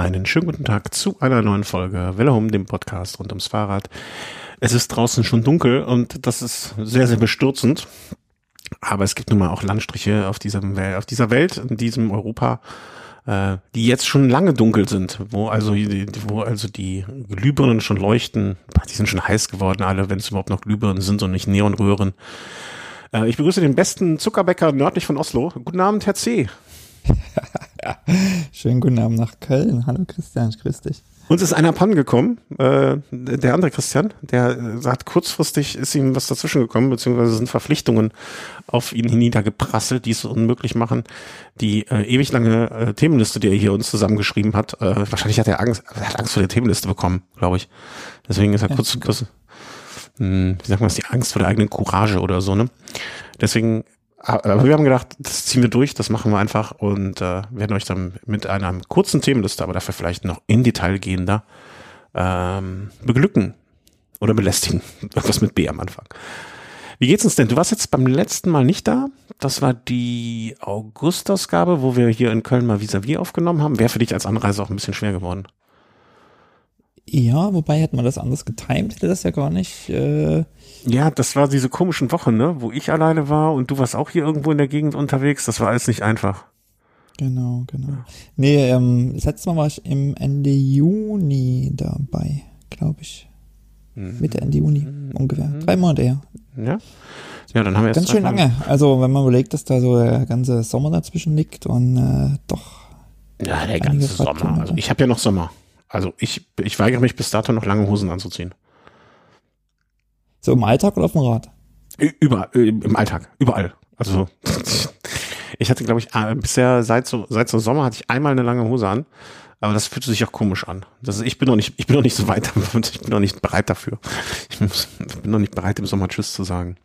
Einen schönen guten Tag zu einer neuen Folge Welle Home, dem Podcast rund ums Fahrrad. Es ist draußen schon dunkel und das ist sehr, sehr bestürzend. Aber es gibt nun mal auch Landstriche auf diesem auf dieser Welt, in diesem Europa, äh, die jetzt schon lange dunkel sind, wo also, wo also die Glühbirnen schon leuchten. Die sind schon heiß geworden, alle, wenn es überhaupt noch Glühbirnen sind und nicht Neonröhren. Äh, ich begrüße den besten Zuckerbäcker nördlich von Oslo. Guten Abend, Herr C. ja. Schönen guten Abend nach Köln. Hallo Christian, ich grüß dich. Uns ist einer Pan gekommen, äh, der andere Christian, der äh, sagt, kurzfristig ist ihm was dazwischen gekommen, beziehungsweise sind Verpflichtungen auf ihn niedergeprasselt, die es unmöglich machen. Die äh, ewig lange äh, Themenliste, die er hier uns zusammengeschrieben hat, äh, wahrscheinlich hat er Angst, er hat Angst vor der Themenliste bekommen, glaube ich. Deswegen ist er ja, kurz, kurz mh, hm, wie sagt man das, die Angst vor der eigenen Courage oder so, ne? Deswegen aber wir haben gedacht, das ziehen wir durch, das machen wir einfach und äh, werden euch dann mit einer kurzen Themenliste, aber dafür vielleicht noch in Detail gehender, ähm, beglücken oder belästigen. Irgendwas mit B am Anfang. Wie geht's uns denn? Du warst jetzt beim letzten Mal nicht da. Das war die August-Ausgabe, wo wir hier in Köln mal vis-à-vis -vis aufgenommen haben. Wäre für dich als Anreise auch ein bisschen schwer geworden. Ja, wobei hätte man das anders getimt, hätte das ja gar nicht. Äh ja, das war diese komischen Wochen, ne, wo ich alleine war und du warst auch hier irgendwo in der Gegend unterwegs. Das war alles nicht einfach. Genau, genau. Nee, ähm, das letzte Mal war ich im Ende Juni dabei, glaube ich. Mhm. Mitte, Ende Juni mhm. ungefähr. Drei Monate her. Ja. Ja, dann haben wir jetzt. Ganz schön lange. Also, wenn man überlegt, dass da so der ganze Sommer dazwischen liegt und äh, doch. Ja, der ganze Sommer. Also, ich habe ja noch Sommer. Also, ich, ich weigere mich bis dato noch lange Hosen anzuziehen. So im Alltag oder auf dem Rad? Überall, äh, im Alltag, überall. Also ich hatte, glaube ich, äh, bisher seit so seit so Sommer hatte ich einmal eine lange Hose an, aber das fühlt sich auch komisch an. Das ist, ich bin noch nicht, ich bin noch nicht so weit, ich bin noch nicht bereit dafür. Ich, muss, ich bin noch nicht bereit, im Sommer Tschüss zu sagen.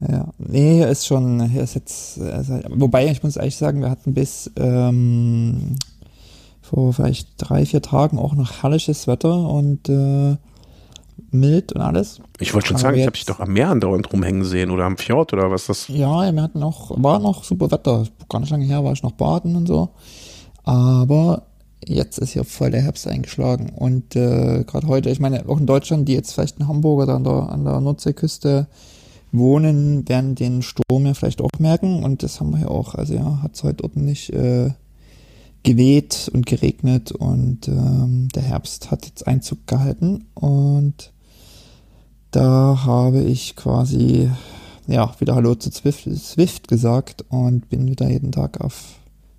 Ja, nee, hier ist schon, hier ist jetzt, also, wobei ich muss ehrlich sagen, wir hatten bis ähm, vor vielleicht drei, vier Tagen auch noch herrliches Wetter und äh, mild und alles. Ich wollte schon Aber sagen, jetzt, ich habe dich doch am Meer andauernd rumhängen sehen oder am Fjord oder was das. Ja, wir hatten auch, war noch super Wetter. Gar nicht lange her war ich noch baden und so. Aber jetzt ist hier voll der Herbst eingeschlagen. Und äh, gerade heute, ich meine, auch in Deutschland, die jetzt vielleicht in Hamburg oder an der, an der Nordseeküste wohnen, werden den Sturm ja vielleicht auch merken. Und das haben wir ja auch. Also ja, hat es heute ordentlich äh, geweht und geregnet und ähm, der Herbst hat jetzt Einzug gehalten und da habe ich quasi ja wieder Hallo zu Zwift, Swift gesagt und bin wieder jeden Tag auf,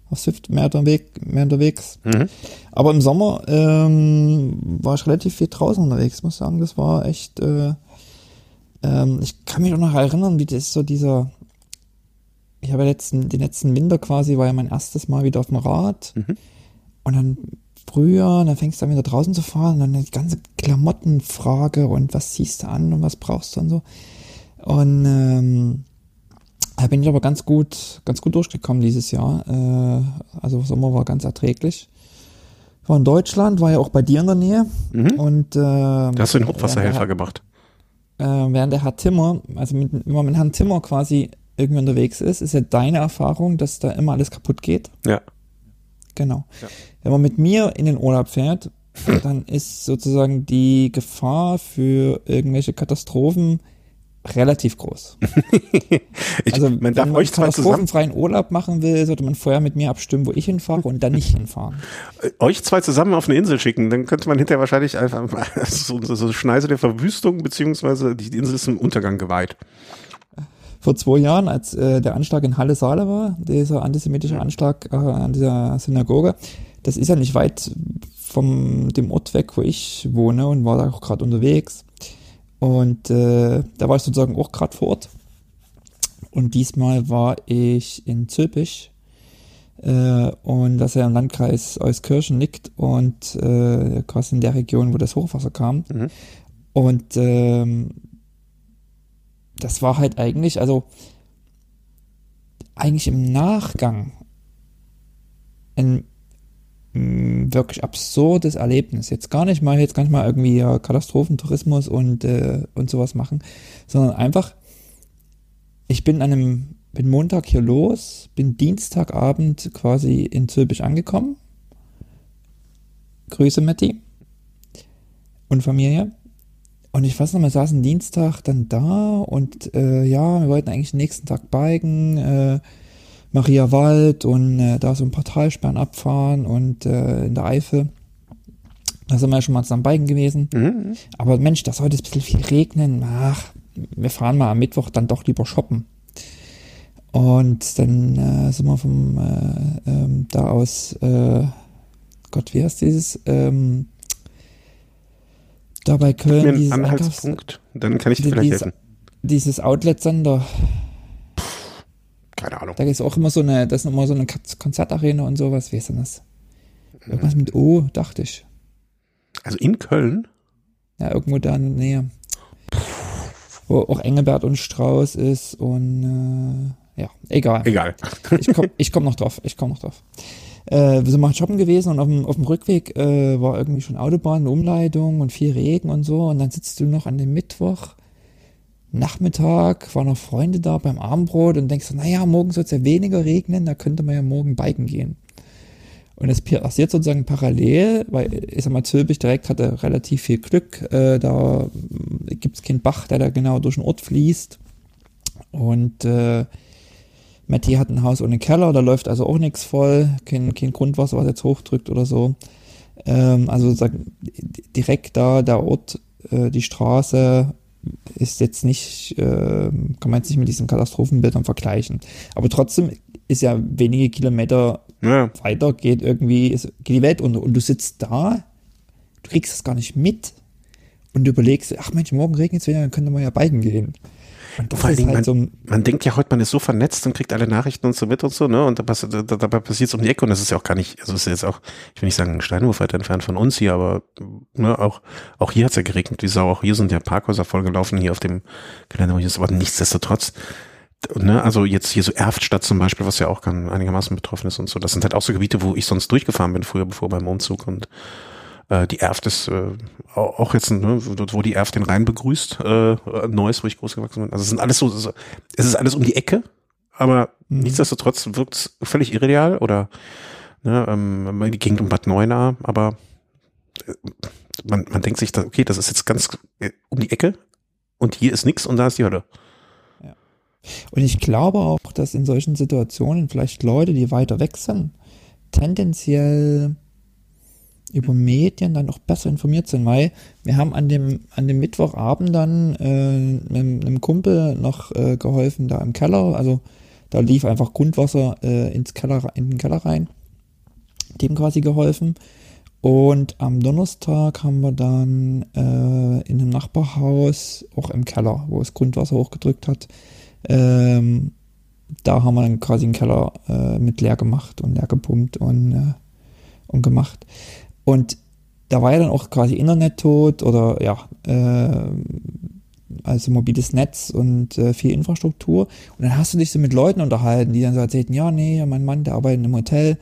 auf Swift mehr, unterwegs. Mehr unterwegs. Mhm. Aber im Sommer ähm, war ich relativ viel draußen unterwegs, muss sagen. Das war echt. Äh, ähm, ich kann mich auch noch erinnern, wie das so dieser. Ich habe letzten, den letzten Winter quasi, war ja mein erstes Mal wieder auf dem Rad. Mhm. Und dann früher, dann fängst du an wieder draußen zu fahren, und dann die ganze Klamottenfrage und was ziehst du an und was brauchst du und so. Und ähm, da bin ich aber ganz gut, ganz gut durchgekommen dieses Jahr. Äh, also Sommer war ganz erträglich. War in Deutschland, war ja auch bei dir in der Nähe. Mhm. Und äh, da hast du den Hochwasserhelfer gemacht. Äh, während der Herr Timmer, also mit, wenn man mit Herrn Timmer quasi irgendwie unterwegs ist, ist ja deine Erfahrung, dass da immer alles kaputt geht. Ja. Genau. Ja. Wenn man mit mir in den Urlaub fährt, dann ist sozusagen die Gefahr für irgendwelche Katastrophen relativ groß. ich, also, man wenn man euch katastrophenfreien Urlaub machen will, sollte man vorher mit mir abstimmen, wo ich hinfahre und dann nicht hinfahren. Äh, euch zwei zusammen auf eine Insel schicken, dann könnte man hinterher wahrscheinlich einfach so, so Schneise der Verwüstung, beziehungsweise die Insel ist im Untergang geweiht vor zwei Jahren, als äh, der Anschlag in Halle Saale war, dieser antisemitische Anschlag äh, an dieser Synagoge, das ist ja nicht weit vom dem Ort weg, wo ich wohne und war da auch gerade unterwegs. Und äh, da war ich sozusagen auch gerade vor Ort. Und diesmal war ich in Zülpich. Äh, und das ja im Landkreis Euskirchen liegt und äh, quasi in der Region, wo das Hochwasser kam. Mhm. Und ähm, das war halt eigentlich, also eigentlich im Nachgang ein mh, wirklich absurdes Erlebnis. Jetzt gar nicht mal, jetzt gar nicht mal irgendwie Katastrophentourismus und, äh, und sowas machen, sondern einfach, ich bin an einem, bin Montag hier los, bin Dienstagabend quasi in Zülpich angekommen Grüße, Matti. Und Familie. Und ich weiß noch, wir saßen Dienstag dann da und äh, ja, wir wollten eigentlich den nächsten Tag biken, äh, Maria Wald und äh, da so ein paar Talsperren abfahren und äh, in der Eifel. Da sind wir ja schon mal zusammen biken gewesen. Mhm. Aber Mensch, das sollte ein bisschen viel regnen. Ach, wir fahren mal am Mittwoch dann doch lieber shoppen. Und dann äh, sind wir vom äh, ähm, da aus, äh, Gott, wie heißt dieses? Ähm, da bei Gib mir Köln, einen Anhaltspunkt, dann kann ich dir vielleicht dieses, helfen. dieses Outlet-Sender. Keine Ahnung. Da ist auch immer so eine, das ist immer so eine Konz- Konzertarena und sowas. Wie ist denn das? Irgendwas mit O, dachte ich. Also in Köln? Ja, irgendwo da in der Nähe. Wo auch Engelbert und Strauß ist und äh, ja, egal. Egal. Ich komme ich komm noch drauf. Ich komme noch drauf. Äh, wir sind mal shoppen gewesen und auf dem, auf dem Rückweg äh, war irgendwie schon Autobahn, Umleitung und viel Regen und so. Und dann sitzt du noch an dem Mittwoch, Nachmittag, waren noch Freunde da beim Abendbrot und denkst naja, morgen soll es ja weniger regnen, da könnte man ja morgen biken gehen. Und das passiert sozusagen parallel, weil ich sag mal, Zülpich direkt hatte relativ viel Glück. Äh, da gibt es keinen Bach, der da genau durch den Ort fließt. Und äh, Matti hat ein Haus ohne Keller, da läuft also auch nichts voll, kein, kein Grundwasser, was jetzt hochdrückt oder so. Ähm, also sozusagen direkt da der Ort, äh, die Straße ist jetzt nicht, äh, kann man jetzt nicht mit diesen Katastrophenbildern vergleichen. Aber trotzdem ist ja wenige Kilometer Ja, weiter geht irgendwie, ist, geht die Welt unter und du sitzt da, du kriegst das gar nicht mit und du überlegst, ach Mensch, morgen regnet es wieder, dann könnte man ja biken gehen. Und das Vor allen Dingen, halt so ein, man denkt ja heute, man ist so vernetzt und kriegt alle Nachrichten und so mit und so, ne? Und da pass- da- dabei passiert es um die Ecke und das ist ja auch gar nicht, also es ist jetzt auch, ich will nicht sagen, ein Steinwurf weit entfernt von uns hier, aber ne, auch, auch hier hat es ja geregnet, wie Sau, auch hier sind ja Parkhäuser vollgelaufen, hier auf dem Gelände, wo ich ist, aber nichtsdestotrotz, ne, also jetzt hier so Erftstadt zum Beispiel, was ja auch einigermaßen betroffen ist und so, das sind halt auch so Gebiete, wo ich sonst durchgefahren bin früher, bevor beim Umzug und äh, die Erft ist äh, au- auch jetzt, ne, dort wo die Erft den Rhein begrüßt, äh, Neues, wo ich groß gewachsen bin. Also es sind alles so, es ist alles um die Ecke, aber Mhm. nichtsdestotrotz wirkt es völlig irreal oder ne, ähm, die Gegend um Bad Neuenahr, aber äh, man, man denkt sich, okay, das ist jetzt ganz äh, um die Ecke und hier ist nix und da ist die Hölle. Und ich glaube auch, dass in solchen Situationen vielleicht Leute, die weiter weg sind, tendenziell über Medien dann noch besser informiert sind, weil wir haben an dem, an dem Mittwochabend dann äh, einem, einem Kumpel noch äh, geholfen da im Keller, also da lief einfach Grundwasser äh, ins Keller, in den Keller rein, dem quasi geholfen. Und am Donnerstag haben wir dann äh, in einem Nachbarhaus, auch im Keller, wo es Grundwasser hochgedrückt hat, ähm, da haben wir dann quasi den Keller äh, mit leer gemacht und leer gepumpt und, äh, und gemacht. Und da war ja dann auch quasi Internet tot oder ja, äh, also mobiles Netz und äh, viel Infrastruktur. Und dann hast du dich so mit Leuten unterhalten, die dann so erzählten, ja, nee, mein Mann, der arbeitet im Hotel.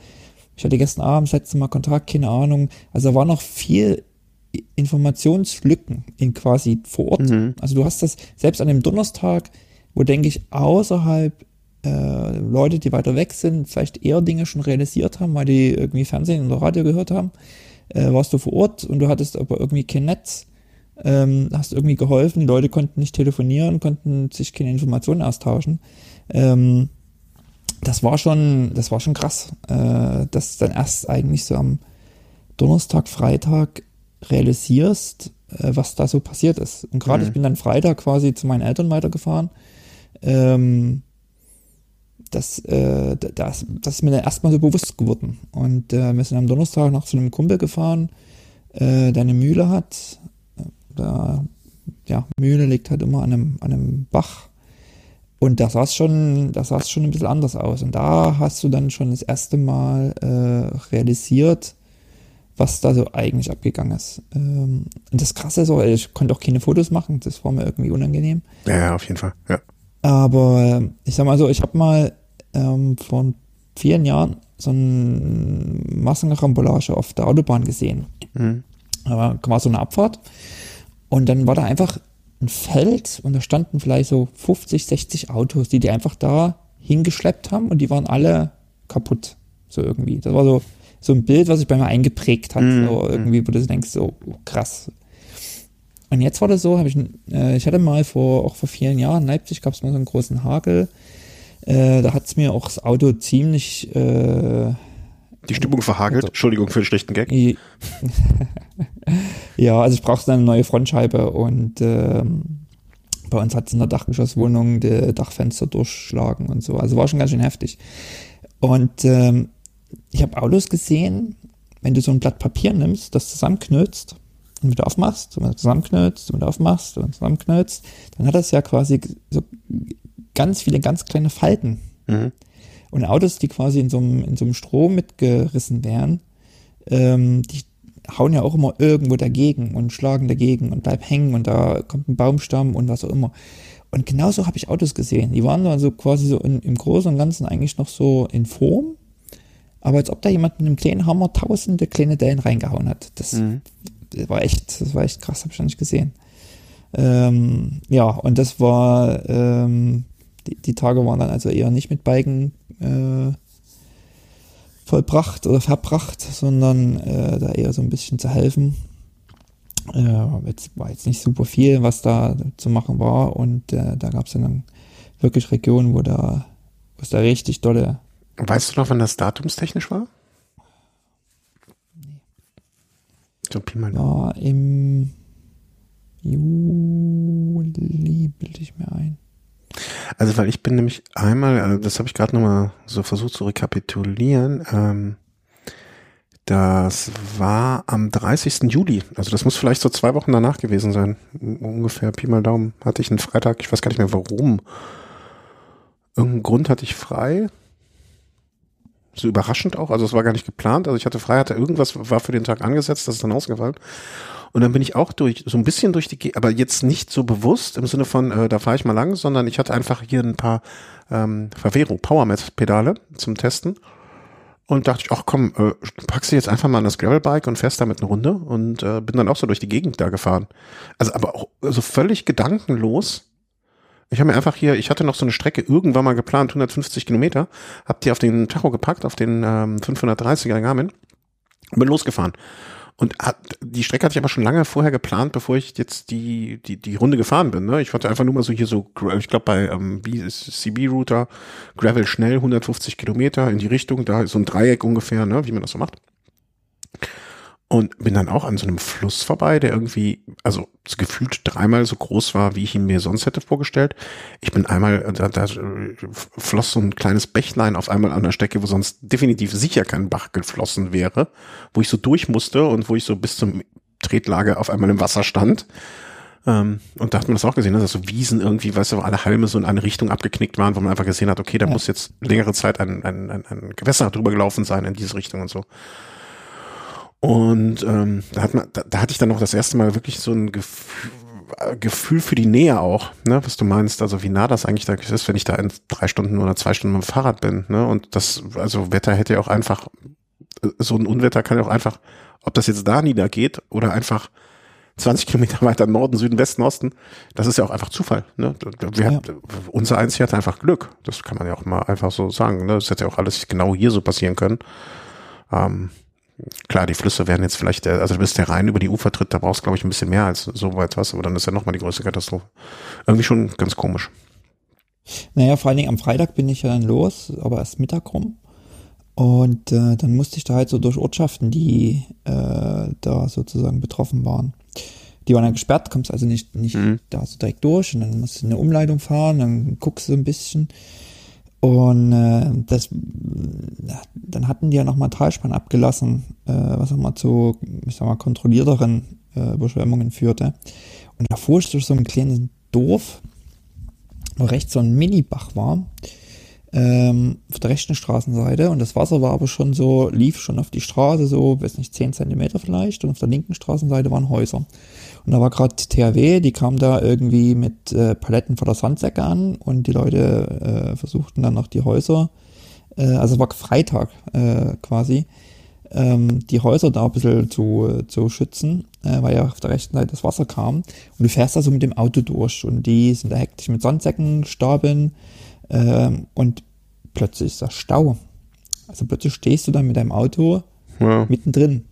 Ich hatte gestern Abend das letzte Mal Kontakt, keine Ahnung. Also da war noch viel Informationslücken in quasi vor Ort. Mhm. Also du hast das selbst an dem Donnerstag, wo denke ich außerhalb äh, Leute, die weiter weg sind, vielleicht eher Dinge schon realisiert haben, weil die irgendwie Fernsehen oder Radio gehört haben, äh, warst du vor Ort und du hattest aber irgendwie kein Netz, ähm, hast irgendwie geholfen, die Leute konnten nicht telefonieren, konnten sich keine Informationen austauschen. Ähm, das war schon, das war schon krass, äh, dass dann erst eigentlich so am Donnerstag, Freitag realisierst, äh, was da so passiert ist. Und gerade Mhm. ich bin dann Freitag quasi zu meinen Eltern weitergefahren. Ähm, das, äh, das, das ist mir dann erstmal so bewusst geworden. Und äh, wir sind am Donnerstag noch zu einem Kumpel gefahren, äh, der eine Mühle hat. Da, ja, Mühle liegt halt immer an einem, an einem Bach. Und da sah es schon, schon ein bisschen anders aus. Und da hast du dann schon das erste Mal äh, realisiert, was da so eigentlich abgegangen ist. Ähm, und das Krasse ist auch, ich konnte auch keine Fotos machen, das war mir irgendwie unangenehm. Ja, auf jeden Fall. Ja. Aber ich sag mal so, ich habe mal ähm, vor vielen Jahren so eine Massenrambolage auf der Autobahn gesehen. Mhm. Da war so eine Abfahrt und dann war da einfach ein Feld und da standen vielleicht so 50, 60 Autos, die die einfach da hingeschleppt haben und die waren alle kaputt. So irgendwie. Das war so so ein Bild, was sich bei mir eingeprägt hat. Mhm. So irgendwie, wo du denkst, so oh, krass. Und jetzt war das so, habe ich, äh, ich hatte mal vor, auch vor vielen Jahren in Leipzig gab es mal so einen großen Hagel. Äh, da hat es mir auch das Auto ziemlich äh, Die Stimmung verhagelt. Also- Entschuldigung für den schlechten Gag. Ja, also ich brauchte eine neue Frontscheibe und ähm, bei uns hat es in der Dachgeschosswohnung die Dachfenster durchschlagen und so. Also war schon ganz schön heftig. Und ähm, ich habe Autos gesehen, wenn du so ein Blatt Papier nimmst, das zusammenknüllst und wieder aufmachst, und wieder und wieder aufmachst und zusammenknüllst, dann hat das ja quasi so ganz viele ganz kleine Falten. Mhm. Und Autos, die quasi in so einem, in so einem Strom mitgerissen wären, ähm, die hauen ja auch immer irgendwo dagegen und schlagen dagegen und bleiben hängen und da kommt ein Baumstamm und was auch immer. Und genauso habe ich Autos gesehen. Die waren also quasi so in, im Großen und Ganzen eigentlich noch so in Form, aber als ob da jemand mit einem kleinen Hammer tausende kleine Dellen reingehauen hat. Das, Mhm. Das war echt, das war echt krass, habe ich noch nicht gesehen. Ähm, ja, und das war, ähm, die, die Tage waren dann also eher nicht mit Biken äh, vollbracht oder verbracht, sondern äh, da eher so ein bisschen zu helfen. Äh, jetzt war jetzt nicht super viel, was da zu machen war und äh, da gab es dann wirklich Regionen, wo da, wo es da richtig dolle Weißt du noch, wann das datumstechnisch war? So Pi mal war im Juli, bilde ich mir ein. Also, weil ich bin nämlich einmal, also das habe ich gerade nochmal so versucht zu rekapitulieren. Ähm, das war am 30. Juli. Also das muss vielleicht so zwei Wochen danach gewesen sein. Ungefähr Pi mal Daumen. Hatte ich einen Freitag, ich weiß gar nicht mehr warum. Irgendeinen Grund hatte ich frei. So überraschend auch. Also es war gar nicht geplant. Also ich hatte frei, hatte irgendwas, war für den Tag angesetzt, das ist dann ausgefallen. Und dann bin ich auch durch, so ein bisschen durch die, aber jetzt nicht so bewusst im Sinne von, äh, da fahre ich mal lang, sondern ich hatte einfach hier ein paar ähm, Favero Powermet Pedale zum Testen. Und dachte ich, ach komm, äh, packst du jetzt einfach mal an das Gravelbike und fährst damit eine Runde und äh, bin dann auch so durch die Gegend da gefahren. Also aber auch so völlig gedankenlos. Ich habe mir einfach hier, ich hatte noch so eine Strecke irgendwann mal geplant, 150 Kilometer, hab die auf den Tacho gepackt, auf den ähm, 530er Garmin und bin losgefahren. Und hat, die Strecke hatte ich aber schon lange vorher geplant, bevor ich jetzt die, die, die Runde gefahren bin. Ne? Ich wollte einfach nur mal so hier so, ich glaube bei ähm, CB-Router, Gravel schnell, 150 Kilometer in die Richtung, da ist so ein Dreieck ungefähr, ne, wie man das so macht. Und bin dann auch an so einem Fluss vorbei, der irgendwie, also gefühlt dreimal so groß war, wie ich ihn mir sonst hätte vorgestellt. Ich bin einmal, da, da floss so ein kleines Bächlein auf einmal an der Strecke, wo sonst definitiv sicher kein Bach geflossen wäre, wo ich so durch musste und wo ich so bis zum Tretlager auf einmal im Wasser stand. Ähm, und da hat man das auch gesehen, ne, dass so Wiesen irgendwie, weißt du, wo alle Halme so in eine Richtung abgeknickt waren, wo man einfach gesehen hat, okay, da Ja. muss jetzt längere Zeit ein, ein, ein, ein Gewässer drüber gelaufen sein in diese Richtung und so. Und ähm, da, hat man, da, da hatte ich dann noch das erste Mal wirklich so ein Gefühl, Gefühl für die Nähe auch, ne, was du meinst, also wie nah das eigentlich da ist, wenn ich da in drei Stunden oder zwei Stunden mit dem Fahrrad bin, ne, und das, also Wetter hätte ja auch einfach, so ein Unwetter kann ja auch einfach, ob das jetzt da niedergeht oder einfach 20 Kilometer weiter Norden, Süden, Westen, Osten, das ist ja auch einfach Zufall, ne, wir, Ja. unser eins hier hatte einfach Glück, das kann man ja auch mal einfach so sagen, ne, das hätte ja auch alles genau hier so passieren können, ähm, Klar, die Flüsse werden jetzt vielleicht, äh, also bis der Rhein über die Ufer tritt, da brauchst du, glaube ich, ein bisschen mehr als so weit was, aber dann ist ja nochmal die größte Katastrophe. Irgendwie schon ganz komisch. Naja, vor allen Dingen am Freitag bin ich ja dann los, aber erst Mittag rum. Und äh, dann musste ich da halt so durch Ortschaften, die äh, da sozusagen betroffen waren. Die waren dann gesperrt, kommst also nicht, nicht Mhm. da so direkt durch und dann musst du eine Umleitung fahren, dann guckst du ein bisschen. Und äh, das, dann hatten die ja nochmal Talspann abgelassen, äh, was nochmal zu, ich sag mal, kontrollierteren äh, Überschwemmungen führte. Und da fuhr ich durch so ein kleines Dorf, wo rechts so ein Minibach war, ähm, auf der rechten Straßenseite und das Wasser war aber schon so, lief schon auf die Straße so, weiß nicht, 10 Zentimeter vielleicht und auf der linken Straßenseite waren Häuser. Und da war gerade THW, die kam da irgendwie mit äh, Paletten voller Sandsäcke an und die Leute äh, versuchten dann noch die Häuser, äh, also es war Freitag äh, quasi, ähm, die Häuser da ein bisschen zu, zu schützen, äh, weil ja auf der rechten Seite das Wasser kam. Und du fährst da so mit dem Auto durch und die sind da hektisch mit Sandsäcken stapeln ähm, und plötzlich ist da Stau. Also plötzlich stehst du dann mit deinem Auto Ja. Mittendrin.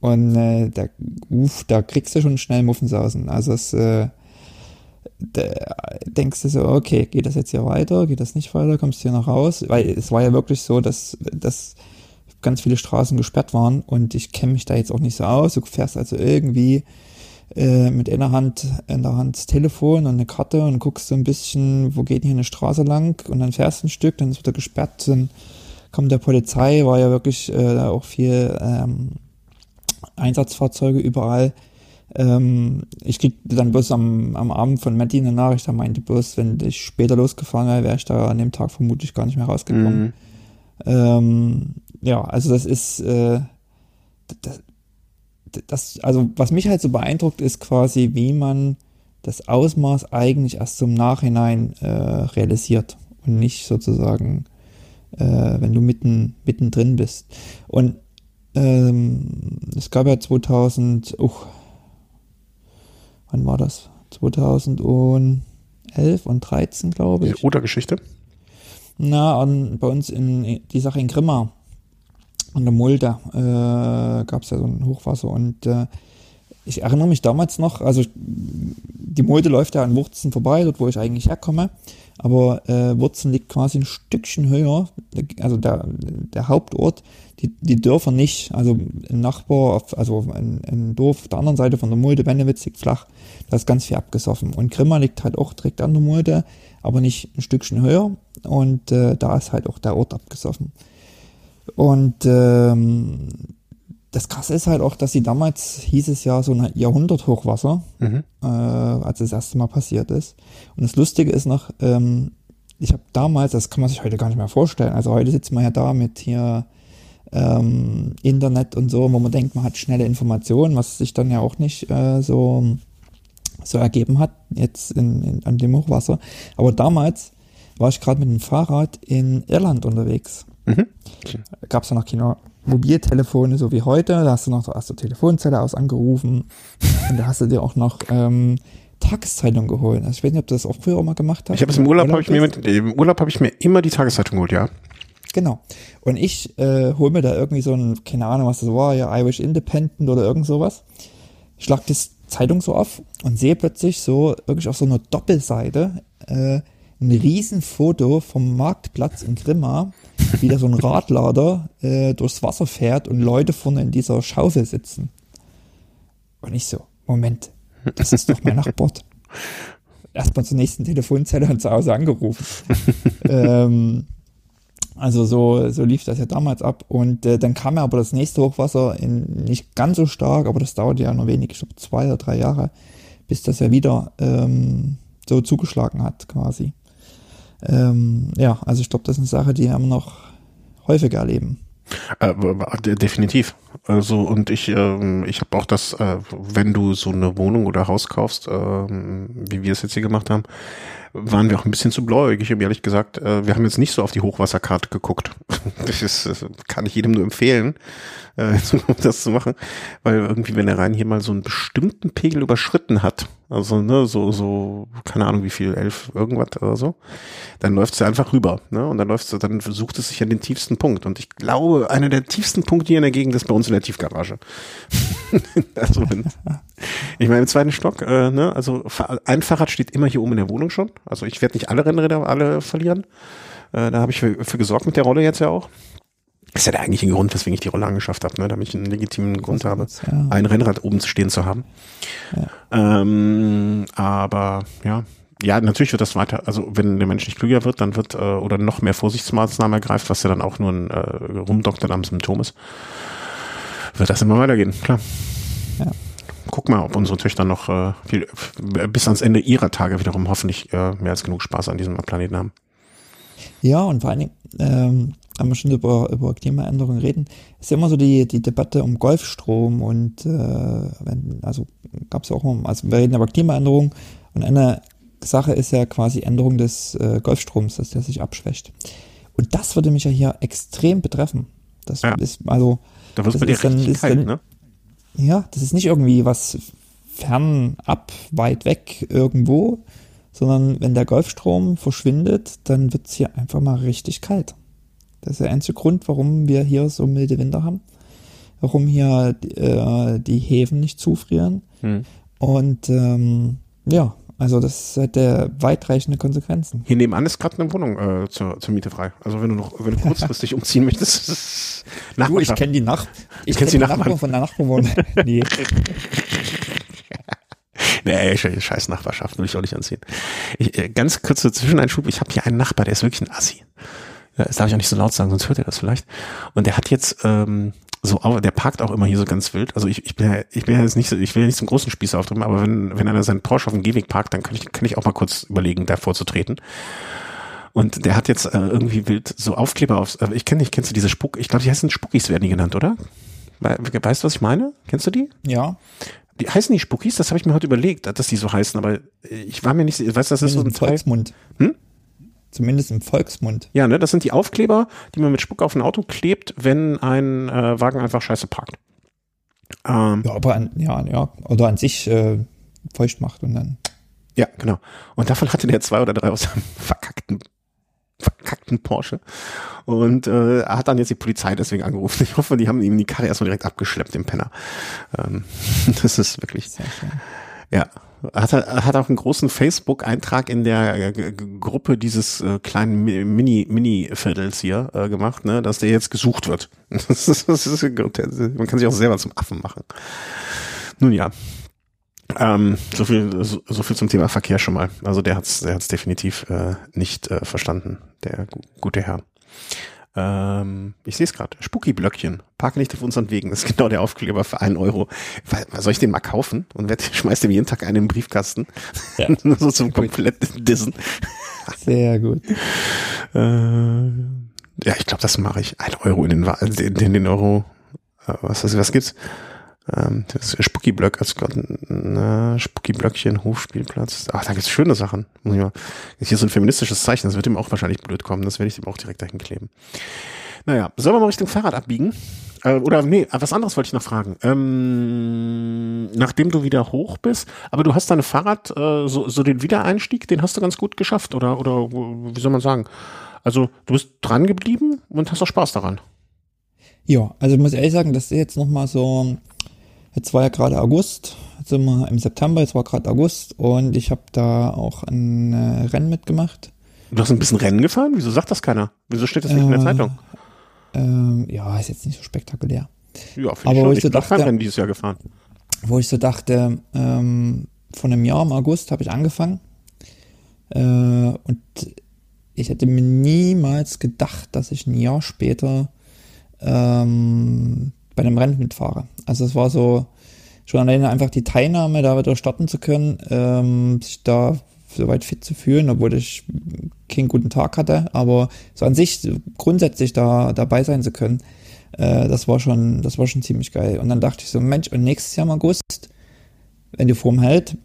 Und äh, da, uff, da kriegst du schon schnell Muffensausen. Also es, äh, denkst du so, okay, geht das jetzt hier weiter, geht das nicht weiter, kommst du hier noch raus? Weil es war ja wirklich so, dass, dass ganz viele Straßen gesperrt waren und ich kenne mich da jetzt auch nicht so aus. Du fährst also irgendwie äh, mit einer Hand in der Hand Telefon und eine Karte und guckst so ein bisschen, wo geht hier eine Straße lang und dann fährst du ein Stück, dann ist wieder gesperrt, dann kommt der Polizei, war ja wirklich äh, auch viel ähm, Einsatzfahrzeuge überall. Ähm, ich krieg dann bloß am, am Abend von Matti eine Nachricht, da meinte bloß, wenn ich später losgefahren wäre, wäre ich da an dem Tag vermutlich gar nicht mehr rausgekommen. Mhm. Ähm, ja, also das ist äh, das, das, also was mich halt so beeindruckt, ist quasi, wie man das Ausmaß eigentlich erst zum Nachhinein äh, realisiert und nicht sozusagen, äh, wenn du mitten mittendrin bist. Und ähm, es gab ja 2000, uh, wann war das? 2011 und 13, glaube ich. Die Oder-Geschichte? Na, an, bei uns in die Sache in Grimma, an der Mulde, äh, gab es ja so ein Hochwasser und äh, ich erinnere mich damals noch, also die Mulde läuft ja an Wurzen vorbei, dort wo ich eigentlich herkomme, aber äh, Wurzen liegt quasi ein Stückchen höher, also der, der Hauptort, die, die Dörfer nicht, also ein Nachbar, auf, also ein, ein Dorf auf der anderen Seite von der Mulde, Bennewitz liegt flach, da ist ganz viel abgesoffen. Und Grimma liegt halt auch direkt an der Mulde, aber nicht ein Stückchen höher. Und äh, da ist halt auch der Ort abgesoffen. Und ähm, das Krasse ist halt auch, dass sie damals, hieß es ja, so ein Jahrhunderthochwasser, mhm. äh, als das erste Mal passiert ist. Und das Lustige ist noch, ähm, ich habe damals, das kann man sich heute gar nicht mehr vorstellen, also heute sitzt man ja da mit hier ähm, Internet und so, wo man denkt, man hat schnelle Informationen, was sich dann ja auch nicht äh, so so ergeben hat, jetzt in, in, an dem Hochwasser. Aber damals war ich gerade mit dem Fahrrad in Irland unterwegs. Mhm. Gab es ja noch keine Mobiltelefone, so wie heute. Da hast du noch aus der Telefonzelle aus angerufen. und da hast du dir auch noch ähm, Tageszeitung geholt. Also ich weiß nicht, ob du das auch früher auch mal gemacht hast. Ich habe es im Urlaub, habe ich mir mit, im Urlaub habe ich mir immer die Tageszeitung geholt, ja. Genau. Und ich äh, hole mir da irgendwie so ein, keine Ahnung, was das war, ja, Irish Independent oder irgend sowas. Ich schlag das Zeitung so auf und sehe plötzlich so wirklich auf so einer Doppelseite äh, ein Riesenfoto vom Marktplatz in Grimma, wie da so ein Radlader äh, durchs Wasser fährt und Leute vorne in dieser Schaufel sitzen. Und ich so, Moment, das ist doch mein Nachbar. Erstmal zur nächsten Telefonzelle und zu Hause angerufen. ähm, also so, so lief das ja damals ab. Und äh, dann kam ja aber das nächste Hochwasser in, nicht ganz so stark, aber das dauerte ja nur wenig, ich glaube zwei oder drei Jahre, bis das ja wieder ähm, so zugeschlagen hat quasi. Ähm, ja, also ich glaube, das ist eine Sache, die wir noch häufiger erleben. Äh, definitiv. Also und ich, äh, ich habe auch das, äh, wenn du so eine Wohnung oder Haus kaufst, äh, wie wir es jetzt hier gemacht haben, waren wir auch ein bisschen zu bläugig. Ich ehrlich gesagt, äh, wir haben jetzt nicht so auf die Hochwasserkarte geguckt. Das, ist, das kann ich jedem nur empfehlen, äh, das zu machen, weil irgendwie, wenn der Rhein hier mal so einen bestimmten Pegel überschritten hat, also ne, so, so, keine Ahnung wie viel, elf, irgendwas oder so, dann läuft es einfach rüber, ne? Und dann läuft dann sucht es sich an den tiefsten Punkt. Und ich glaube, einer der tiefsten Punkte hier in der Gegend ist bei uns in der Tiefgarage. also ich meine, im zweiten Stock, äh, ne, also ein Fahrrad steht immer hier oben in der Wohnung schon. Also ich werde nicht alle Rennräder alle verlieren. Äh, da habe ich für, für gesorgt mit der Rolle jetzt ja auch. Das ist ja der eigentliche Grund, weswegen ich die Rolle angeschafft habe, ne? damit ich einen legitimen Grund habe, ja. ein Rennrad oben stehen zu haben. Ja. Ähm, aber ja, ja, natürlich wird das weiter, also wenn der Mensch nicht klüger wird, dann wird äh, oder noch mehr Vorsichtsmaßnahmen ergreift, was ja dann auch nur ein äh, Rumdoktern am Symptom ist, wird das immer weitergehen, klar. Ja. Guck mal, ob unsere Töchter noch äh, viel, bis ans Ende ihrer Tage wiederum hoffentlich äh, mehr als genug Spaß an diesem Planeten haben. Ja, und vor allen Dingen, ähm, wenn wir schon über, über Klimaänderungen reden, ist ja immer so die, die Debatte um Golfstrom und äh, wenn, also gab es ja auch um, also wir reden über Klimaänderungen und eine Sache ist ja quasi Änderung des äh, Golfstroms, dass der sich abschwächt. Und das würde mich ja hier extrem betreffen. Das ja. ist also. Da wird es bei dir richtig kalt, ne? Ja, das ist nicht irgendwie was fernab, weit weg irgendwo, sondern wenn der Golfstrom verschwindet, dann wird es hier einfach mal richtig kalt. Das ist der einzige Grund, warum wir hier so milde Winter haben. Warum hier äh, die Häfen nicht zufrieren. Hm. Und ähm, ja, also das hätte weitreichende Konsequenzen. Hier nebenan ist gerade eine Wohnung äh, zur, zur Miete frei. Also wenn du noch, wenn du kurzfristig umziehen möchtest, ist Du, ich kenne die Nach ich kennst kenn die die Nachbarn? Nachbarn von der Nachbarwohnung. nee. Nee, sch- scheiß Nachbarschaft, will ich auch nicht anziehen. Ich, äh, ganz kurze Zwischeneinschub, ich habe hier einen Nachbar, der ist wirklich ein Assi. Das darf ich auch nicht so laut sagen, sonst hört er das vielleicht. Und der hat jetzt ähm, so, au- der parkt auch immer hier so ganz wild. Also ich, ich bin ja, ich bin ja jetzt nicht so, ich will ja nicht zum großen Spießer auftreten, aber wenn, wenn einer seinen Porsche auf dem Gehweg parkt, dann kann ich, kann ich auch mal kurz überlegen, davor zu treten. Und der hat jetzt äh, irgendwie wild so Aufkleber aufs, äh, ich kenne nicht, kennst du diese Spuck, ich glaube, die heißen Spuckis werden die genannt, oder? We- Weißt du, was ich meine? Kennst du die? Ja, Die heißen die Spuckis? Das habe ich mir heute überlegt, dass die so heißen, aber ich war mir nicht, weißt du, das ist so ein. Volksmund. Hm? Zumindest im Volksmund. Ja, ne, das sind die Aufkleber, die man mit Spuck auf ein Auto klebt, wenn ein äh, Wagen einfach scheiße parkt. Ähm, Ja, aber an, ja, ja, oder an sich äh, feucht macht und dann. ja, genau. Und davon hatte der zwei oder drei aus seinem verkackten, verkackten Porsche. Und äh, er hat dann jetzt die Polizei deswegen angerufen. Ich hoffe, die haben ihm die Karre erstmal direkt abgeschleppt, den Penner. Ähm, das ist wirklich Sehr schön. Ja, hat hat auch einen großen Facebook-Eintrag in der äh, Gruppe dieses äh, kleinen Mi- Mini Mini Viertels hier äh, gemacht, ne, dass der jetzt gesucht wird. Das ist, das ist, man kann sich auch selber zum Affen machen. Nun ja. Ähm, so viel so, so viel zum Thema Verkehr schon mal. Also der hat's der hat's definitiv äh, nicht äh, verstanden, der gu gute Herr. Ähm, ich sehe es gerade. Spucki-Blöckchen. Parke nicht auf unseren Wegen. Das ist genau der Aufkleber für einen Euro. Soll ich den mal kaufen? Und werd, schmeiß dem jeden Tag einen in den Briefkasten. Ja. Nur so zum kompletten Dissen. Sehr gut. Äh, ja, ich glaube, das mache ich. Ein Euro in den, in den, Euro. Äh, was, was, was gibt's? Ähm, das ist Spucki-Blöck, also na, Spucki-Blöckchen, Hofspielplatz. Ach, da gibt's schöne Sachen. Muss ich mal. Ist so ein feministisches Zeichen, das wird ihm auch wahrscheinlich blöd kommen. Das werde ich ihm auch direkt dahin kleben. Naja, sollen wir mal Richtung Fahrrad abbiegen? Äh, oder nee, was anderes wollte ich noch fragen. Ähm, nachdem du wieder hoch bist, aber du hast deine Fahrrad, äh, so, so den Wiedereinstieg, den hast du ganz gut geschafft, oder, oder wie soll man sagen? Also du bist dran geblieben und hast auch Spaß daran. Ja, also ich muss ehrlich sagen, das ist jetzt nochmal so, jetzt war ja gerade August, jetzt sind wir im September, jetzt war gerade August und ich habe da auch ein äh, Rennen mitgemacht. Du hast ein bisschen Rennen gefahren? Wieso sagt das keiner? Wieso steht das nicht in der Äh, Zeitung? Ähm, ja, ist jetzt nicht so spektakulär. Ja, finde ich schon. ich so auch kein dachte- Rennen dieses Jahr gefahren. Wo ich so dachte, ähm, von einem Jahr im August habe ich angefangen äh, und ich hätte mir niemals gedacht, dass ich ein Jahr später ähm, bei einem Rennen mitfahre. Also es war so schon alleine einfach die Teilnahme, da wieder starten zu können, ähm, sich da soweit fit zu fühlen, obwohl ich keinen guten Tag hatte, aber so an sich grundsätzlich da dabei sein zu können, äh, das war schon, das war schon ziemlich geil. Und dann dachte ich so, Mensch, und nächstes Jahr im August, wenn du Form hält,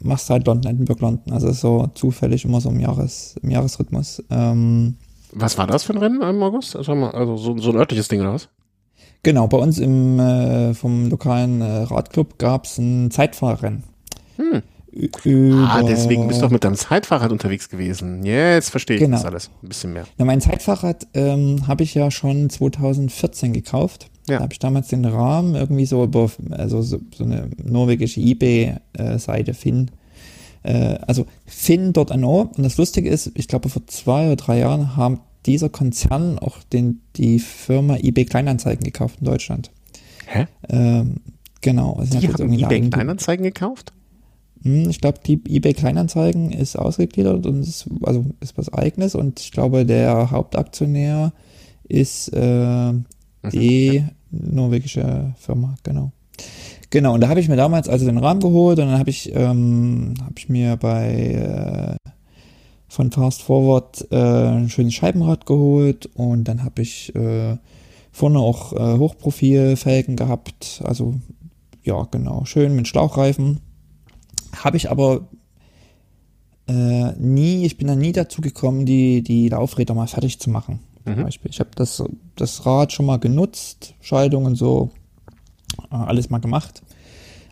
machst du halt London, Edinburgh, London. Also so zufällig immer so im Jahres, im Jahresrhythmus. Ähm, Was war das für ein Rennen im August? Also, also so, so ein örtliches Ding oder was? Genau, bei uns im äh, vom lokalen äh, Radclub gab's ein Zeitfahrrennen. Hm. Über, Ah, deswegen bist du auch mit deinem Zeitfahrrad unterwegs gewesen. Jetzt verstehe ich Genau. das alles ein bisschen mehr. Ja, mein Zeitfahrrad ähm, habe ich ja schon 2014 gekauft. Ja. Da habe ich damals den Rahmen irgendwie so über, also so, so eine norwegische eBay-Seite Finn. Äh, also Finn dort an Und das Lustige ist, ich glaube vor zwei oder drei Jahren haben dieser Konzern auch den, die Firma eBay Kleinanzeigen gekauft in Deutschland. Hä? Ähm, genau. Also Die haben eBay Kleinanzeigen gekauft? Hm, Ich glaube, die eBay Kleinanzeigen ist ausgegliedert und ist, also ist was eigenes und ich glaube, der Hauptaktionär ist äh, die norwegische Firma, genau. Genau, und da habe ich mir damals also den Rahmen geholt und dann habe ich, ähm, habe ich mir bei äh, von Fast Forward äh, ein schönes Scheibenrad geholt und dann habe ich äh, vorne auch äh, Hochprofilfelgen gehabt, also ja, genau, schön mit Schlauchreifen. Habe ich aber äh, nie, ich bin da nie dazu gekommen, die, die Laufräder mal fertig zu machen. Zum Mhm. Beispiel. Ich habe das, das Rad schon mal genutzt, Schaltungen so, äh, alles mal gemacht,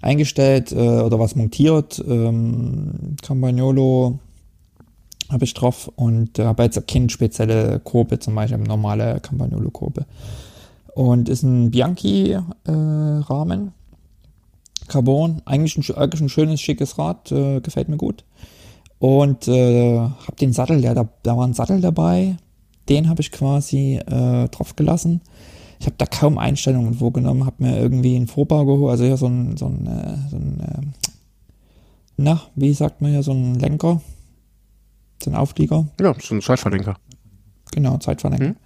eingestellt äh, oder was montiert, ähm, Campagnolo habe ich drauf und äh, habe jetzt keine spezielle Kurve, zum Beispiel eine normale Campagnolo-Kurve. Und ist ein Bianchi-Rahmen. Äh, Carbon, eigentlich ein, eigentlich ein schönes, schickes Rad, äh, gefällt mir gut. Und äh, habe den Sattel, der, da, da war ein Sattel dabei, den habe ich quasi äh, drauf gelassen. Ich habe da kaum Einstellungen vorgenommen, habe mir irgendwie einen Vorbau geholt, also hier so ein, so ein, äh, so ein na, wie sagt man hier, so ein Lenker, so ein Auflieger. Ja, so ein Zeitverlenker. Genau, Zeitverlenker. Hm?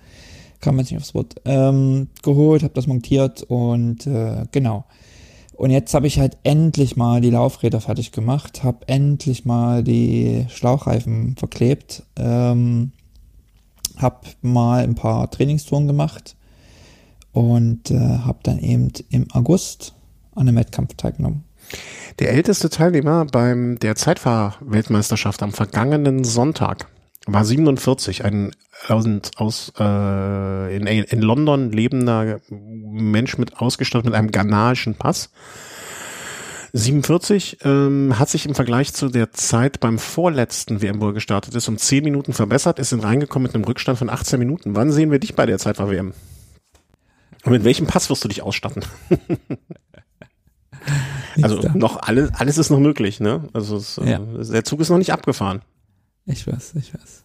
Kam jetzt nicht aufs Wort. Ähm, geholt, habe das montiert und äh, genau. Und jetzt habe ich halt endlich mal die Laufräder fertig gemacht, habe endlich mal die Schlauchreifen verklebt, ähm, habe mal ein paar Trainingstouren gemacht und äh, habe dann eben im August an einem Wettkampf teilgenommen. Der älteste Teilnehmer beim der Zeitfahr-Weltmeisterschaft am vergangenen Sonntag war 47, ein aus, äh, in, in London lebender Mensch mit ausgestattet mit einem ghanaischen Pass. 47 ähm, hat sich im Vergleich zu der Zeit beim vorletzten WM, wo er gestartet ist, um 10 Minuten verbessert, ist reingekommen mit einem Rückstand von 18 Minuten. Wann sehen wir dich bei der Zeitfahr-WM? Und mit welchem Pass wirst du dich ausstatten? also noch alles, alles ist noch möglich, ne? Also es, ja. der Zug ist noch nicht abgefahren. Ich weiß, ich weiß.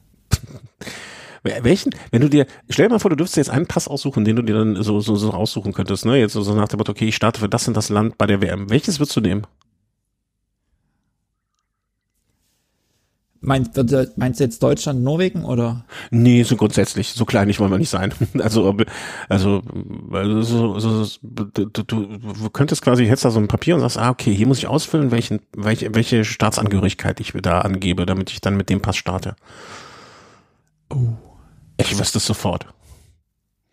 Welchen, wenn du dir, stell dir mal vor, du dürftest jetzt einen Pass aussuchen, den du dir dann so, so, so raussuchen könntest, ne? Jetzt so nach dem Motto, okay, ich starte für das und das Land bei der WM. Welches würdest du nehmen? Meinst, meinst du jetzt Deutschland, Norwegen oder? Nee, so grundsätzlich. So kleinig wollen wir nicht sein. Also, also, also so, so, du, du, du könntest quasi, hättest da so ein Papier und sagst, ah, okay, hier muss ich ausfüllen, welchen, welche, welche Staatsangehörigkeit ich da angebe, damit ich dann mit dem Pass starte. Oh. Ich wüsste es sofort.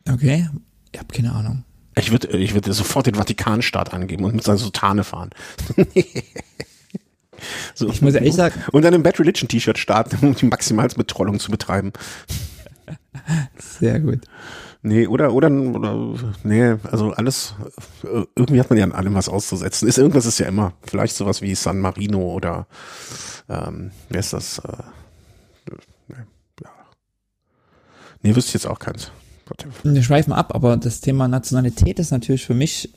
Okay, ich habe keine Ahnung. Ich würde ich würde sofort den Vatikanstaat angeben und mit seiner Sutane fahren. so. Ich muss ehrlich sagen. Und dann im Bad Religion T-Shirt starten, um die Maximalsbetrollung zu betreiben. Sehr gut. Nee, oder, oder, oder, nee, also alles, irgendwie hat man ja an allem was auszusetzen. Ist, irgendwas ist ja immer. Vielleicht sowas wie San Marino oder, ähm, wer ist das? Äh, Nee, wüsste ich jetzt auch keins. Wir schweifen ab, aber das Thema Nationalität ist natürlich für mich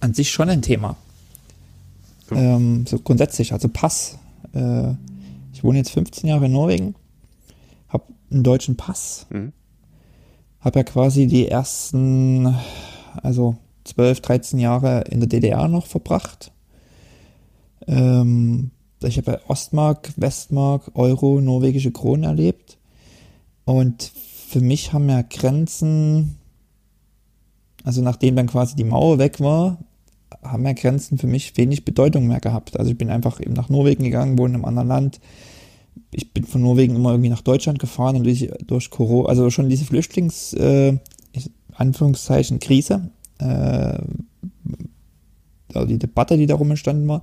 an sich schon ein Thema. So, ähm, so grundsätzlich, also Pass. Äh, ich wohne jetzt 15 Jahre in Norwegen, habe einen deutschen Pass, mhm. habe ja quasi die ersten, also 12, 13 Jahre in der DDR noch verbracht. Ähm, ich habe ja Ostmark, Westmark, Euro, norwegische Kronen erlebt. Und für mich haben ja Grenzen, also nachdem dann quasi die Mauer weg war, haben ja Grenzen für mich wenig Bedeutung mehr gehabt. Also ich bin einfach eben nach Norwegen gegangen, wohne in einem anderen Land. Ich bin von Norwegen immer irgendwie nach Deutschland gefahren und durch, durch Corona, also schon diese Flüchtlings, äh, Anführungszeichen, Krise, äh, also die Debatte, die darum entstanden war,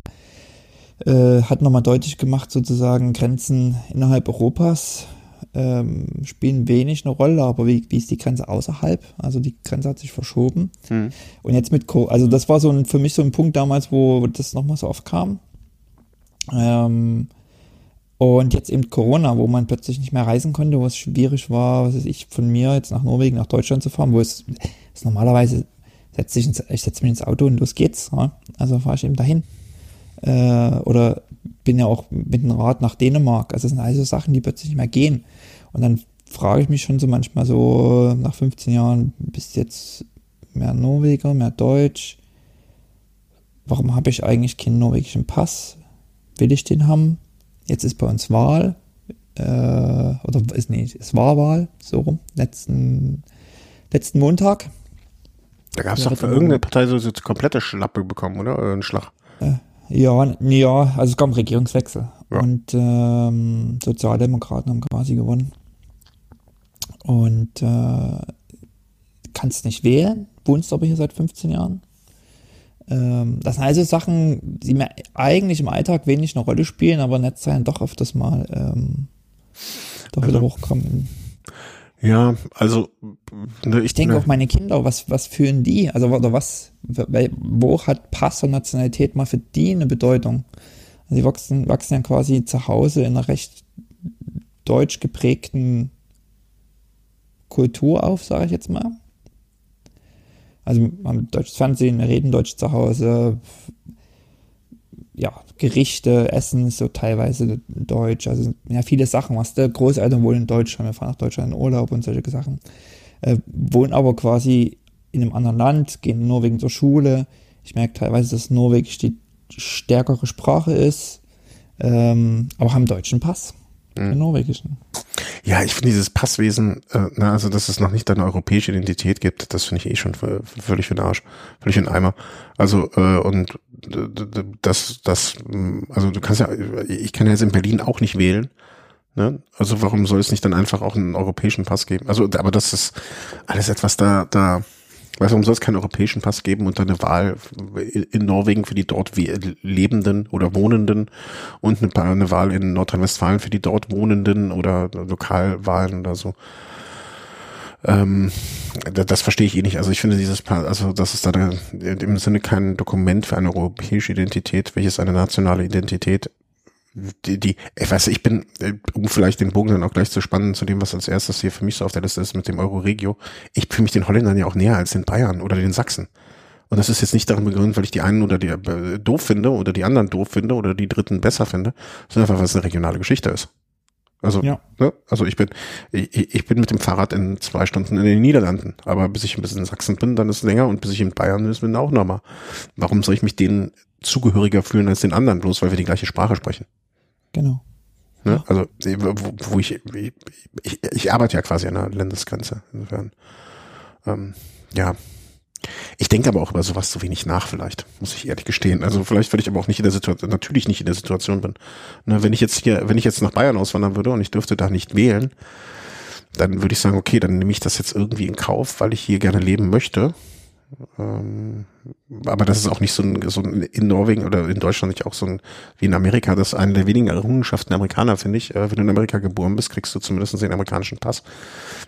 äh, hat nochmal deutlich gemacht, sozusagen Grenzen innerhalb Europas ähm, spielen wenig eine Rolle, aber wie, wie ist die Grenze außerhalb? Also die Grenze hat sich verschoben. Mhm. Und jetzt mit, Co also das war so ein, für mich so ein Punkt damals, wo das nochmal so oft kam. Ähm, und jetzt eben Corona, wo man plötzlich nicht mehr reisen konnte, wo es schwierig war, was weiß ich, von mir jetzt nach Norwegen, nach Deutschland zu fahren, wo es, es normalerweise setze ich, ins, ich setze mich ins Auto und los geht's. Ja? Also fahre ich eben dahin. Äh, oder bin ja auch mit dem Rad nach Dänemark. Also das sind also Sachen, die plötzlich nicht mehr gehen. Und dann frage ich mich schon so manchmal so nach 15 Jahren, bist jetzt mehr Norweger, mehr Deutsch? Warum habe ich eigentlich keinen norwegischen Pass? Will ich den haben? Jetzt ist bei uns Wahl. Äh, oder ist nicht, es war Wahl, so rum, letzten, letzten Montag. Da gab es doch für irgendeine Partei so, so komplette Schlappe bekommen, oder? Oder einen Schlag. Äh, ja, ja, also es kam Regierungswechsel. Ja. Und ähm, Sozialdemokraten haben quasi gewonnen. Und äh, kannst nicht wählen, wohnst aber hier seit 15 Jahren. Ähm, das sind also Sachen, die mir eigentlich im Alltag wenig eine Rolle spielen, aber nett sein doch öfters mal ähm, doch wieder also, hochkommen. Ja, also ne, ich, ich denke ne. auch meine Kinder, was was fühlen die? Also oder was? Wo hat Pass und Nationalität mal für die eine Bedeutung? Also die wachsen wachsen ja quasi zu Hause in einer recht deutsch geprägten Kultur auf, sage ich jetzt mal. Also wir haben deutsches Fernsehen, wir reden Deutsch zu Hause, ja, Gerichte, Essen so teilweise Deutsch, also ja, viele Sachen, was der Großeltern wohnen in Deutschland, wir fahren nach Deutschland in Urlaub und solche Sachen, äh, wohnen aber quasi in einem anderen Land, gehen in Norwegen zur Schule. Ich merke teilweise, dass Norwegisch die stärkere Sprache ist, ähm, aber haben deutschen Pass, mhm. den norwegischen. Ja, ich finde dieses Passwesen, äh, na, also dass es noch nicht eine europäische Identität gibt, das finde ich eh schon völlig für den Arsch, völlig den Eimer. Also äh, und das, das, also du kannst ja, ich kann ja jetzt in Berlin auch nicht wählen. Ne? Also warum soll es nicht dann einfach auch einen europäischen Pass geben? Also, aber das ist alles etwas da, da, Weißt du, warum soll es keinen europäischen Pass geben und dann eine Wahl in Norwegen für die dort Lebenden oder Wohnenden und eine, Wahl in Nordrhein-Westfalen für die dort Wohnenden oder Lokalwahlen oder so? Ähm, das, verstehe ich eh nicht. Also ich finde dieses, also das ist da im Sinne kein Dokument für eine europäische Identität, welches eine nationale Identität die, die, ich weiß, ich bin, äh, um vielleicht den Bogen dann auch gleich zu spannen zu dem, was als erstes hier für mich so auf der Liste ist mit dem Euro-Regio. Ich fühle mich den Holländern ja auch näher als den Bayern oder den Sachsen. Und das ist jetzt nicht daran begründet, weil ich die einen oder die äh, doof finde oder die anderen doof finde oder die dritten besser finde, sondern einfach, weil es eine regionale Geschichte ist. Also, ja. ne? also ich bin, ich, ich bin mit dem Fahrrad in zwei Stunden in den Niederlanden. Aber bis ich ein bisschen in Sachsen bin, dann ist es länger und bis ich in Bayern bin, bin auch nochmal. Warum soll ich mich denen zugehöriger fühlen als den anderen, bloß weil wir die gleiche Sprache sprechen? Genau. Ne? Also wo, wo ich, ich, ich arbeite ja quasi an der Landesgrenze. Insofern, ähm, ja. Ich denke aber auch über sowas zu wenig nach, vielleicht, muss ich ehrlich gestehen. Also vielleicht, weil ich aber auch nicht in der Situation, natürlich nicht in der Situation bin. Ne, wenn ich jetzt hier, wenn ich jetzt nach Bayern auswandern würde und ich dürfte da nicht wählen, dann würde ich sagen, okay, dann nehme ich das jetzt irgendwie in Kauf, weil ich hier gerne leben möchte. Ähm, aber das ist auch nicht so ein, so ein, in Norwegen oder in Deutschland nicht auch so ein, wie in Amerika, das ist eine der wenigen Errungenschaften der Amerikaner, finde ich. Äh, wenn du in Amerika geboren bist, kriegst du zumindest den amerikanischen Pass.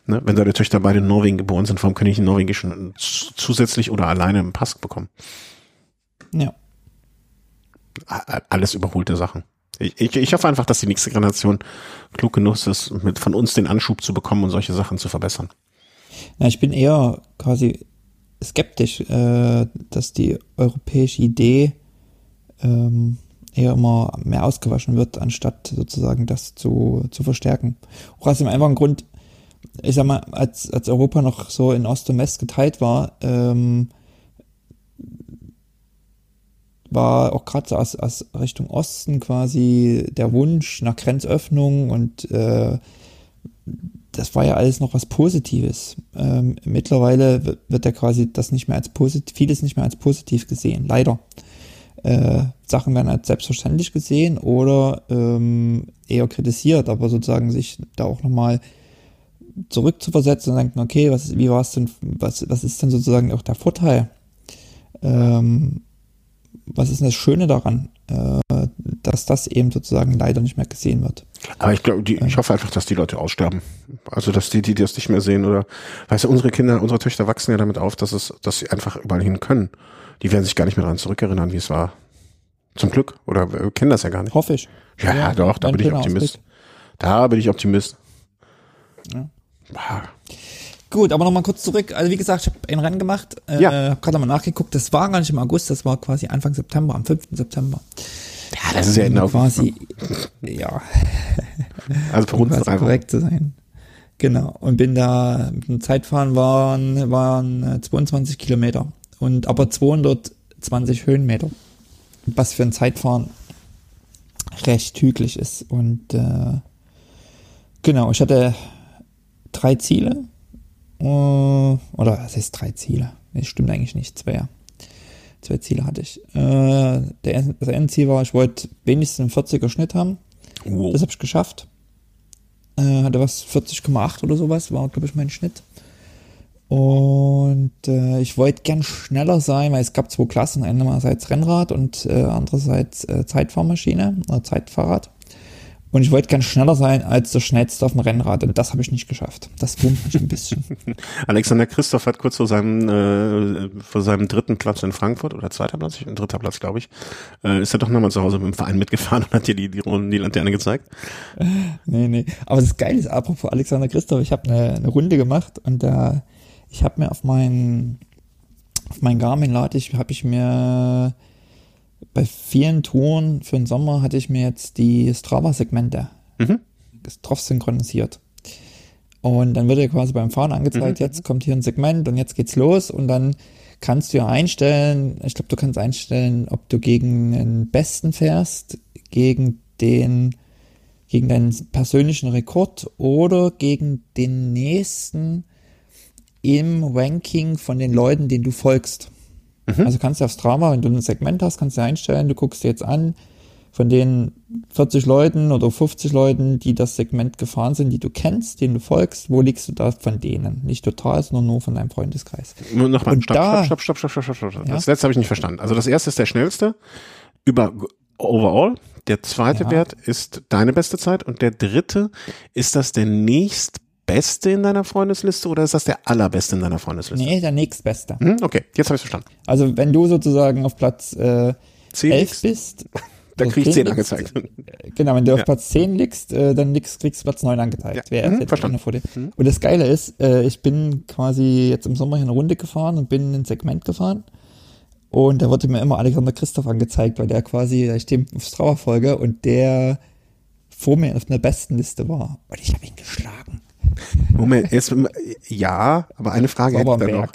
Ne? Wenn deine Töchter beide in Norwegen geboren sind, warum kann ich einen norwegischen zusätzlich oder alleine einen Pass bekommen? Ja. Alles überholte Sachen. Ich, ich, ich hoffe einfach, dass die nächste Generation klug genug ist, mit von uns den Anschub zu bekommen und solche Sachen zu verbessern. Ja, ich bin eher quasi skeptisch, äh, dass die europäische Idee ähm, eher immer mehr ausgewaschen wird, anstatt sozusagen das zu, zu verstärken. Auch aus dem einfachen Grund, ich sag mal, als, als Europa noch so in Ost und West geteilt war, ähm, war auch gerade so aus, aus Richtung Osten quasi der Wunsch nach Grenzöffnung und äh, das war ja alles noch was Positives. Ähm, mittlerweile wird ja quasi das nicht mehr als positiv, vieles nicht mehr als positiv gesehen, leider. Äh, Sachen werden als selbstverständlich gesehen oder ähm, eher kritisiert, aber sozusagen sich da auch nochmal zurückzuversetzen und denken, okay, was, wie war es denn, was, was ist denn sozusagen auch der Vorteil? Ähm, was ist denn das Schöne daran, äh, dass das eben sozusagen leider nicht mehr gesehen wird? Aber ich glaube, ich hoffe einfach, dass die Leute aussterben. Also, dass die, die das nicht mehr sehen oder, weißt du, unsere Kinder, unsere Töchter wachsen ja damit auf, dass es, dass sie einfach überall hin können. Die werden sich gar nicht mehr daran zurückerinnern, wie es war. Zum Glück. Oder kennen das ja gar nicht. Hoffe ich. Ja, ja doch, da bin ich Optimist. Da bin ich Optimist. Ja. Ah. Gut, aber nochmal kurz zurück. Also wie gesagt, ich habe ein Rennen gemacht, äh, ja. habe gerade nochmal nachgeguckt. Das war gar nicht im August, das war quasi Anfang September, am 5. September. Ja, das ist ja genau quasi, ja. Also für uns um korrekt zu sein. Genau. Und bin da, mit dem Zeitfahren waren, waren 22 äh, Kilometer. Und aber 220 Höhenmeter. Was für ein Zeitfahren recht hügelig ist. Und äh, genau, ich hatte drei Ziele. Äh, oder was heißt drei Ziele? Das stimmt eigentlich nicht, zwei. Zwei Ziele hatte ich. Äh, der, das Endziel war, ich wollte wenigstens einen 40er Schnitt haben. Wow. Das habe ich geschafft. Äh, hatte was 40,8 oder sowas, war, glaube ich, mein Schnitt. Und äh, ich wollte gern schneller sein, weil es gab zwei Klassen, einerseits Rennrad und äh, andererseits äh, Zeitfahrmaschine oder Zeitfahrrad. Und ich wollte ganz schneller sein als der Schnellste auf dem Rennrad und das habe ich nicht geschafft. Das wurmt mich ein bisschen. Alexander Christoph hat kurz vor seinem, äh, vor seinem dritten Platz in Frankfurt oder zweiter Platz, ein dritter Platz, glaube ich, äh, ist er doch nochmal zu Hause mit dem Verein mitgefahren und hat dir die, die, die Laterne gezeigt. Nee, nee. Aber das Geile ist, apropos Alexander Christoph, ich habe eine, eine Runde gemacht und da, ich habe mir auf meinen auf mein Garmin lade ich, habe ich mir bei vielen Touren für den Sommer hatte ich mir jetzt die Strava-Segmente Mhm. drauf synchronisiert. Und dann wird dir quasi beim Fahren angezeigt, Mhm. jetzt kommt hier ein Segment und jetzt geht's los und dann kannst du ja einstellen, ich glaube, du kannst einstellen, ob du gegen den Besten fährst, gegen den, gegen deinen persönlichen Rekord oder gegen den nächsten im Ranking von den Leuten, denen du folgst. Also kannst du auf Strava, wenn du ein Segment hast, kannst du einstellen, du guckst dir jetzt an, von den 40 Leuten oder 50 Leuten, die das Segment gefahren sind, die du kennst, denen du folgst, wo liegst du da von denen? Nicht total, sondern nur von deinem Freundeskreis. Nur Nochmal, stopp, da- stopp, stopp, stopp, stopp, stopp, stopp, stopp. Ja? Das letzte habe ich nicht verstanden. Also das erste ist der schnellste über overall. Der zweite Ja. Wert ist deine beste Zeit und der dritte, ist das der nächstbeste in deiner Freundesliste oder ist das der allerbeste in deiner Freundesliste? Nee, der nächstbeste. Hm, okay, jetzt habe ich verstanden. Also wenn du sozusagen auf Platz äh, Zehn 11 liegst, bist, dann also krieg ich 10 liegst, angezeigt. Genau, wenn du Ja. auf Platz 10 liegst, äh, dann liegst, kriegst du Platz 9 angezeigt. Ja. Jetzt verstanden. dir? Und das Geile ist, äh, ich bin quasi jetzt im Sommer hier eine Runde gefahren und bin in ein Segment gefahren. Und da wurde mir immer Alexander Christoph angezeigt, weil der quasi, ich dem auf Strava folge und der vor mir auf einer besten Liste war. Und ich habe ihn geschlagen. Moment, jetzt, ja, aber eine Frage hätte ich dann noch.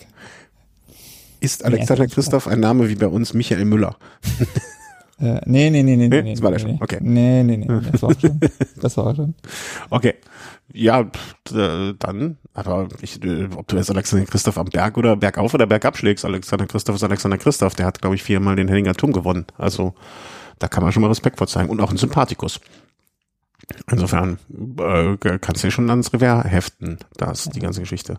Ist Alexander Nee, Christoph ein Name wie bei uns Michael Müller? Äh, nee, nee, nee, nee, Nee, nee. das war der nee, schon. nee. Okay. Nee, nee, nee, das war schon. Das war schon. Okay. Ja, dann, aber ich, äh, ob du jetzt Alexander Christoph am Berg oder bergauf oder bergab schlägst, Alexander Christoph ist Alexander Christoph, der hat, glaube ich, viermal den Henninger Turm gewonnen. Also da kann man schon mal Respekt vor zeigen und auch ein Sympathikus. Insofern äh, kannst du schon ans Revers heften, das, die ganze Geschichte.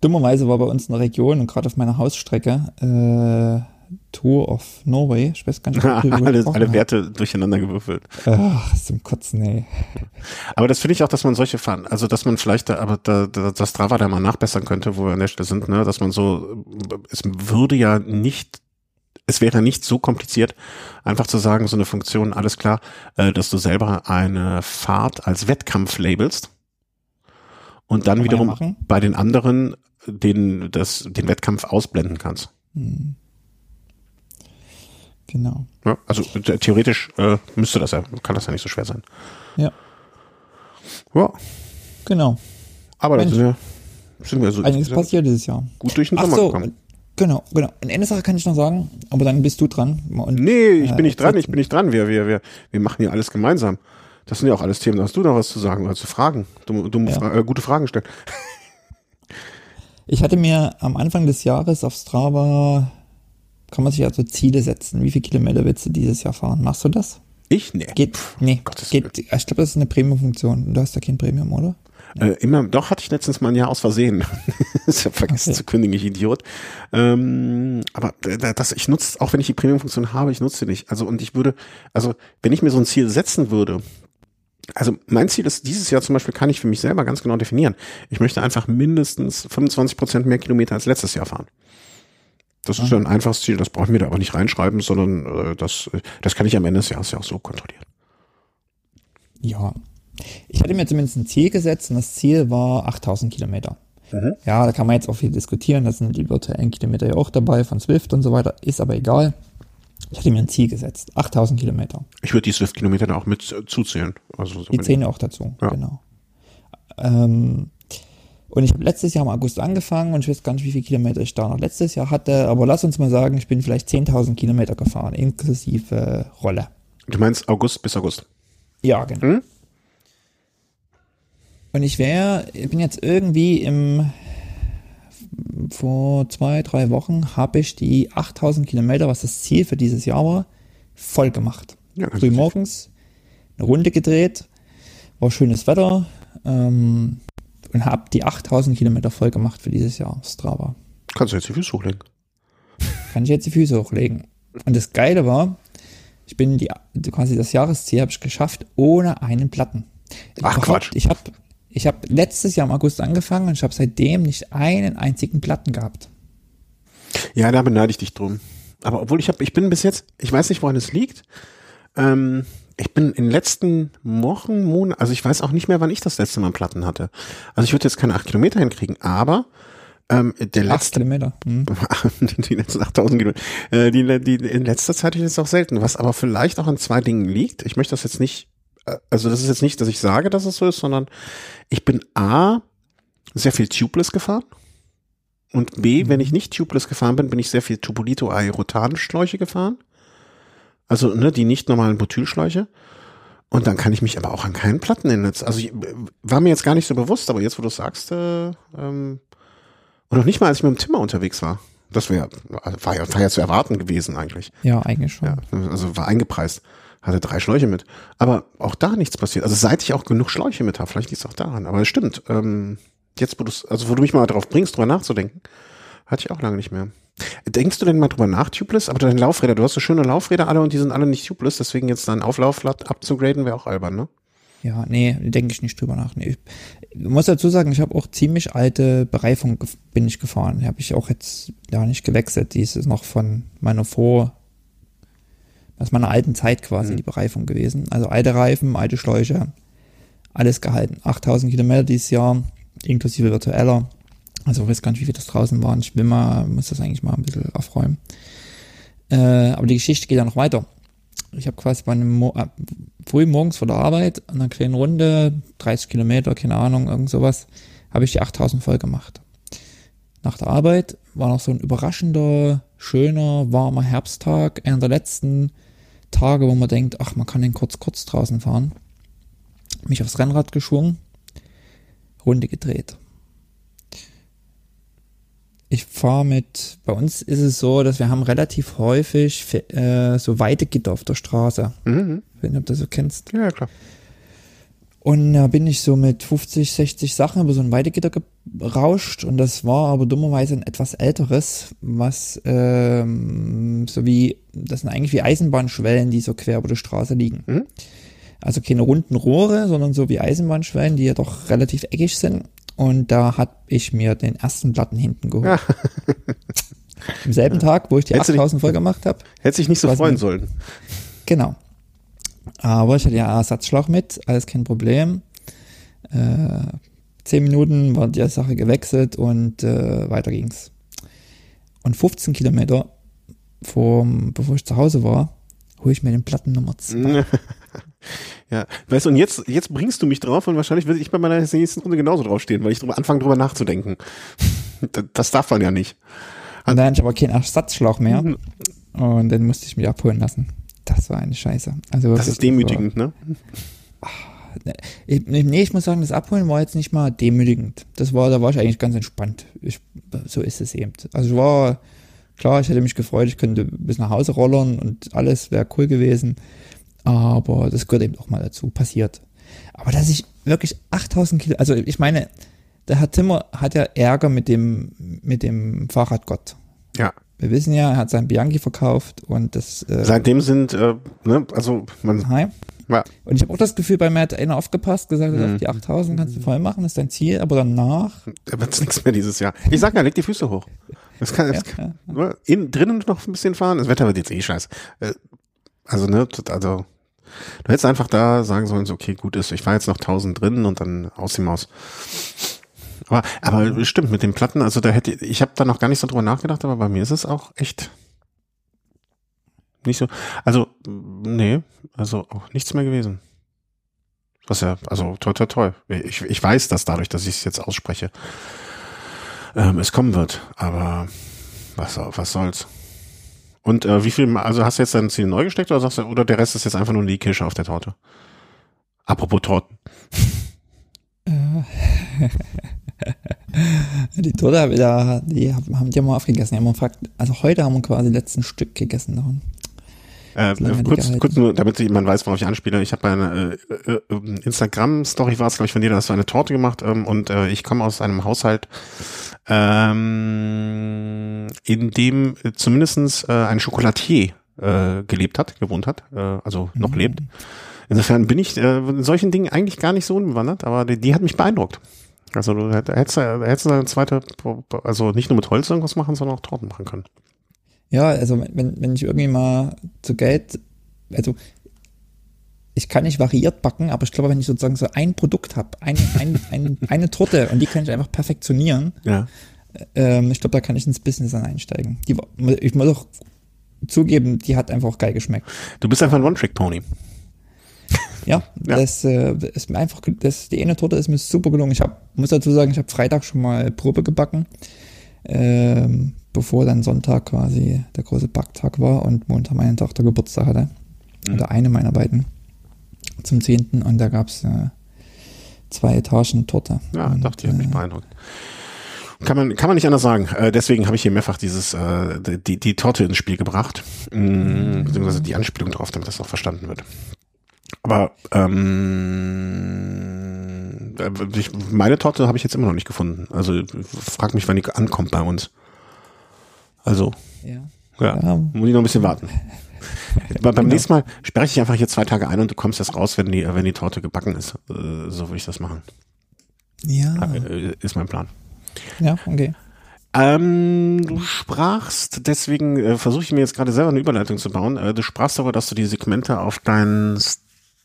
Dummerweise war bei uns in der Region und gerade auf meiner Hausstrecke äh, Tour of Norway, ich weiß gar nicht, ob alle, alle. Werte durcheinander gewürfelt. Ach, zum Kotzen, ey. Aber das finde ich auch, dass man solche fahren, also dass man vielleicht, da, aber da, da, das Strava da mal nachbessern könnte, wo wir an der Stelle sind, ne, dass man so, es würde ja nicht, es wäre nicht so kompliziert, einfach zu sagen, so eine Funktion, alles klar, äh, dass du selber eine Fahrt als Wettkampf labelst und dann wiederum ja bei den anderen den, das, den Wettkampf ausblenden kannst. Genau. Ja, also äh, theoretisch äh, müsste das ja, kann das ja nicht so schwer sein. Ja, Ja, genau. aber Mensch. sind wir, sind wir so Einiges passiert dieses Jahr. gut durch den Ach Sommer so, gekommen. Genau, genau. Und eine Sache kann ich noch sagen, aber dann bist du dran. Und, Nee, ich äh, bin nicht dran, ich bin nicht dran. Wir, wir, wir, wir machen hier alles gemeinsam. Das sind ja auch alles Themen. Da hast du noch was zu sagen oder zu fragen. Dumme, dumme Ja. Fra äh, gute Fragen stellen. Ich hatte mir am Anfang des Jahres auf Strava, kann man sich also Ziele setzen. Wie viele Kilometer willst du dieses Jahr fahren? Machst du das? Ich? Nee. Geht, nee, Gottes geht, ich glaube, das ist eine Premium-Funktion. Du hast ja kein Premium, oder? Äh, immer, doch hatte ich letztens mal ein Jahr aus Versehen. ich habe vergessen Okay. zu kündigen, ich Idiot. Ähm, aber das, ich nutze, auch wenn ich die Premium-Funktion habe, ich nutze sie nicht. Also und ich würde, also wenn ich mir so ein Ziel setzen würde, also mein Ziel ist dieses Jahr zum Beispiel, kann ich für mich selber ganz genau definieren. Ich möchte einfach mindestens 25 Prozent mehr Kilometer als letztes Jahr fahren. Das ist ein einfaches Ziel, das brauche ich mir da aber nicht reinschreiben, sondern äh, das, äh, das kann ich am Ende des Jahres ja auch so kontrollieren. Ja. Ich hatte mir zumindest ein Ziel gesetzt und das Ziel war 8000 Kilometer. Ja, da kann man jetzt auch viel diskutieren. Da sind die virtuellen Kilometer ja auch dabei von Swift und so weiter. Ist aber egal. Ich hatte mir ein Ziel gesetzt. 8000 Kilometer. Ich würde die Swift-Kilometer da auch mit äh, zuzählen. Also so Die zählen ja auch dazu. Ja. Genau. Ähm, und ich habe letztes Jahr im August angefangen und ich weiß gar nicht, wie viele Kilometer ich da noch letztes Jahr hatte. Aber lass uns mal sagen, ich bin vielleicht 10.000 Kilometer gefahren, inklusive Rolle. Du meinst August bis August. Ja, genau. Hm? Und ich wäre, ich bin jetzt irgendwie im, vor zwei, drei Wochen habe ich die 8000 Kilometer, was das Ziel für dieses Jahr war, voll gemacht. Ja, Früh morgens eine Runde gedreht, war schönes Wetter ähm, und habe die 8000 Kilometer voll gemacht für dieses Jahr Strava. Kannst du jetzt die Füße hochlegen. Kann ich jetzt die Füße hochlegen. Und das Geile war, Ich bin die, quasi das Jahresziel habe ich geschafft ohne einen Platten. Ach, Überhaupt, Quatsch. Ich habe ich hab letztes Jahr im August angefangen und ich habe seitdem nicht einen einzigen Platten gehabt. Ja, da beneide ich dich drum. Aber obwohl ich habe, ich bin bis jetzt, ich weiß nicht, woran es liegt. Ähm, ich bin in den letzten Wochen, Monaten, also ich weiß auch nicht mehr, wann ich das letzte Mal Platten hatte. Also ich würde jetzt keine acht Kilometer hinkriegen, aber ähm, der letzte, Kilometer. Hm. die letzten 8000 Kilometer, äh, die, die, in letzter Zeit ist es auch selten, was aber vielleicht auch an zwei Dingen liegt. Ich möchte das jetzt nicht, also das ist jetzt nicht, dass ich sage, dass es so ist, sondern ich bin A, sehr viel Tubeless gefahren. Und B, wenn ich nicht Tubeless gefahren bin, bin ich sehr viel Tubolito Aerotan-Schläuche gefahren. Also, ne, die nicht normalen Butylschläuche. Und dann kann ich mich aber auch an keinen Platten erinnern. Also, ich, war mir jetzt gar nicht so bewusst, aber jetzt, wo du sagst, äh, ähm, und noch nicht mal, als ich mit dem Timmer unterwegs war. Das wäre, war ja, war ja zu erwarten gewesen eigentlich. Ja, eigentlich schon. Ja, also war eingepreist. Hatte drei Schläuche mit. Aber auch da nichts passiert. Also seit ich auch genug Schläuche mit habe, vielleicht liegt es auch daran. Aber es stimmt. Ähm, jetzt, wo du also wo du mich mal darauf bringst, drüber nachzudenken, hatte ich auch lange nicht mehr. Denkst du denn mal drüber nach, Tubeless? Aber deine Laufräder, du hast so schöne Laufräder alle und die sind alle nicht Tubeless, deswegen jetzt deinen Auflauflatt abzugraden wäre auch albern, ne? Ja, nee, denke ich nicht drüber nach. Nee. Ich muss dazu sagen, ich habe auch ziemlich alte Bereifung bin ich gefahren. Habe ich auch jetzt ja nicht gewechselt. Die ist noch von meiner Vor, aus meiner alten Zeit quasi die Bereifung gewesen. Also alte Reifen, alte Schläuche, alles gehalten. 8000 Kilometer dieses Jahr, inklusive virtueller. Also ich weiß gar nicht, wie viel das draußen waren. Ich will mal, muss das eigentlich mal ein bisschen aufräumen. Äh, aber die Geschichte geht ja noch weiter. Ich habe quasi bei einem Mo äh, früh morgens vor der Arbeit an einer kleinen Runde, 30 Kilometer, keine Ahnung, irgend sowas, habe ich die 8000 voll gemacht. Nach der Arbeit war noch so ein überraschender, schöner, warmer Herbsttag, einer der letzten Tage, wo man denkt, ach, man kann den kurz, kurz draußen fahren. Mich aufs Rennrad geschwungen, Runde gedreht. Ich fahre mit, bei uns ist es so, dass wir haben relativ häufig äh, so Weidegitter auf der Straße. Mhm. Ich weiß nicht, ob du das so kennst. Ja, klar. Und da bin ich so mit 50, 60 Sachen über so ein Weidegitter gerauscht und das war aber dummerweise ein etwas älteres, was ähm, so wie, das sind eigentlich wie Eisenbahnschwellen, die so quer über der Straße liegen. Mhm. Also keine runden Rohre, sondern so wie Eisenbahnschwellen, die ja doch relativ eckig sind. Und da hat ich mir den ersten Platten hinten geholt. Am selben Tag, wo ich die Hättest du dich- 8000 voll gemacht habe. Hätte sich nicht so freuen sollen. Genau. Aber ich hatte ja Ersatzschlauch mit, alles kein Problem. Äh, zehn Minuten war die Sache gewechselt und äh, weiter ging's. Und 15 Kilometer vor, bevor ich zu Hause war, hole ich mir den Platten Nummer 2. ja, weißt du, und jetzt, jetzt bringst du mich drauf und wahrscheinlich werde ich bei meiner nächsten Runde genauso draufstehen, weil ich drüber anfange, drüber nachzudenken. Das- darf man ja nicht. Hatte ich aber keinen Ersatzschlauch mehr. Und dann musste ich mich abholen lassen. Das war eine Scheiße. Also Das ist demütigend, ne? war- Ich, nee, ich muss sagen, das Abholen war jetzt nicht mal demütigend. Das war, da war ich eigentlich ganz entspannt. Ich, so ist es eben. Also ich war, klar, ich hätte mich gefreut, ich könnte bis nach Hause rollern und alles wäre cool gewesen. Aber das gehört eben auch mal dazu, passiert. Aber dass ich wirklich 8000 Kilo, also ich meine, der Herr Timmer hat ja Ärger mit dem, mit dem Fahrradgott. Ja. Wir wissen ja, er hat sein Bianchi verkauft und das, äh, Seitdem sind, äh, ne, also man, Heim. ja, Und ich habe auch das Gefühl, bei mir hat einer aufgepasst, gesagt, Mhm. die 8000 kannst du voll machen, ist dein Ziel, aber danach, da wird's nichts mehr dieses Jahr. Ich sag ja, leg die Füße hoch. Das kann, das Ja, kann nur in, drinnen noch ein bisschen fahren. Das Wetter wird jetzt eh scheiße. Äh, Also, ne, also, du hättest einfach da sagen sollen, so, okay, gut ist, ich fahre jetzt noch 1000 drinnen und dann aus die Maus. Aber, aber stimmt, mit den Platten, also da hätte, ich habe da noch gar nicht so drüber nachgedacht, aber bei mir ist es auch echt nicht so, also, nee, also auch nichts mehr gewesen. Was ja, also toi toi toi. Ich, ich weiß das dadurch, dass ich es jetzt ausspreche, ähm, es kommen wird, aber was, was soll's. Und äh, wie viel, also hast du jetzt dein Ziel neu gesteckt oder sagst du, oder der Rest ist jetzt einfach nur die Kirsche auf der Torte? Apropos Torten. die Torte haben da, die haben die haben wir aufgegessen. Die haben wir gefragt, also heute haben wir quasi letzten Stück gegessen davon. Äh, kurz, kurz nur, damit man weiß, worauf ich anspiele. Ich habe bei einer äh, äh, äh, Instagram-Story war es, glaube ich, von dir, da hast du eine Torte gemacht ähm, und äh, ich komme aus einem Haushalt, ähm, in dem äh, zumindestens äh, ein Schokolatier äh, gelebt hat, gewohnt hat, äh, also noch mhm. lebt. Insofern bin ich äh, in solchen Dingen eigentlich gar nicht so unbewandert, aber die, die hat mich beeindruckt. Also du hättest, hättest eine zweite, also nicht nur mit Holz irgendwas machen, sondern auch Torten machen können. Ja, also wenn, wenn ich irgendwie mal zu Geld, also ich kann nicht variiert backen, aber ich glaube, wenn ich sozusagen so ein Produkt habe, ein, ein, ein, eine Torte und die kann ich einfach perfektionieren, ja. ähm, ich glaube, da kann ich ins Business dann einsteigen. Die, ich muss auch zugeben, die hat einfach auch geil geschmeckt. Du bist einfach ein One-Trick-Pony. Ja, ja, das äh, ist mir einfach, das, die eine Torte ist mir super gelungen. Ich hab, muss dazu sagen, ich habe Freitag schon mal Probe gebacken, ähm, bevor dann Sonntag quasi der große Backtag war und Montag meinen Tochter Geburtstag hatte. Mhm. Oder eine meiner beiden zum 10. und da gab es äh, zwei Etagen Torte. Ja, und, dachte ich, hat mich äh, beeindruckt. Kann man, kann man nicht anders sagen. Äh, deswegen habe ich hier mehrfach dieses, äh, die, die Torte ins Spiel gebracht. Mm, beziehungsweise die Anspielung drauf, damit das auch verstanden wird. Aber ähm, äh, ich, meine Torte habe ich jetzt immer noch nicht gefunden. Also frag mich, wann die ankommt bei uns. Also, ja, ja, ja. muss ich noch ein bisschen warten. beim genau. nächsten Mal sperre ich dich einfach hier zwei Tage ein und du kommst erst raus, wenn die, wenn die Torte gebacken ist. Äh, so würde ich das machen. Ja. Äh, ist mein Plan. Ja, okay. Ähm, du sprachst, deswegen äh, versuche ich mir jetzt gerade selber eine Überleitung zu bauen. Äh, du sprachst darüber, dass du die Segmente auf dein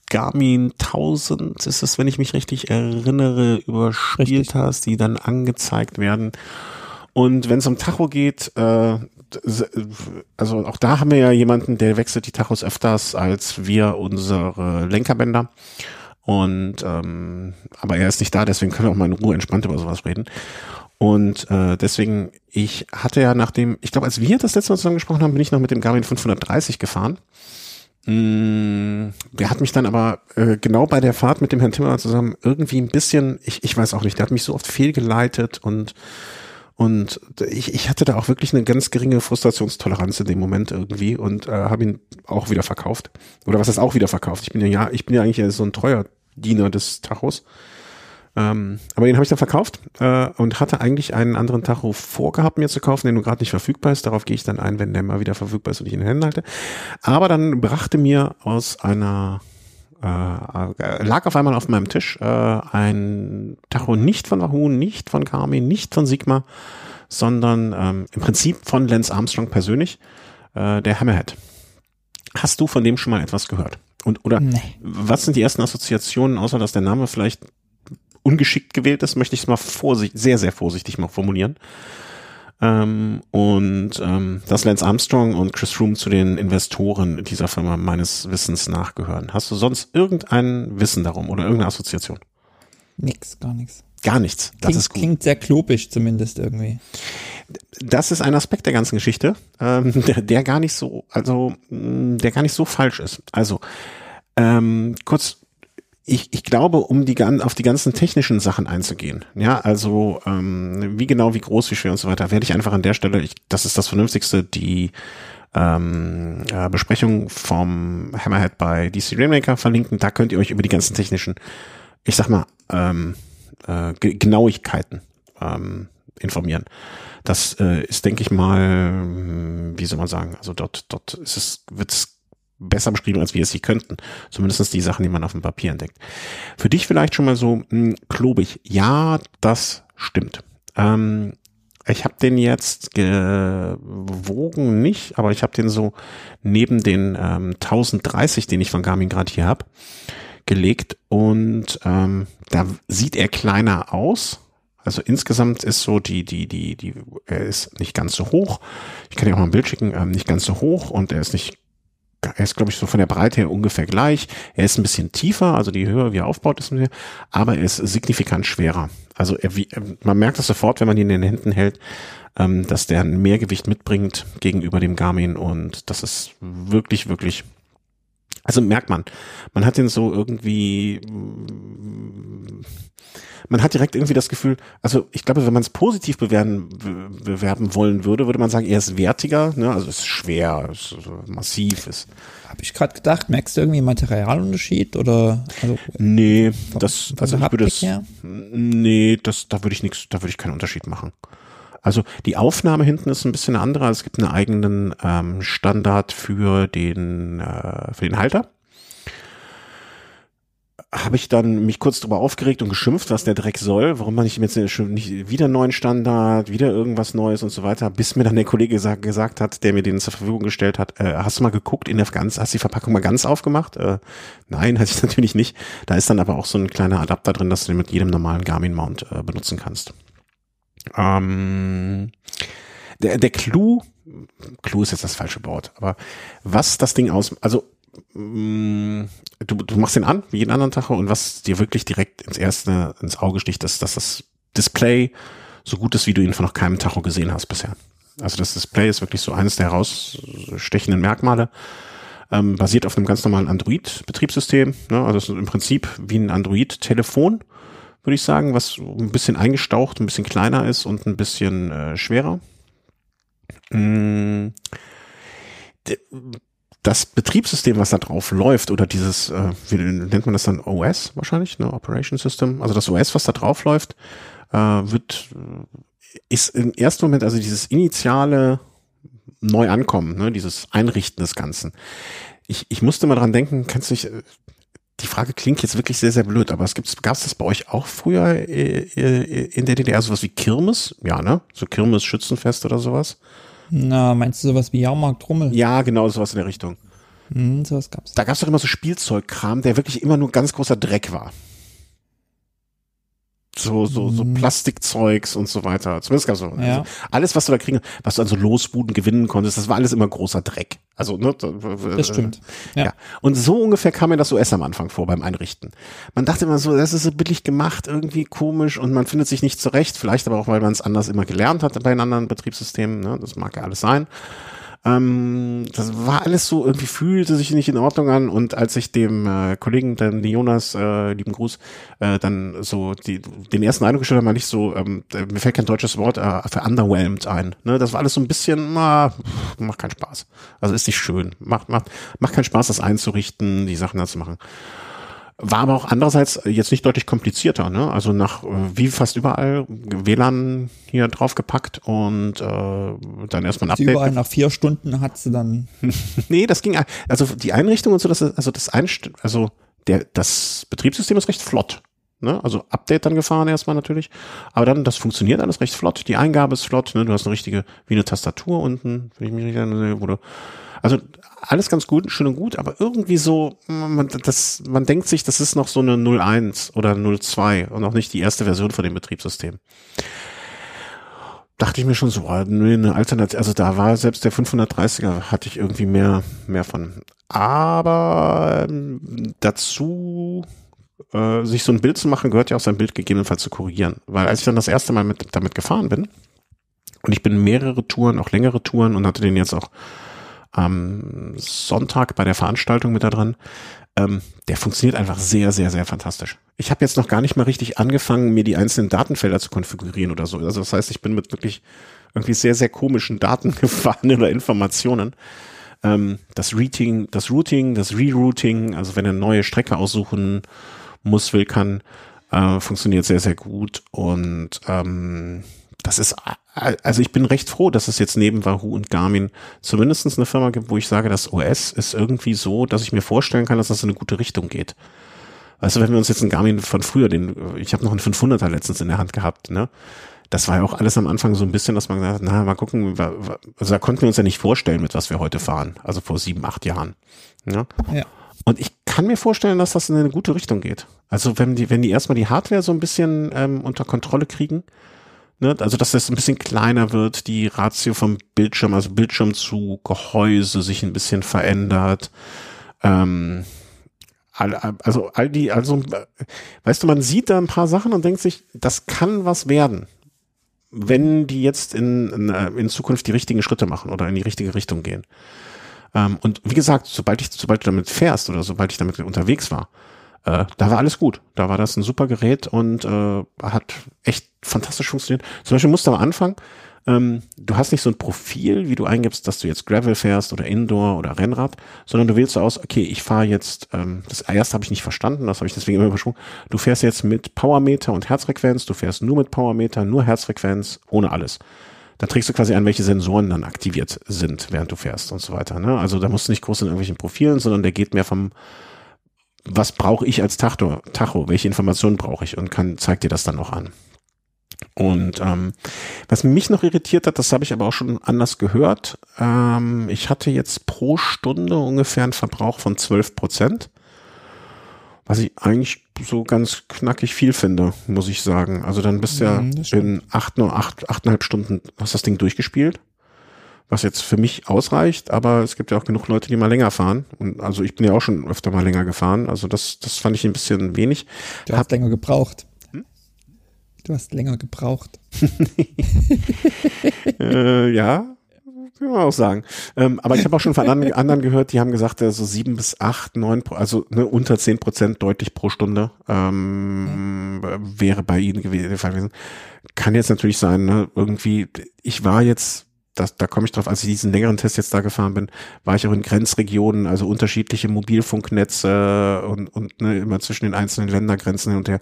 Garmin 1000, ist es, wenn ich mich richtig erinnere, überspielt hast, die dann angezeigt werden. Und wenn es um Tacho geht, äh, also auch da haben wir ja jemanden, der wechselt die Tachos öfters als wir unsere Lenkerbänder. Und ähm, aber er ist nicht da, deswegen können wir auch mal in Ruhe entspannt über sowas reden. Und äh, deswegen, ich hatte ja nachdem, ich glaube, als wir das letzte Mal zusammen gesprochen haben, bin ich noch mit dem Garmin 530 gefahren. Mm, der hat mich dann aber äh, genau bei der Fahrt mit dem Herrn Timmer zusammen irgendwie ein bisschen, ich, ich weiß auch nicht, der hat mich so oft fehlgeleitet und und ich, ich hatte da auch wirklich eine ganz geringe Frustrationstoleranz in dem Moment irgendwie und äh, habe ihn auch wieder verkauft. Oder was ist auch wieder verkauft? Ich bin ja, ja, ich bin ja eigentlich so ein treuer Diener des Tachos. Ähm, aber den habe ich dann verkauft äh, und hatte eigentlich einen anderen Tacho vorgehabt, mir zu kaufen, der nur gerade nicht verfügbar ist. Darauf gehe ich dann ein, wenn der mal wieder verfügbar ist und ich ihn in den Händen halte. Aber dann brachte mir aus einer äh, lag auf einmal auf meinem Tisch äh, ein Tacho nicht von Wahoo, nicht von Garmin, nicht von Sigma, sondern ähm, im Prinzip von Lance Armstrong persönlich, äh, der Hammerhead. Hast du von dem schon mal etwas gehört? Und oder nee. was sind die ersten Assoziationen, außer dass der Name vielleicht ungeschickt gewählt ist, möchte ich es mal vorsichtig, sehr, sehr vorsichtig mal formulieren. Ähm, und ähm, dass Lance Armstrong und Chris Froome zu den Investoren dieser Firma meines Wissens nachgehören. Hast du sonst irgendein Wissen darum oder irgendeine Assoziation? Nix, gar nichts. Gar nichts. Das klingt, ist gut. Klingt sehr klopisch zumindest irgendwie. Das ist ein Aspekt der ganzen Geschichte, ähm, der, der gar nicht so, also der gar nicht so falsch ist. Also ähm, kurz ich, ich glaube, um die auf die ganzen technischen Sachen einzugehen, ja, also ähm, wie genau, wie groß, wie schwer und so weiter, werde ich einfach an der Stelle, ich, das ist das Vernünftigste, die ähm, äh, Besprechung vom Hammerhead bei DC Rainmaker verlinken. Da könnt ihr euch über die ganzen technischen, ich sag mal, ähm, äh, Genauigkeiten ähm, informieren. Das äh, ist, denke ich mal, wie soll man sagen, also dort, dort ist es, wird es besser beschrieben, als wir es sie könnten. Zumindest die Sachen, die man auf dem Papier entdeckt. Für dich vielleicht schon mal so mh, hm, klobig. Ja, das stimmt. Ähm, ich habe den jetzt gewogen nicht, aber ich habe den so neben den ähm, 1030, den ich von Garmin gerade hier habe, gelegt und ähm, da sieht er kleiner aus. Also insgesamt ist so die, die, die, die, er ist nicht ganz so hoch. Ich kann dir auch mal ein Bild schicken, ähm, nicht ganz so hoch und er ist nicht er ist, glaube ich, so von der Breite her ungefähr gleich. Er ist ein bisschen tiefer, also die Höhe, wie er aufbaut, ist aber er ist signifikant schwerer. Also er, wie, man merkt das sofort, wenn man ihn in den Händen hält, ähm, dass der ein Mehrgewicht mitbringt gegenüber dem Garmin und das ist wirklich, wirklich also merkt man, man hat den so irgendwie, man hat direkt irgendwie das Gefühl, also ich glaube, wenn man es positiv bewerben, bewerben wollen würde, würde man sagen, er ist wertiger, ne? also es ist schwer, es ist massiv. Ist. Habe ich gerade gedacht, merkst du irgendwie Materialunterschied oder? Also, nee, das, also ich würde das, nee, das, da würde ich nichts, da würde ich keinen Unterschied machen. Also die Aufnahme hinten ist ein bisschen eine andere. Es gibt einen eigenen ähm, Standard für den, äh, für den Halter habe ich dann mich kurz darüber aufgeregt und geschimpft, was der Dreck soll, warum man nicht jetzt nicht wieder neuen Standard, wieder irgendwas Neues und so weiter, bis mir dann der Kollege gesagt, gesagt hat, der mir den zur Verfügung gestellt hat, äh, hast du mal geguckt in der ganz, hast die Verpackung mal ganz aufgemacht? Äh, nein, hatte ich natürlich nicht. Da ist dann aber auch so ein kleiner Adapter drin, dass du den mit jedem normalen Garmin-Mount äh, benutzen kannst. Ähm, der, der Clou, Clou ist jetzt das falsche Wort, aber was das Ding aus, also Mm, du, du machst den an, wie jeden anderen Tacho, und was dir wirklich direkt ins erste, ins Auge sticht, ist, dass das Display so gut ist, wie du ihn von noch keinem Tacho gesehen hast bisher. Also das Display ist wirklich so eines der herausstechenden Merkmale. Ähm, basiert auf einem ganz normalen Android-Betriebssystem. Ne? Also im Prinzip wie ein Android-Telefon, würde ich sagen, was ein bisschen eingestaucht, ein bisschen kleiner ist und ein bisschen äh, schwerer. Mm. Das Betriebssystem, was da drauf läuft, oder dieses, äh, wie nennt man das dann, OS wahrscheinlich, ne, Operation System, also das OS, was da drauf läuft, äh, wird, ist im ersten Moment, also dieses initiale Neuankommen, ne, dieses Einrichten des Ganzen. Ich, ich musste mal dran denken, kannst du dich, äh, die Frage klingt jetzt wirklich sehr, sehr blöd, aber es gibt, gab es das bei euch auch früher äh, äh, in der DDR sowas wie Kirmes? Ja, ne? So Kirmes, Schützenfest oder sowas? Na, meinst du sowas wie Jahrmarkt Rummel? Ja, genau, sowas in der Richtung. Hm, sowas gab's. Da gab's doch immer so Spielzeugkram, der wirklich immer nur ganz großer Dreck war so, so, so mhm. Plastikzeugs und so weiter. Zumindest gab so. Ja. Also alles, was du da kriegen, was du an so Losbuden gewinnen konntest, das war alles immer großer Dreck. Also, ne, das stimmt. Ja. ja. Und so ungefähr kam mir das OS am Anfang vor beim Einrichten. Man dachte immer so, das ist so billig gemacht, irgendwie komisch und man findet sich nicht zurecht. Vielleicht aber auch, weil man es anders immer gelernt hat bei den anderen Betriebssystemen. Ne? Das mag ja alles sein. Ähm, das war alles so, irgendwie fühlte sich nicht in Ordnung an. Und als ich dem äh, Kollegen, dann Jonas, äh, lieben Gruß, äh, dann so die, den ersten Eindruck gestellt habe, mal nicht so, ähm, mir fällt kein deutsches Wort äh, für underwhelmed ein. Ne? Das war alles so ein bisschen, na, macht keinen Spaß. Also ist nicht schön. Macht, macht, macht keinen Spaß, das einzurichten, die Sachen da zu machen. War aber auch andererseits jetzt nicht deutlich komplizierter, ne? Also nach äh, wie fast überall WLAN hier draufgepackt und äh, dann erstmal ein Update. Überall nach vier Stunden hat sie dann. nee, das ging also die Einrichtung und so, das ist, also das Einst also der das Betriebssystem ist recht flott. Ne? Also Update dann gefahren erstmal natürlich. Aber dann, das funktioniert alles recht flott. Die Eingabe ist flott. Ne? Du hast eine richtige, wie eine Tastatur unten, wenn ich mich richtig erinnere, wo du, also alles ganz gut, schön und gut, aber irgendwie so, man, das, man denkt sich, das ist noch so eine 01 oder 02 und auch nicht die erste Version von dem Betriebssystem. Dachte ich mir schon so, eine Alternative, also da war selbst der 530er, hatte ich irgendwie mehr, mehr von. Aber ähm, dazu äh, sich so ein Bild zu machen, gehört ja auch sein Bild gegebenenfalls zu korrigieren. Weil als ich dann das erste Mal mit, damit gefahren bin, und ich bin mehrere Touren, auch längere Touren und hatte den jetzt auch am Sonntag bei der Veranstaltung mit da dran. Ähm, der funktioniert einfach sehr, sehr, sehr fantastisch. Ich habe jetzt noch gar nicht mal richtig angefangen, mir die einzelnen Datenfelder zu konfigurieren oder so. Also das heißt, ich bin mit wirklich irgendwie sehr, sehr komischen Daten gefahren oder Informationen. Ähm, das Routing, das Routing, das Rerouting, also wenn er eine neue Strecke aussuchen muss, will, kann, äh, funktioniert sehr, sehr gut. Und ähm, das ist, also ich bin recht froh, dass es jetzt neben Wahoo und Garmin zumindestens eine Firma gibt, wo ich sage, das OS ist irgendwie so, dass ich mir vorstellen kann, dass das in eine gute Richtung geht. Du, wenn wir uns jetzt einen Garmin von früher, den, ich habe noch einen 500er letztens in der Hand gehabt, ne? Das war ja auch alles am Anfang so ein bisschen, dass man gesagt hat, na, mal gucken, also da konnten wir uns ja nicht vorstellen, mit was wir heute fahren, also vor sieben, acht Jahren. Ne? Ja. Und ich kann mir vorstellen, dass das in eine gute Richtung geht. Also wenn die, wenn die erstmal die Hardware so ein bisschen ähm, unter Kontrolle kriegen, Ne? Also, dass das ein bisschen kleiner wird, die Ratio vom Bildschirm, also Bildschirm zu Gehäuse sich ein bisschen verändert. Ähm, also all die, also weißt du, man sieht da ein paar Sachen und denkt sich, das kann was werden, wenn die jetzt in, in, in Zukunft die richtigen Schritte machen oder in die richtige Richtung gehen. Ähm, und wie gesagt, sobald ich, sobald du damit fährst oder sobald ich damit unterwegs war, äh, da war alles gut. Da war das ein super Gerät und äh, hat echt fantastisch funktioniert. Zum Beispiel musst du am Anfang, ähm, du hast nicht so ein Profil, wie du eingibst, dass du jetzt Gravel fährst oder Indoor oder Rennrad, sondern du wählst so aus, okay, ich fahre jetzt, ähm, das erste habe ich nicht verstanden, das habe ich deswegen immer übersprungen, du fährst jetzt mit Powermeter und Herzfrequenz, du fährst nur mit Powermeter, nur Herzfrequenz, ohne alles. Da trägst du quasi an, welche Sensoren dann aktiviert sind, während du fährst und so weiter. Ne? Also da musst du nicht groß in irgendwelchen Profilen, sondern der geht mehr vom, was brauche ich als Tacho, Tacho, welche Informationen brauche ich und kann, zeigt dir das dann auch an. Und ähm, was mich noch irritiert hat, das habe ich aber auch schon anders gehört. Ähm, ich hatte jetzt pro Stunde ungefähr einen Verbrauch von 12 Prozent, was ich eigentlich so ganz knackig viel finde, muss ich sagen. Also dann bist du ja Mhm, das in acht, nur acht, achteinhalb Stunden hast das Ding durchgespielt, was jetzt für mich ausreicht, aber es gibt ja auch genug Leute, die mal länger fahren. Und also ich bin ja auch schon öfter mal länger gefahren. Also das, das fand ich ein bisschen wenig. Du hast länger gebraucht. Du hast länger gebraucht. äh, ja, kann man auch sagen. Ähm, aber ich habe auch schon von anderen, gehört, die haben gesagt, äh, so sieben bis acht, neun, also ne, unter zehn Prozent deutlich pro Stunde ähm, wäre bei ihnen gewesen. Kann jetzt natürlich sein, ne, irgendwie, ich war jetzt, das, da komme ich drauf, als ich diesen längeren Test jetzt da gefahren bin, war ich auch in Grenzregionen, also unterschiedliche Mobilfunknetze und, und ne, immer zwischen den einzelnen Ländergrenzen hin und her.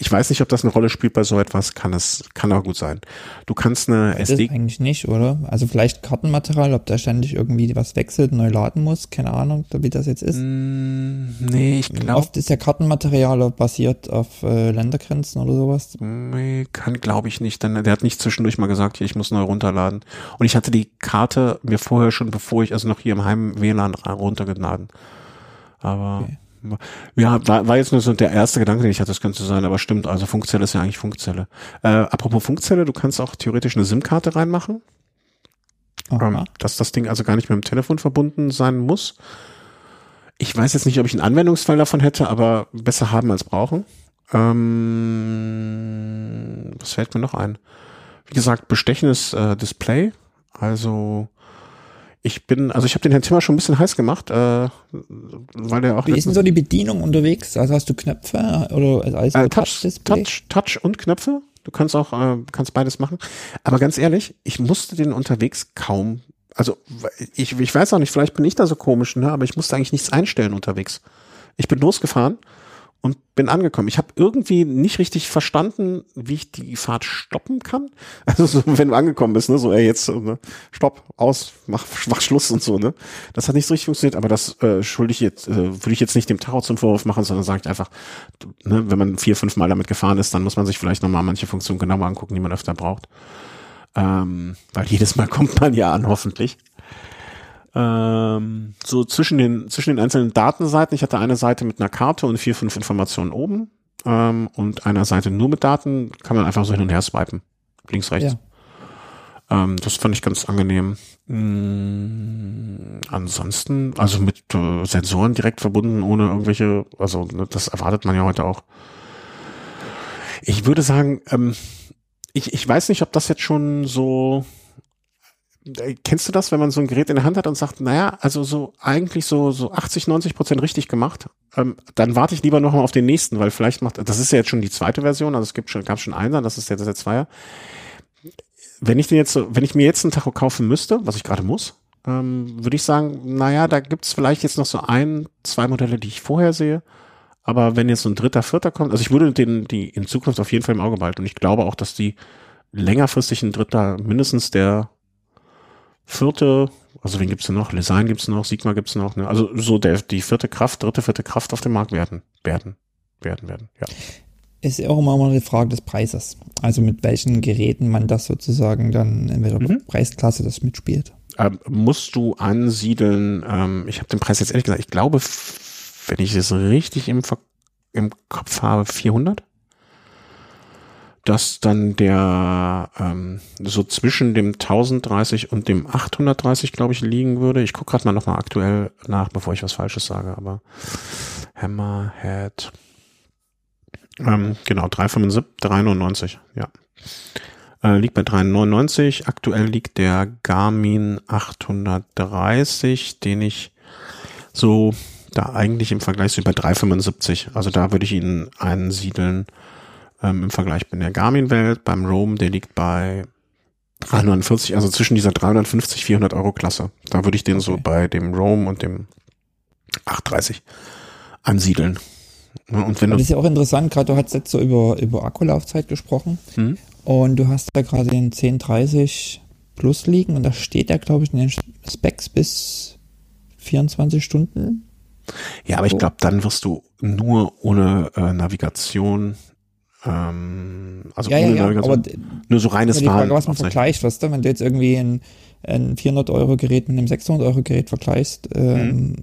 Ich weiß nicht, ob das eine Rolle spielt bei so etwas, kann es, kann auch gut sein. Du kannst eine Das SD, eigentlich nicht, oder? Also vielleicht Kartenmaterial, ob da ständig irgendwie was wechselt, neu laden muss, keine Ahnung, wie das jetzt ist. Mm, nee, ich glaube, Oft ist ja Kartenmaterial basiert auf äh, Ländergrenzen oder sowas. nee, kann glaube ich nicht, denn der hat nicht zwischendurch mal gesagt, hier, ich muss neu runterladen. Und ich hatte die Karte mir vorher schon, bevor ich also noch hier im Heim WLAN runtergeladen. Aber Okay. Ja, war, war jetzt nur so der erste Gedanke, den ich hatte, das könnte sein, aber stimmt, also Funkzelle ist ja eigentlich Funkzelle. Äh, apropos Funkzelle, du kannst auch theoretisch eine SIM-Karte reinmachen. Ähm, dass das Ding also gar nicht mit dem Telefon verbunden sein muss. Ich weiß jetzt nicht, ob ich einen Anwendungsfall davon hätte, aber besser haben als brauchen. Ähm, was fällt mir noch ein? Wie gesagt, bestechendes äh, Display. Also ich bin, also ich habe den Herrn Timmer schon ein bisschen heiß gemacht, äh, weil der auch Wie ist denn so die Bedienung unterwegs? Also hast du Knöpfe oder als äh, Touch? Touch, Touch und Knöpfe. Du kannst auch, äh, kannst beides machen. Aber ganz ehrlich, ich musste den unterwegs kaum, also ich, ich weiß auch nicht, vielleicht bin ich da so komisch, ne, aber ich musste eigentlich nichts einstellen unterwegs. Ich bin losgefahren und bin angekommen. Ich habe irgendwie nicht richtig verstanden, wie ich die Fahrt stoppen kann. Also so, wenn du angekommen bist, ne, so, ey, jetzt, ne, stopp, aus, mach, mach Schluss und so, ne. Das hat nicht so richtig funktioniert, aber das äh, schulde ich jetzt, äh, würde ich jetzt nicht dem Tacho zum Vorwurf machen, sondern sage ich einfach, ne, wenn man vier, fünf Mal damit gefahren ist, dann muss man sich vielleicht nochmal manche Funktionen genauer angucken, die man öfter braucht. Ähm, weil jedes Mal kommt man ja an, hoffentlich. Ähm, so zwischen den, zwischen den einzelnen Datenseiten. Ich hatte eine Seite mit einer Karte und vier, fünf Informationen oben. Ähm, und einer Seite nur mit Daten kann man einfach so hin und her swipen. Links, rechts. Ja. Ähm, das fand ich ganz angenehm. Mm, ansonsten, also mit äh, Sensoren direkt verbunden, ohne irgendwelche, also ne, das erwartet man ja heute auch. Ich würde sagen, ähm, ich, ich weiß nicht, ob das jetzt schon so. Äh, Kennst du das, wenn man so ein Gerät in der Hand hat und sagt, naja, also so eigentlich so, so 80, 90 Prozent richtig gemacht, ähm, dann warte ich lieber noch mal auf den nächsten, weil vielleicht macht, das ist ja jetzt schon die zweite Version, also es gibt schon, gab schon einen, das ist jetzt der Zweier wenn ich den jetzt so, wenn ich mir jetzt einen Tacho kaufen müsste, was ich gerade muss, ähm, würde ich sagen, naja, da gibt's vielleicht jetzt noch so ein, zwei Modelle, die ich vorher sehe. Aber wenn jetzt so ein dritter, vierter kommt, also ich würde den, die in Zukunft auf jeden Fall im Auge behalten. Und ich glaube auch, dass die längerfristig ein dritter, mindestens der vierte, also wen gibt's denn noch? Lesign gibt's noch, Sigma gibt's noch, ne? Also so der, die vierte Kraft, dritte, vierte Kraft auf dem Markt werden, werden, werden, werden, ja. Ist ja auch immer mal eine Frage des Preises. Also mit welchen Geräten man das sozusagen dann in welcher Mhm. Preisklasse das mitspielt. ähm, musst du ansiedeln, ähm, ich habe den Preis jetzt ehrlich gesagt, ich glaube, wenn ich es richtig im, Ver im Kopf habe, 400. Dass dann der ähm, so zwischen dem 1030 und dem 830, glaube ich, liegen würde. Ich gucke gerade mal nochmal aktuell nach, bevor ich was Falsches sage, aber Hammerhead. Ähm, genau, 375, 399, ja. Äh, liegt bei 399. Aktuell liegt der Garmin 830, den ich so da eigentlich im Vergleich so bei 375. Also da würde ich ihn einsiedeln ähm, im Vergleich mit der Garmin-Welt. Beim Roam, der liegt bei 349, also zwischen dieser 350, 400 Euro Klasse. Da würde ich den so Okay. bei dem Roam und dem 830 ansiedeln. Und wenn Das ist ja auch interessant, gerade du hast jetzt so über, über Akkulaufzeit gesprochen hm? und du hast da gerade den 1030 Plus liegen und da steht ja, glaube ich, in den Specs bis 24 Stunden. Ja, aber ich glaube, dann wirst du nur ohne äh, Navigation, ähm, also Ja, ja, ohne ja, Navigation, aber nur so reines die Frage, was man vergleicht, weißt du, wenn du jetzt irgendwie ein, ein 400-Euro-Gerät mit einem 600-Euro-Gerät vergleichst, ähm,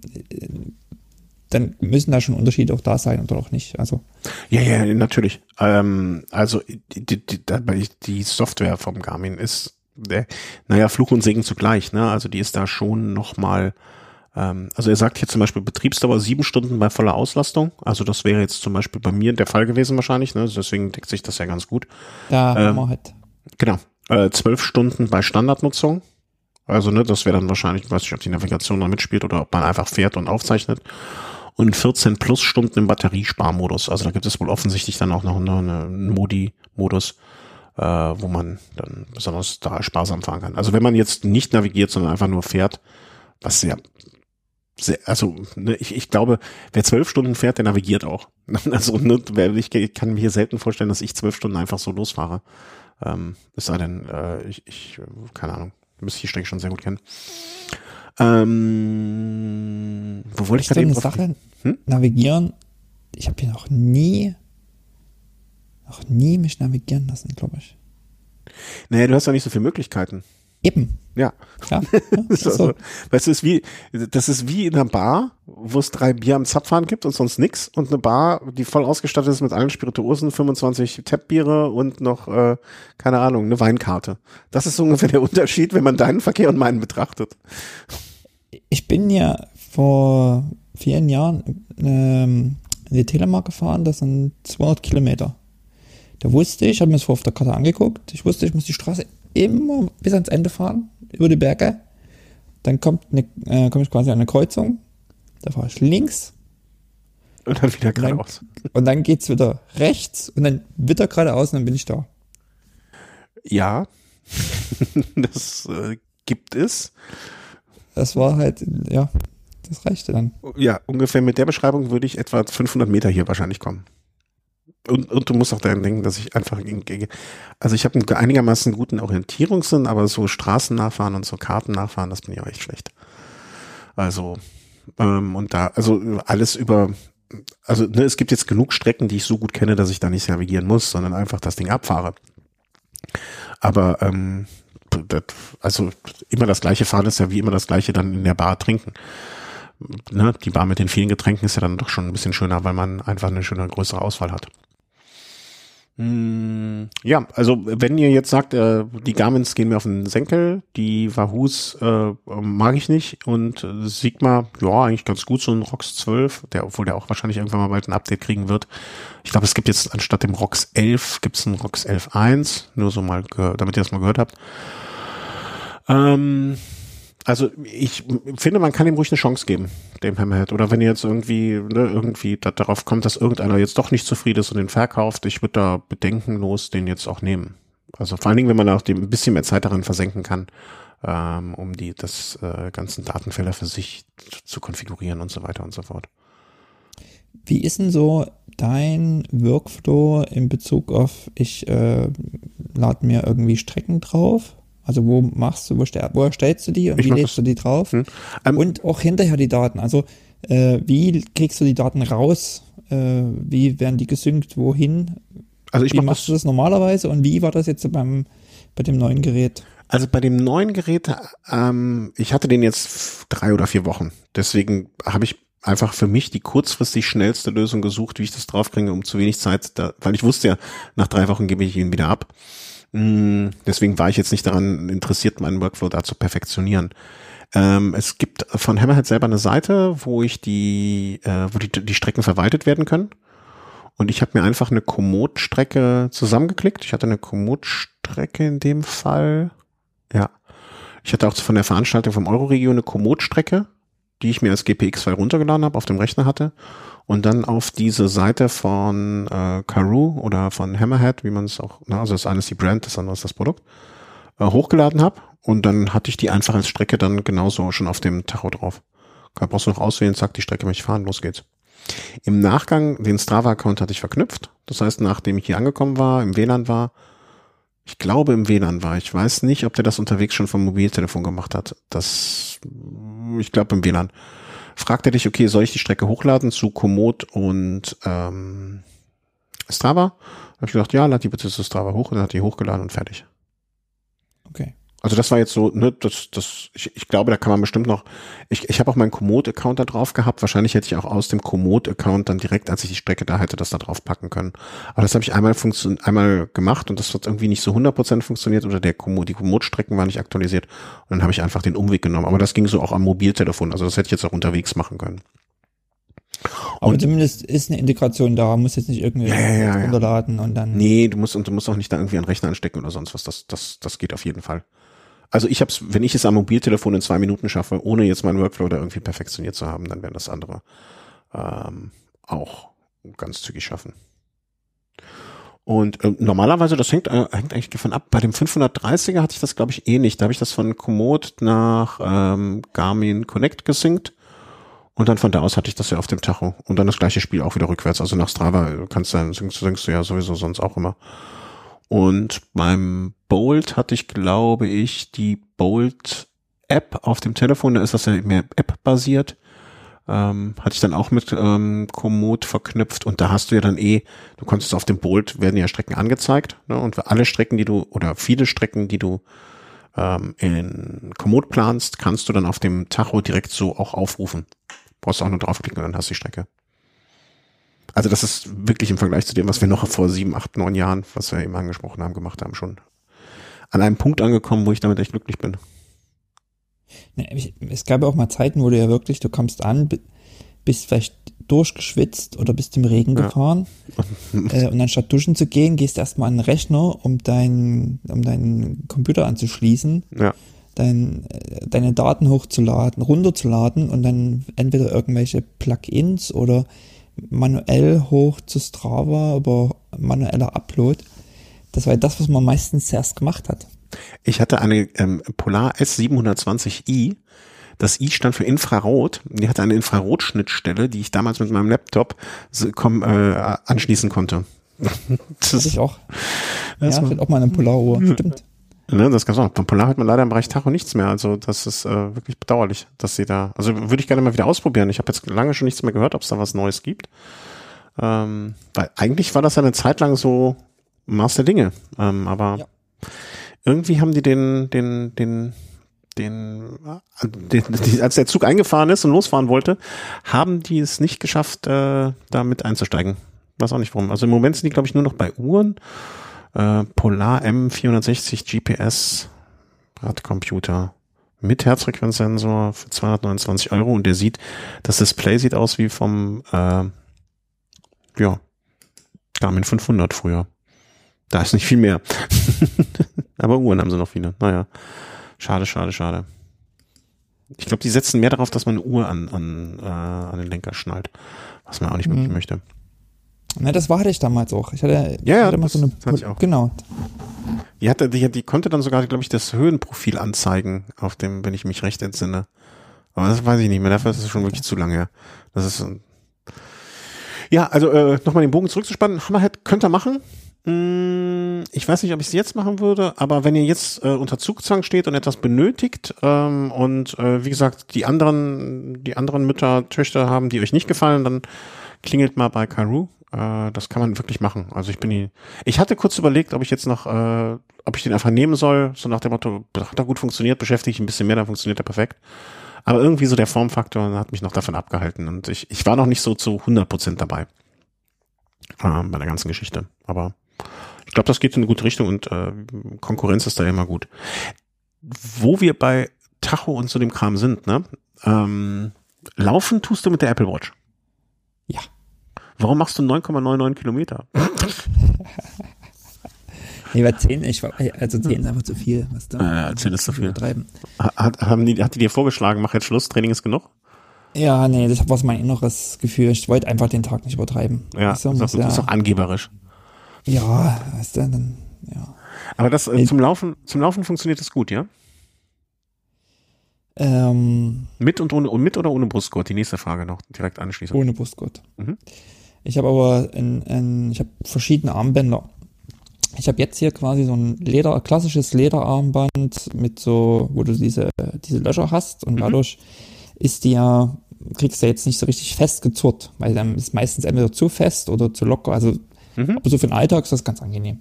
dann müssen da schon Unterschiede auch da sein oder auch nicht. Also, Ja, ja, natürlich. Ähm, also die, die, die, die Software vom Garmin ist, der, naja, Fluch und Segen zugleich. Ne? Also die ist da schon noch mal. Ähm, also er sagt hier zum Beispiel Betriebsdauer sieben Stunden bei voller Auslastung. Also das wäre jetzt zum Beispiel bei mir der Fall gewesen wahrscheinlich. Ne? Deswegen deckt sich das ja ganz gut. da Ähm, haben wir halt, Genau. Äh, zwölf Stunden bei Standardnutzung. Also, ne, das wäre dann wahrscheinlich, ich weiß nicht, ob die Navigation da mitspielt oder ob man einfach fährt und aufzeichnet. Und 14 plus Stunden im Batteriesparmodus. Also da gibt es wohl offensichtlich dann auch noch eine, eine, einen Modi-Modus, äh, wo man dann besonders da sparsam fahren kann. Also wenn man jetzt nicht navigiert, sondern einfach nur fährt, was sehr, sehr also ne, ich, ich glaube, wer zwölf Stunden fährt, der navigiert auch. Also ne, ich, ich kann mir hier selten vorstellen, dass ich zwölf Stunden einfach so losfahre. Ähm, es sei denn, äh, ich, ich, äh, keine Ahnung, müsste ich die Strecke schon sehr gut kennen. Ähm, wo wollte ich gerade eben Sache, Hm? navigieren, ich habe hier noch nie, noch nie mich navigieren lassen, glaube ich. Naja, du hast ja nicht so viele Möglichkeiten. Eben, Ja. ja. so. also, weißt du, es ist wie, das ist wie in einer Bar, wo es drei Bier am Zapfhahn gibt und sonst nix und eine Bar, die voll ausgestattet ist mit allen Spirituosen, 25 Tappbiere und noch, äh, keine Ahnung, eine Weinkarte. Das ist so ungefähr der Unterschied, wenn man deinen Verkehr und meinen betrachtet. Ich bin ja vor vielen Jahren ähm, in die Telemark gefahren, das sind 200 Kilometer. Da wusste ich, ich habe mir das vorher auf der Karte angeguckt, ich wusste, ich muss die Straße immer bis ans Ende fahren, über die Berge. Dann kommt eine, äh, komme ich quasi an eine Kreuzung, da fahre ich links Und dann wieder geradeaus. und dann geht's wieder rechts und dann wieder geradeaus und dann bin ich da. Ja, das äh, gibt es. Das war halt, ja, das reichte dann. Ja, ungefähr mit der Beschreibung würde ich etwa 500 Meter hier wahrscheinlich kommen. Und, und du musst auch daran denken, dass ich einfach gegen, also ich habe einen einigermaßen guten Orientierungssinn, aber so Straßen nachfahren und so Karten nachfahren, das bin ich auch echt schlecht. Also ähm, und da, also alles über, also ne, es gibt jetzt genug Strecken, die ich so gut kenne, dass ich da nicht navigieren muss, sondern einfach das Ding abfahre. Aber ähm, also immer das gleiche fahren ist ja wie immer das gleiche dann in der Bar trinken ne, die Bar mit den vielen Getränken ist ja dann doch schon ein bisschen schöner, weil man einfach eine schöne größere Auswahl hat. Mm, Ja, also wenn ihr jetzt sagt, äh, die Garmins gehen mir auf den Senkel, die Wahoos äh, mag ich nicht und Sigma, ja, eigentlich ganz gut, so ein ROX 12, der, obwohl der auch wahrscheinlich irgendwann mal bald ein Update kriegen wird. Ich glaube, es gibt jetzt anstatt dem ROX 11, gibt es einen ROX 11.1, nur so mal, damit ihr das mal gehört habt. Ähm, also ich finde, man kann ihm ruhig eine Chance geben, dem Hammerhead. Oder wenn ihr jetzt irgendwie, ne, irgendwie da, darauf kommt, dass irgendeiner jetzt doch nicht zufrieden ist und den verkauft, ich würde da bedenkenlos den jetzt auch nehmen. Also vor allen Dingen, wenn man auch dem ein bisschen mehr Zeit darin versenken kann, ähm, um die das äh, ganzen Datenfelder für sich zu, konfigurieren und so weiter und so fort. Wie ist denn so dein Workflow in Bezug auf, ich äh, lade mir irgendwie Strecken drauf? Also wo machst du, wo, stell, wo erstellst du die und Ich wie lädst das- du die drauf? Hm. Ähm, Und auch hinterher die Daten. Also äh, wie kriegst du die Daten raus? Äh, wie werden die gesynkt? Wohin? also ich Wie mach machst das, du das normalerweise und wie war das jetzt beim, bei dem neuen Gerät? Also bei dem neuen Gerät, ähm, ich hatte den jetzt drei oder vier Wochen. Deswegen habe ich einfach für mich die kurzfristig schnellste Lösung gesucht, wie ich das draufkriege, um zu wenig Zeit, da, weil ich wusste ja, nach drei Wochen gebe ich ihn wieder ab. Mm, Deswegen war ich jetzt nicht daran interessiert, meinen Workflow da zu perfektionieren. Ähm, es gibt von Hammerhead selber eine Seite, wo ich die, äh, wo die, die Strecken verwaltet werden können. Und ich habe mir einfach eine Komoot-Strecke zusammengeklickt. Ich hatte eine Komoot-Strecke in dem Fall. Ja. Ich hatte auch von der Veranstaltung vom Euroregio eine Komoot-Strecke, die ich mir als GPX-File runtergeladen habe, auf dem Rechner hatte. Und dann auf diese Seite von äh, Karoo oder von Hammerhead, wie man es auch, na, also das eine ist die Brand, das andere ist das Produkt, äh, hochgeladen habe. Und dann hatte ich die einfach als Strecke dann genauso schon auf dem Tacho drauf. Da brauchst du noch auswählen, zack, die Strecke möchte ich fahren, los geht's. Im Nachgang, den Strava-Account hatte ich verknüpft. Das heißt, nachdem ich hier angekommen war, im WLAN war, Ich glaube im WLAN war. Ich weiß nicht, ob der das unterwegs schon vom Mobiltelefon gemacht hat. Das, ich glaube im WLAN. Fragt er dich, okay, soll ich die Strecke hochladen zu Komoot und ähm, Strava? Habe ich gedacht, ja, lad die bitte zu Strava hoch und dann hat die hochgeladen und fertig. Also das war jetzt so, ne, das, das, ich, ich glaube, da kann man bestimmt noch, ich, ich habe auch meinen Komoot-Account da drauf gehabt. Wahrscheinlich hätte ich auch aus dem Komoot-Account dann direkt, als ich die Strecke da hätte, das da drauf packen können. Aber das habe ich einmal funktion einmal gemacht und das hat irgendwie nicht so 100% funktioniert oder der Komoot, die Komoot-Strecken waren nicht aktualisiert. Und dann habe ich einfach den Umweg genommen. Aber das ging so auch am Mobiltelefon. Also das hätte ich jetzt auch unterwegs machen können. Aber Und- zumindest ist eine Integration da, muss jetzt nicht irgendwie Ja, ja, ja, ja. runterladen und dann. Nee, du musst und du musst auch nicht da irgendwie einen Rechner anstecken oder sonst was. Das, das, das geht auf jeden Fall. Also ich hab's, wenn ich es am Mobiltelefon in zwei Minuten schaffe, ohne jetzt meinen Workflow da irgendwie perfektioniert zu haben, dann werden das andere ähm, auch ganz zügig schaffen. Und äh, normalerweise, das hängt, äh, hängt eigentlich davon ab. Bei dem 530er hatte ich das, glaube ich, eh nicht. Da habe ich das von Komoot nach ähm, Garmin Connect gesynkt. Und dann von da aus hatte ich das ja auf dem Tacho. Und dann das gleiche Spiel auch wieder rückwärts. Also nach Strava kannst du, synkst, synkst du ja sowieso sonst auch immer. Und beim Bolt hatte ich, glaube ich, die Bolt App auf dem Telefon. Da ist das ja mehr App-basiert. Ähm, hatte ich dann auch mit ähm, Komoot verknüpft und da hast du ja dann eh, du konntest auf dem Bolt werden ja Strecken angezeigt ne? und für alle Strecken, die du oder viele Strecken, die du ähm, in Komoot planst, kannst du dann auf dem Tacho direkt so auch aufrufen. Brauchst auch nur draufklicken und dann hast du die Strecke. Also das ist wirklich im Vergleich zu dem, was wir noch vor sieben, acht, neun Jahren, was wir eben angesprochen haben, gemacht haben, schon an einem Punkt angekommen, wo ich damit echt glücklich bin. Ne, es gab ja auch mal Zeiten, wo du ja wirklich, du kommst an, bi- bist vielleicht durchgeschwitzt oder bist im Regen Ja. gefahren. äh, und anstatt duschen zu gehen, gehst du erstmal an den Rechner, um dein, um deinen Computer anzuschließen, Ja. dein, äh, deine Daten hochzuladen, runterzuladen und dann entweder irgendwelche Plugins oder manuell hoch zu Strava über manueller Upload. Das war ja das, was man meistens zuerst gemacht hat. Ich hatte eine ähm, Polar S720i. Das I stand für Infrarot. Die hatte eine Infrarotschnittstelle, die ich damals mit meinem Laptop komm, äh, anschließen konnte. das, Hatte ich auch. Das ja, war- ich auch mal eine Polaruhr. Stimmt. ne, das gab's auch. Beim Polar hat man leider im Bereich Tacho nichts mehr. Also das ist äh, wirklich bedauerlich, dass sie da. Also würde ich gerne mal wieder ausprobieren. Ich habe jetzt lange schon nichts mehr gehört, ob es da was Neues gibt. Ähm, weil eigentlich war das ja eine Zeit lang so Maß der Dinge. Ähm, aber Ja. irgendwie haben die den, den, den, den, den, die, als der Zug eingefahren ist und losfahren wollte, haben die es nicht geschafft, äh, da mit einzusteigen. Weiß auch nicht warum. Also im Moment sind die, glaube ich, nur noch bei Uhren. Äh, Polar M460 GPS Radcomputer mit Herzfrequenzsensor für 229 Euro und der sieht, das Display sieht aus wie vom, äh, ja, Garmin 500 früher. Da ist nicht viel mehr. Aber Uhren haben sie noch viele. Naja. Schade, schade, schade. Ich glaube, die setzen mehr darauf, dass man eine Uhr an, an, äh, an den Lenker schnallt. Was man auch nicht wirklich Mhm. möchte. Na, das war hatte ich damals auch. Ich hatte, Ja, ja, hatte mal das- so eine, hatte ich auch. genau. Die hatte, die, die konnte dann sogar, glaube ich, das Höhenprofil anzeigen, auf dem, wenn ich mich recht entsinne. Aber das weiß ich nicht mehr. Dafür ist es schon wirklich zu lange her. Das ist, ähm, ja, also äh, nochmal den Bogen zurückzuspannen. Hammerhead könnt ihr machen. Mm, Ich weiß nicht, ob ich es jetzt machen würde, aber wenn ihr jetzt äh, unter Zugzwang steht und etwas benötigt ähm, und äh, wie gesagt die anderen, die anderen Mütter, Töchter haben, die euch nicht gefallen, dann klingelt mal bei Karoo. Äh, das kann man wirklich machen. Also ich bin die, ich hatte kurz überlegt, ob ich jetzt noch, äh, ob ich den einfach nehmen soll, so nach dem Motto, hat er gut funktioniert, beschäftige ich ein bisschen mehr, dann funktioniert er perfekt. Aber irgendwie so der Formfaktor hat mich noch davon abgehalten und ich, ich war noch nicht so zu 100% dabei ähm, bei der ganzen Geschichte. Aber ich glaube, das geht in eine gute Richtung und äh, Konkurrenz ist da immer gut. Wo wir bei Tacho und so dem Kram sind, ne? Ähm, laufen tust du mit der Apple Watch. Ja. Warum machst du 9,99 Kilometer? Nee, bei 10, ich war, also 10 ist einfach zu viel. Was da, Ja, ja, 10 ist zu viel. Übertreiben. Hat, haben die, hat die dir vorgeschlagen, mach jetzt Schluss, Training ist genug? Ja, nee, das war mein inneres Gefühl. Ich wollte einfach den Tag nicht übertreiben. Ja, Weißt du, ist, auch, ja, ist auch angeberisch. Ja, weißt du, dann, ja. Aber das äh, zum Laufen, zum Laufen funktioniert das gut, ja? Ähm, Mit und ohne, mit oder ohne Brustgurt? Die nächste Frage noch direkt anschließend. ohne Brustgurt. Mhm. Ich habe aber in, in, ich habe verschiedene Armbänder. ich habe jetzt hier quasi so ein Leder, klassisches Lederarmband mit so, wo du diese, diese Löcher hast und mhm. dadurch ist die ja, kriegst du jetzt nicht so richtig festgezurrt, weil dann ist meistens entweder zu fest oder zu locker. Also, mhm. aber so für den Alltag ist das ganz angenehm.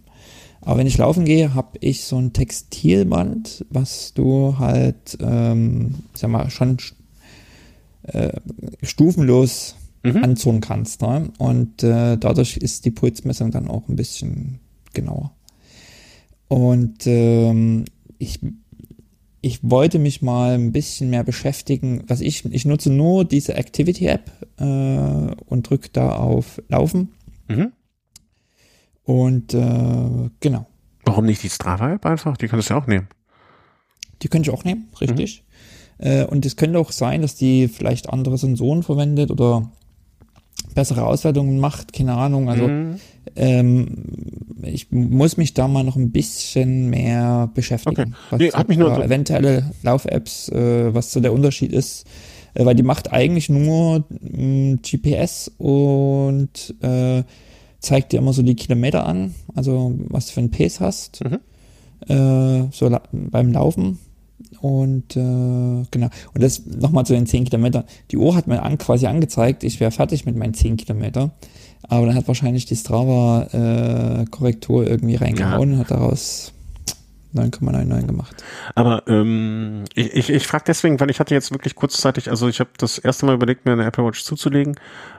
Aber wenn ich laufen gehe, habe ich so ein Textilband, was du halt, ähm, ich sag mal, schon äh, stufenlos mhm. anzogen kannst. Ne? Und äh, dadurch ist die Pulsmessung dann auch ein bisschen genauer. Und ähm, ich, ich wollte mich mal ein bisschen mehr beschäftigen. Was ich, ich nutze nur diese Activity-App äh, und drücke da auf Laufen. Mhm. Und äh, genau. Warum nicht die Strava-App einfach? Die kannst du ja auch nehmen. Die könnte ich auch nehmen, richtig. Mhm. Äh, und es könnte auch sein, dass die vielleicht andere Sensoren verwendet oder bessere Auswertungen macht, keine Ahnung. Also mhm. ähm, ich muss mich da mal noch ein bisschen mehr beschäftigen. Okay. Nee, hat mich nur so eventuelle Lauf-Apps, äh, was so der Unterschied ist, äh, weil die macht eigentlich nur mh, GPS und äh, zeigt dir immer so die Kilometer an, also was du für ein Pace hast, mhm. äh, so la beim Laufen. Und äh, genau. Und das nochmal zu den 10 Kilometern. Die Uhr hat mir an, quasi angezeigt, ich wäre fertig mit meinen 10 Kilometern. Aber dann hat wahrscheinlich die Strava-Korrektur äh, irgendwie reingehauen ja. und hat daraus 9,99 gemacht. Aber ähm, ich, ich, ich frage deswegen, weil ich hatte jetzt wirklich kurzzeitig, also ich habe das erste Mal überlegt, mir eine Apple Watch zuzulegen.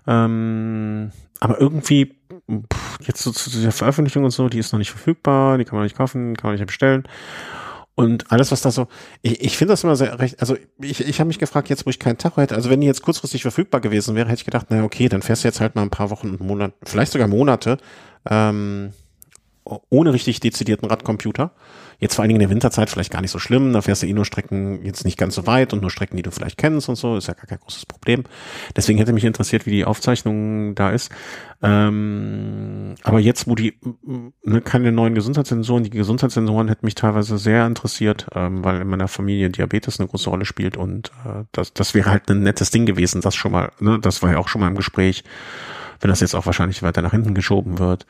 Ähm, aber irgendwie, jetzt so zu dieser Veröffentlichung und so, die ist noch nicht verfügbar, die kann man nicht kaufen, kann man nicht bestellen. Und alles, was da so, ich, ich finde das immer sehr recht, also ich, ich habe mich gefragt, jetzt wo ich keinen Tacho hätte, also wenn die jetzt kurzfristig verfügbar gewesen wäre, hätte ich gedacht, na okay, dann fährst du jetzt halt mal ein paar Wochen und Monate, vielleicht sogar Monate, ähm, ohne richtig dezidierten Radcomputer. Jetzt vor allen Dingen in der Winterzeit vielleicht gar nicht so schlimm. Da fährst du eh nur Strecken jetzt nicht ganz so weit und nur Strecken, die du vielleicht kennst und so. Ist ja gar kein großes Problem. Deswegen hätte mich interessiert, wie die Aufzeichnung da ist. Ähm, aber jetzt, wo die ne, keine neuen Gesundheitssensoren, die Gesundheitssensoren hätten mich teilweise sehr interessiert, ähm, weil in meiner Familie Diabetes eine große Rolle spielt und äh, das, das wäre halt ein nettes Ding gewesen. Das schon mal, ne, das war ja auch schon mal im Gespräch, wenn das jetzt auch wahrscheinlich weiter nach hinten geschoben wird.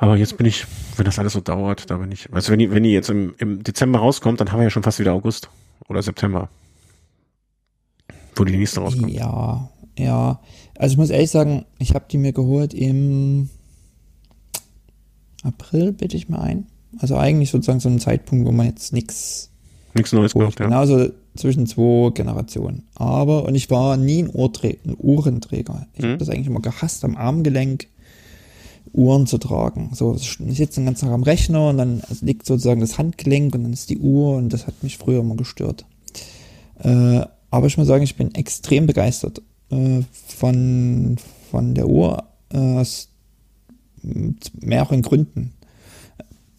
Aber jetzt bin ich, wenn das alles so dauert, da bin ich, du, wenn die, wenn die jetzt im, im Dezember rauskommt, dann haben wir ja schon fast wieder August oder September. Wo die nächste rauskommt. Ja, ja. Also ich muss ehrlich sagen, ich habe die mir geholt im April, bitte ich mal ein. Also eigentlich sozusagen so ein Zeitpunkt, wo man jetzt nichts nichts Neues kauft, ja. Genauso zwischen zwei Generationen. Aber, und ich war nie ein, Uhrträ ein Uhrenträger. Ich mhm. habe das eigentlich immer gehasst am Armgelenk Uhren zu tragen. So, ich sitze den ganzen Tag am Rechner und dann liegt sozusagen das Handgelenk und dann ist die Uhr und das hat mich früher immer gestört. Äh, aber ich muss sagen, ich bin extrem begeistert äh, von, von der Uhr äh, aus mehreren Gründen.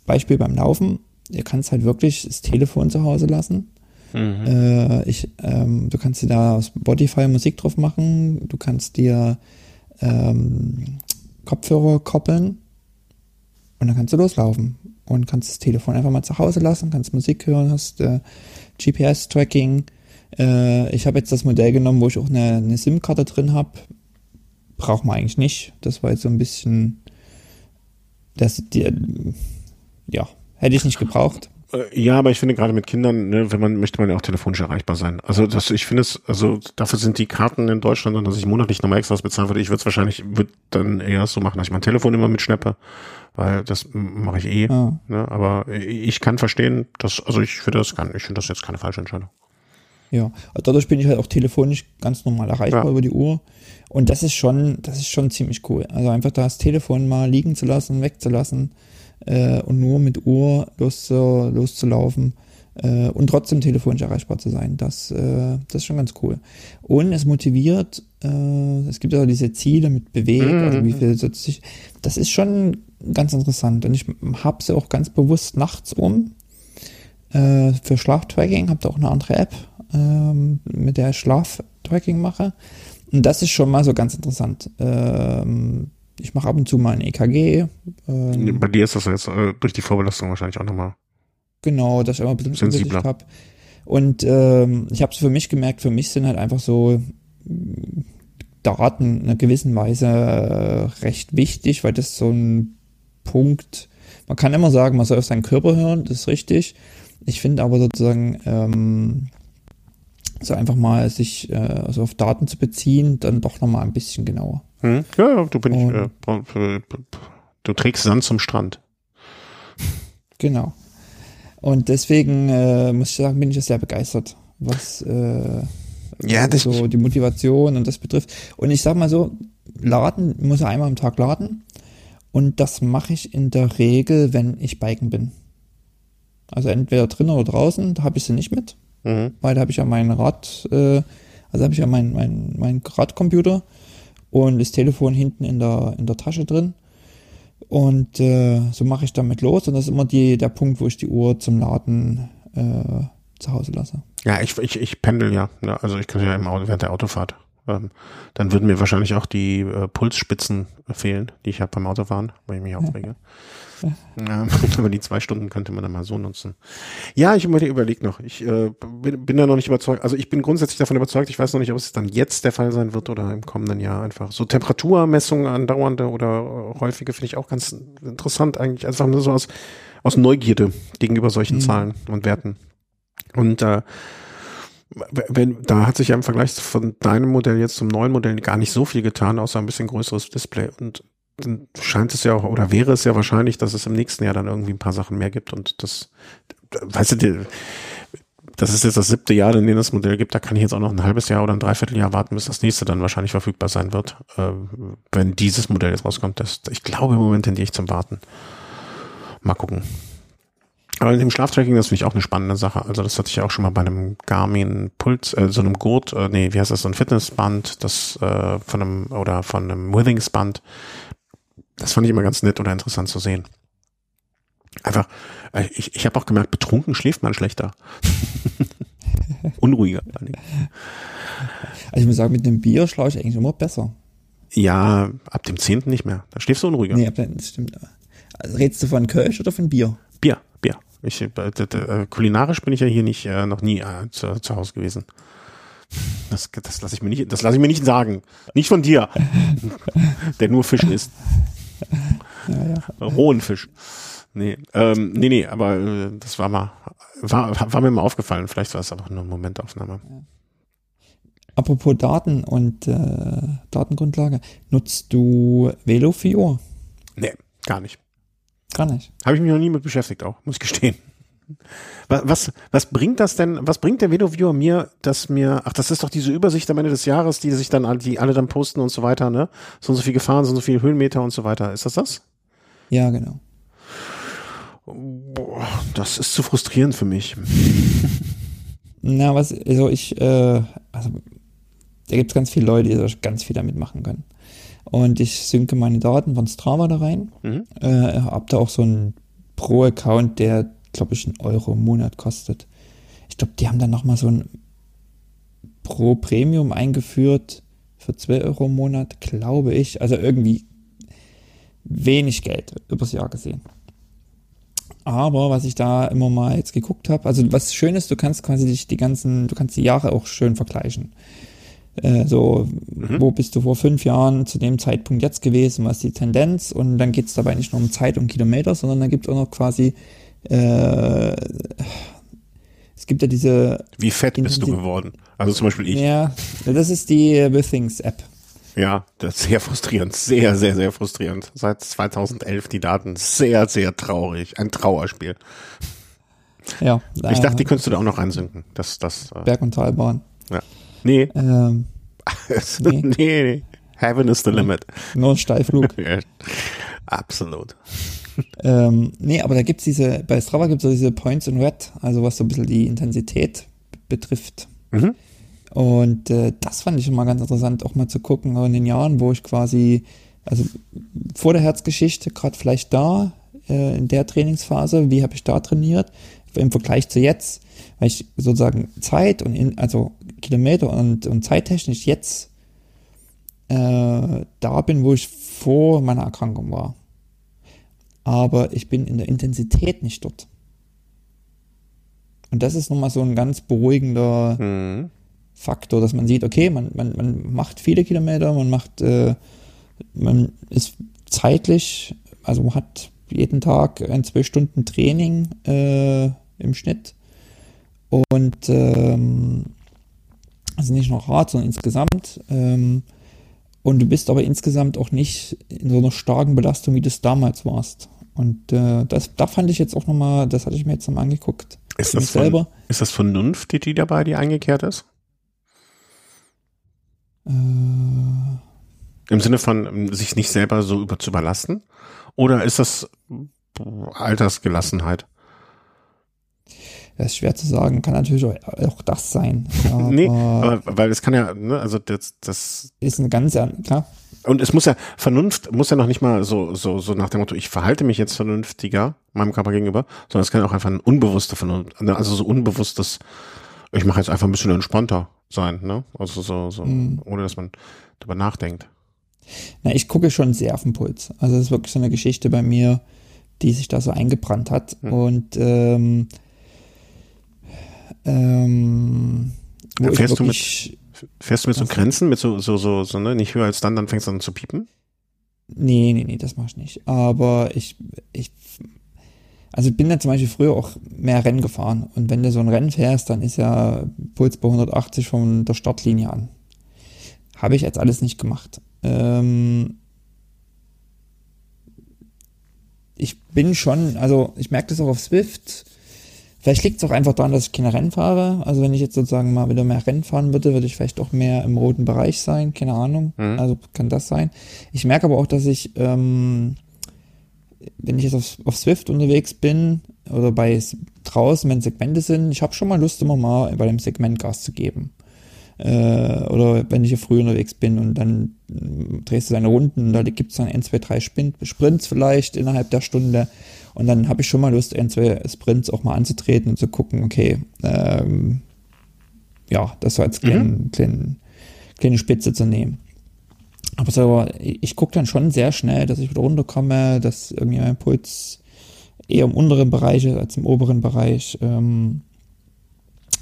Beispiel beim Laufen, ihr kannst halt wirklich das Telefon zu Hause lassen. Mhm. Äh, ich, ähm, du kannst dir da Spotify Musik drauf machen, du kannst dir ähm, Kopfhörer koppeln und dann kannst du loslaufen und kannst das Telefon einfach mal zu Hause lassen, kannst Musik hören, hast äh, GPS-Tracking. Äh, ich habe jetzt das Modell genommen, wo ich auch eine, eine SIM-Karte drin habe. Braucht man eigentlich nicht. Das war jetzt so ein bisschen, das, die, ja, hätte ich nicht gebraucht. Äh, ja, aber ich finde gerade mit Kindern, ne, wenn man möchte man ja auch telefonisch erreichbar sein. Also das, ich finde es, also dafür sind die Karten in Deutschland und dass ich monatlich nochmal extra was bezahlen würde. Ich würde es wahrscheinlich würd dann eher so machen, dass ich mein Telefon immer mitschneppe, weil das mache ich eh. Ah. Ne, aber ich kann verstehen, dass, also ich finde das kann, ich finde das jetzt keine falsche Entscheidung. Ja, also dadurch bin ich halt auch telefonisch ganz normal erreichbar ja. über die Uhr. Und das ist schon, das ist schon ziemlich cool. Also einfach das Telefon mal liegen zu lassen, wegzulassen äh, und nur mit Uhr los, loszulaufen äh, und trotzdem telefonisch erreichbar zu sein. Das, äh, das ist schon ganz cool. Und es motiviert, äh, es gibt ja diese Ziele mit Bewegen, mhm. also wie viel sich, das ist schon ganz interessant. Und ich habe sie auch ganz bewusst nachts um. Äh, für Schlaftracking habt ihr auch eine andere App, ähm, mit der ich Schlaftracking mache. Und das ist schon mal so ganz interessant. Ähm, ich mache ab und zu mal ein EKG. Ähm, Bei dir ist das jetzt äh, durch die Vorbelastung wahrscheinlich auch nochmal. Genau, dass ich immer ein bisschen sensibler habe. Und ähm, ich habe es für mich gemerkt, für mich sind halt einfach so Daten in einer gewissen Weise äh, recht wichtig, weil das so ein Punkt, man kann immer sagen, man soll auf seinen Körper hören, das ist richtig. Ich finde aber sozusagen, ähm, so einfach mal sich äh, also auf Daten zu beziehen, dann doch nochmal ein bisschen genauer. Hm? Ja, ja, du bin ich, äh, du trägst Sand zum Strand. Genau. Und deswegen äh, muss ich sagen, bin ich ja sehr begeistert, was äh, ja, so die Motivation und das betrifft. Und ich sag mal so, laden muss er einmal am Tag laden. Und das mache ich in der Regel, wenn ich biken bin. Also entweder drinnen oder draußen, da habe ich sie nicht mit. Mhm. Weil da habe ich ja mein Rad, äh, also habe ich ja mein, mein, mein Radcomputer und das Telefon hinten in der, in der Tasche drin. Und äh, so mache ich damit los. Und das ist immer die, der Punkt, wo ich die Uhr zum Laden äh, zu Hause lasse. Ja, ich, ich, ich pendel ja. Also ich kann ja im Auto während der Autofahrt. Ähm, dann würden mir wahrscheinlich auch die äh, Pulsspitzen fehlen, die ich habe beim Autofahren, weil ich mich aufrege. Ja. aber die zwei Stunden könnte man dann mal so nutzen. Ja, ich überlege noch. Ich äh, bin, bin da noch nicht überzeugt. Also ich bin grundsätzlich davon überzeugt. Ich weiß noch nicht, ob es dann jetzt der Fall sein wird oder im kommenden Jahr einfach. So Temperaturmessungen andauernde oder häufige finde ich auch ganz interessant eigentlich. Einfach nur so aus, aus Neugierde gegenüber solchen mhm. Zahlen und Werten. Und äh, wenn, da hat sich ja im Vergleich von deinem Modell jetzt zum neuen Modell gar nicht so viel getan, außer ein bisschen größeres Display. Und scheint es ja auch, oder wäre es ja wahrscheinlich, dass es im nächsten Jahr dann irgendwie ein paar Sachen mehr gibt. Und das, weißt du, das ist jetzt das siebte Jahr, in dem das Modell gibt. Da kann ich jetzt auch noch ein halbes Jahr oder ein Dreivierteljahr warten, bis das nächste dann wahrscheinlich verfügbar sein wird, äh, wenn dieses Modell jetzt rauskommt. Das, ich glaube im Moment tendiere ich zum Warten. Mal gucken. Aber in dem Schlaftracking, das finde ich auch eine spannende Sache. Also das hatte ich ja auch schon mal bei einem Garmin Puls, äh, so einem Gurt, äh, nee, wie heißt das, so ein Fitnessband, das äh, von einem, oder von einem Withingsband. Das fand ich immer ganz nett oder interessant zu sehen. Einfach, äh, ich, ich habe auch gemerkt, betrunken schläft man schlechter. Unruhiger. Also ich muss sagen, mit einem Bier schlafe ich eigentlich immer besser. Ja, ab dem zehnten nicht mehr. Da schläfst du unruhiger. Nee, ab dem, das stimmt. Also redest du von Kölsch oder von Bier? Bier, Bier. Ich, äh, äh, kulinarisch bin ich ja hier nicht äh, noch nie äh, zu, zu Hause gewesen. Das, das lasse ich mir nicht, das lasse ich mir nicht sagen. Nicht von dir, der nur Fisch isst. Ja, ja. Rohen Fisch. Nee, ähm, nee, nee, aber äh, das war mal, war, war mir mal aufgefallen. Vielleicht war es einfach nur eine Momentaufnahme. Apropos Daten und äh, Datengrundlage, nutzt du Velofio? Nee, gar nicht. Gar nicht. Habe ich mich noch nie mit beschäftigt auch, muss ich gestehen. Was, was, bringt das denn, was bringt der Videoviewer mir, dass mir, ach, das ist doch diese Übersicht am Ende des Jahres, die sich dann, die alle dann posten und so weiter, ne? So und so viel gefahren, so und so viel Höhenmeter und so weiter. Ist das das? Ja, genau. Boah, das ist zu frustrierend für mich. Na, was, also ich, äh, also, da gibt es ganz viele Leute, die ganz viel damit machen können. Und ich synke meine Daten von Strava da rein. Mhm. Äh, hab da auch so einen Pro-Account, der, glaube ich, einen Euro im Monat kostet. Ich glaube, die haben dann nochmal so ein Pro Premium eingeführt für 2 Euro im Monat, glaube ich. Also irgendwie wenig Geld übers Jahr gesehen. Aber was ich da immer mal jetzt geguckt habe, also was schön ist, du kannst quasi dich die ganzen, du kannst die Jahre auch schön vergleichen. Äh, so, mhm. wo bist du vor fünf Jahren zu dem Zeitpunkt jetzt gewesen, was ist die Tendenz? Und dann geht es dabei nicht nur um Zeit und Kilometer, sondern da gibt es auch noch quasi äh, es gibt ja diese. Wie fett bist du geworden? Also zum Beispiel ich. Ja, das ist die Withings App. Ja, das ist sehr frustrierend, sehr, sehr, sehr frustrierend. Seit 2011 die Daten sehr, sehr traurig, ein Trauerspiel. Ja. Ich dachte, die könntest du da auch noch reinsünken. Das, das. Äh, Berg- und Talbahn. Ja. Nee. Ähm, nee. nee, nee. Heaven is the limit. Nur ein Steilflug. Absolut. Ähm, nee, aber da gibt's diese, bei Strava gibt's so diese Points in Red, also was so ein bisschen die Intensität betrifft. Mhm. Und äh, das fand ich immer ganz interessant, auch mal zu gucken, in den Jahren, wo ich quasi, also vor der Herzgeschichte, gerade vielleicht da, äh, in der Trainingsphase, wie habe ich da trainiert, im Vergleich zu jetzt, weil ich sozusagen Zeit und in, also Kilometer und, und zeittechnisch jetzt äh, da bin, wo ich vor meiner Erkrankung war. Aber ich bin in der Intensität nicht dort. Und das ist nochmal so ein ganz beruhigender mhm. Faktor, dass man sieht, okay, man, man, man macht viele Kilometer, man macht, äh, man ist zeitlich, also man hat jeden Tag ein, zwei Stunden Training äh, im Schnitt. Und ähm, also nicht nur hart, sondern insgesamt. Ähm, und du bist aber insgesamt auch nicht in so einer starken Belastung, wie du es damals warst. Und äh, das, da fand ich jetzt auch nochmal, das hatte ich mir jetzt nochmal angeguckt. Ist das, von, selber. ist das Vernunft, die, die dabei, die eingekehrt ist? Äh, Im Sinne von sich nicht selber so über zu überlasten? Oder ist das Altersgelassenheit? Das ist schwer zu sagen, kann natürlich auch, das sein. Aber nee, aber weil es kann ja, ne, also das, das ist eine ganz, klar. Und es muss ja, Vernunft muss ja noch nicht mal so, so, so nach dem Motto, ich verhalte mich jetzt vernünftiger meinem Körper gegenüber, sondern es kann auch einfach ein unbewusster Vernunft, ne, also so unbewusstes, ich mache jetzt einfach ein bisschen entspannter sein, ne? Also so, so, mhm. ohne dass man darüber nachdenkt. Na, ich gucke schon sehr auf den Puls. Also das ist wirklich so eine Geschichte bei mir, die sich da so eingebrannt hat. Mhm. Und ähm, ähm, ja, fährst, du mit, fährst du mit so Grenzen, mit so, so, so, so, ne, nicht höher als dann, dann fängst du an zu piepen? Nee, nee, nee, das mach ich nicht. Aber ich, ich, also ich bin ja zum Beispiel früher auch mehr Rennen gefahren. Und wenn du so ein Rennen fährst, dann ist ja Puls bei 180 von der Startlinie an. Habe ich jetzt alles nicht gemacht. Ähm, ich bin schon, also ich merke das auch auf Swift. Vielleicht liegt es auch einfach daran, dass ich keine Rennen fahre. Also wenn ich jetzt sozusagen mal wieder mehr Rennen fahren würde, würde ich vielleicht auch mehr im roten Bereich sein. Keine Ahnung. Mhm. Also kann das sein. Ich merke aber auch, dass ich, ähm, wenn ich jetzt auf, auf Swift unterwegs bin oder bei draußen, wenn Segmente sind, ich habe schon mal Lust, immer mal bei dem Segment Gas zu geben äh, oder wenn ich hier früh unterwegs bin und dann äh, drehst du deine Runden und da gibt es dann ein, zwei, drei Sprints vielleicht innerhalb der Stunde und dann habe ich schon mal Lust, ein, zwei Sprints auch mal anzutreten und zu gucken, okay, ähm, ja, das so als kleine, mhm. kleine, kleine Spitze zu nehmen. Aber so, ich gucke dann schon sehr schnell, dass ich wieder runterkomme, dass irgendwie mein Puls eher im unteren Bereich ist als im oberen Bereich. Ähm,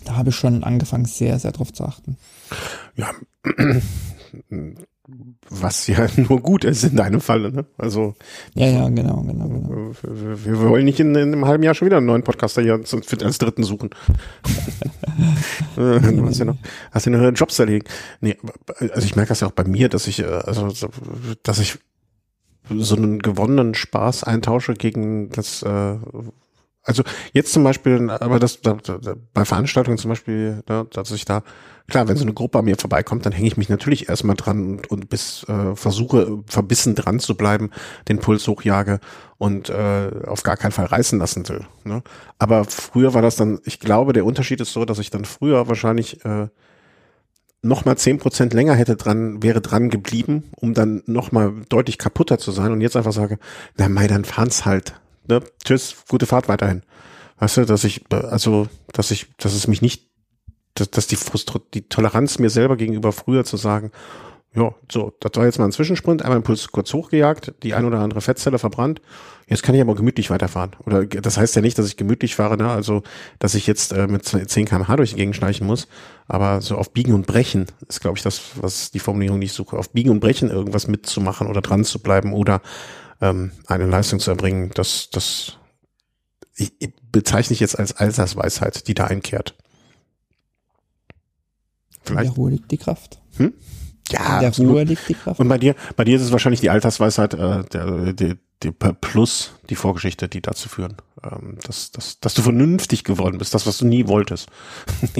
da habe ich schon angefangen, sehr, sehr drauf zu achten. Ja, was ja nur gut ist in deinem Fall, ne? Also. Ja, ja, genau, genau, genau. Wir, wir wollen nicht in, in, einem halben Jahr schon wieder einen neuen Podcaster hier als dritten suchen. du hast ja noch, hast ja noch Jobs erlegen. Nee, also ich merke das ja auch bei mir, dass ich, äh, also, dass ich so einen gewonnenen Spaß eintausche gegen das, äh, also jetzt zum Beispiel, aber das da, da, bei Veranstaltungen zum Beispiel, ne, dass ich da, klar, wenn so eine Gruppe an mir vorbeikommt, dann hänge ich mich natürlich erstmal dran und, und bis äh, versuche verbissen dran zu bleiben, den Puls hochjage und äh, auf gar keinen Fall reißen lassen will. Ne? Aber früher war das dann, ich glaube, der Unterschied ist so, dass ich dann früher wahrscheinlich äh, noch mal zehn Prozent länger hätte dran, wäre dran geblieben, um dann noch mal deutlich kaputter zu sein und jetzt einfach sage, na mei, dann fahren's halt ne, tschüss, gute Fahrt weiterhin. Weißt du, dass ich, also, dass ich, dass es mich nicht, dass, dass die Frust, die Toleranz mir selber gegenüber früher zu sagen, ja, so, das war jetzt mal ein Zwischensprint, einmal Impuls kurz hochgejagt, die ein oder andere Fettzelle verbrannt. Jetzt kann ich aber gemütlich weiterfahren. Oder das heißt ja nicht, dass ich gemütlich fahre, ne? also dass ich jetzt äh, mit 10 km/h durch die Gegend schleichen muss. Aber so auf Biegen und Brechen ist, glaube ich, das, was die Formulierung, ich suche. Auf Biegen und Brechen irgendwas mitzumachen oder dran zu bleiben oder ähm, eine Leistung zu erbringen, das, das ich, ich bezeichne ich jetzt als Altersweisheit, die da einkehrt. Vielleicht. In der Ruhe liegt die Kraft. Hm? Ja, in der absolut. Ruhe liegt die Kraft. Und bei dir, bei dir ist es wahrscheinlich die Altersweisheit, äh, der, der, der plus die Vorgeschichte, die dazu führen, ähm, dass, dass, dass du vernünftig geworden bist, das, was du nie wolltest.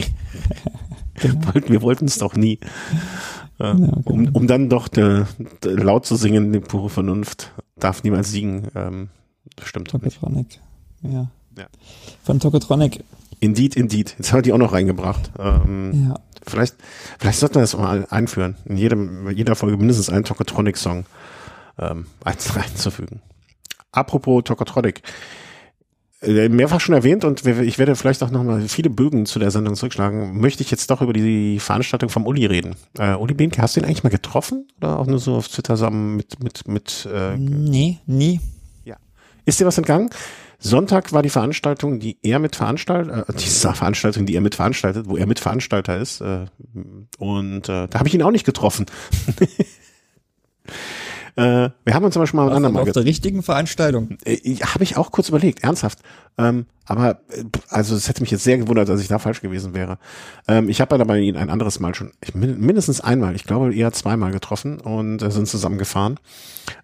genau. Wir wollten es doch nie. Ja, genau. um, um dann doch de, de, laut zu singen, die pure Vernunft darf niemals siegen. Ähm, stimmt. Tokotronic. Ja. ja. Von Tokotronic. Indeed, indeed. Jetzt haben wir die auch noch reingebracht. Ähm, ja. Vielleicht, vielleicht sollten wir das mal einführen. In jedem, jeder Folge mindestens einen Tokotronic-Song ähm, einzufügen. Apropos Tokotronic. Äh, mehrfach schon erwähnt und ich werde vielleicht auch noch mal viele Bögen zu der Sendung zurückschlagen, möchte ich jetzt doch über die Veranstaltung vom Uli reden. Äh, Uli Behnke, hast du ihn eigentlich mal getroffen oder auch nur so auf Twitter zusammen mit mit mit? Äh, nee, nie. Ja. Ist dir was entgangen? Sonntag war die Veranstaltung, die er mit veranstaltet, äh, diese Veranstaltung, die er mit veranstaltet, wo er mit Veranstalter ist. Äh, und äh, da habe ich ihn auch nicht getroffen. Äh, wir haben uns zum Beispiel mal ein andermal auf der richtigen Veranstaltung. Äh, Habe ich auch kurz überlegt, ernsthaft. Ähm, aber äh, also es hätte mich jetzt sehr gewundert, dass ich da falsch gewesen wäre. Ähm, ich habe aber ihn ein anderes Mal schon, ich, mindestens einmal, ich glaube eher zweimal getroffen und äh, sind zusammen gefahren.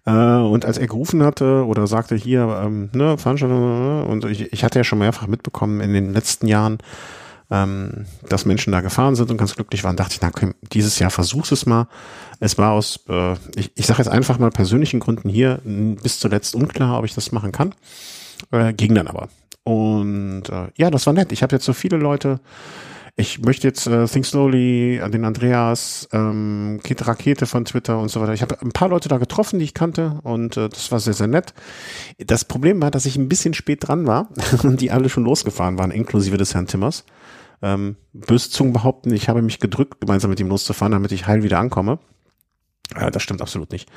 Äh, und als er gerufen hatte oder sagte hier, ähm, ne, Veranstaltung, und ich, ich hatte ja schon mehrfach mitbekommen in den letzten Jahren, ähm, dass Menschen da gefahren sind und ganz glücklich waren, dachte ich, na, komm, dieses Jahr versuch's es mal. Es war aus, äh, ich, ich sage jetzt einfach mal persönlichen Gründen hier bis zuletzt unklar, ob ich das machen kann. Äh, ging dann aber. Und äh, ja, das war nett. Ich habe jetzt so viele Leute. Ich möchte jetzt äh, Think Slowly, an den Andreas, ähm, Kete Rakete von Twitter und so weiter. Ich habe ein paar Leute da getroffen, die ich kannte und äh, das war sehr, sehr nett. Das Problem war, dass ich ein bisschen spät dran war und die alle schon losgefahren waren, inklusive des Herrn Timmers. Ähm, böse Zungen behaupten, ich habe mich gedrückt, gemeinsam mit ihm loszufahren, damit ich heil wieder ankomme. Äh, das stimmt absolut nicht.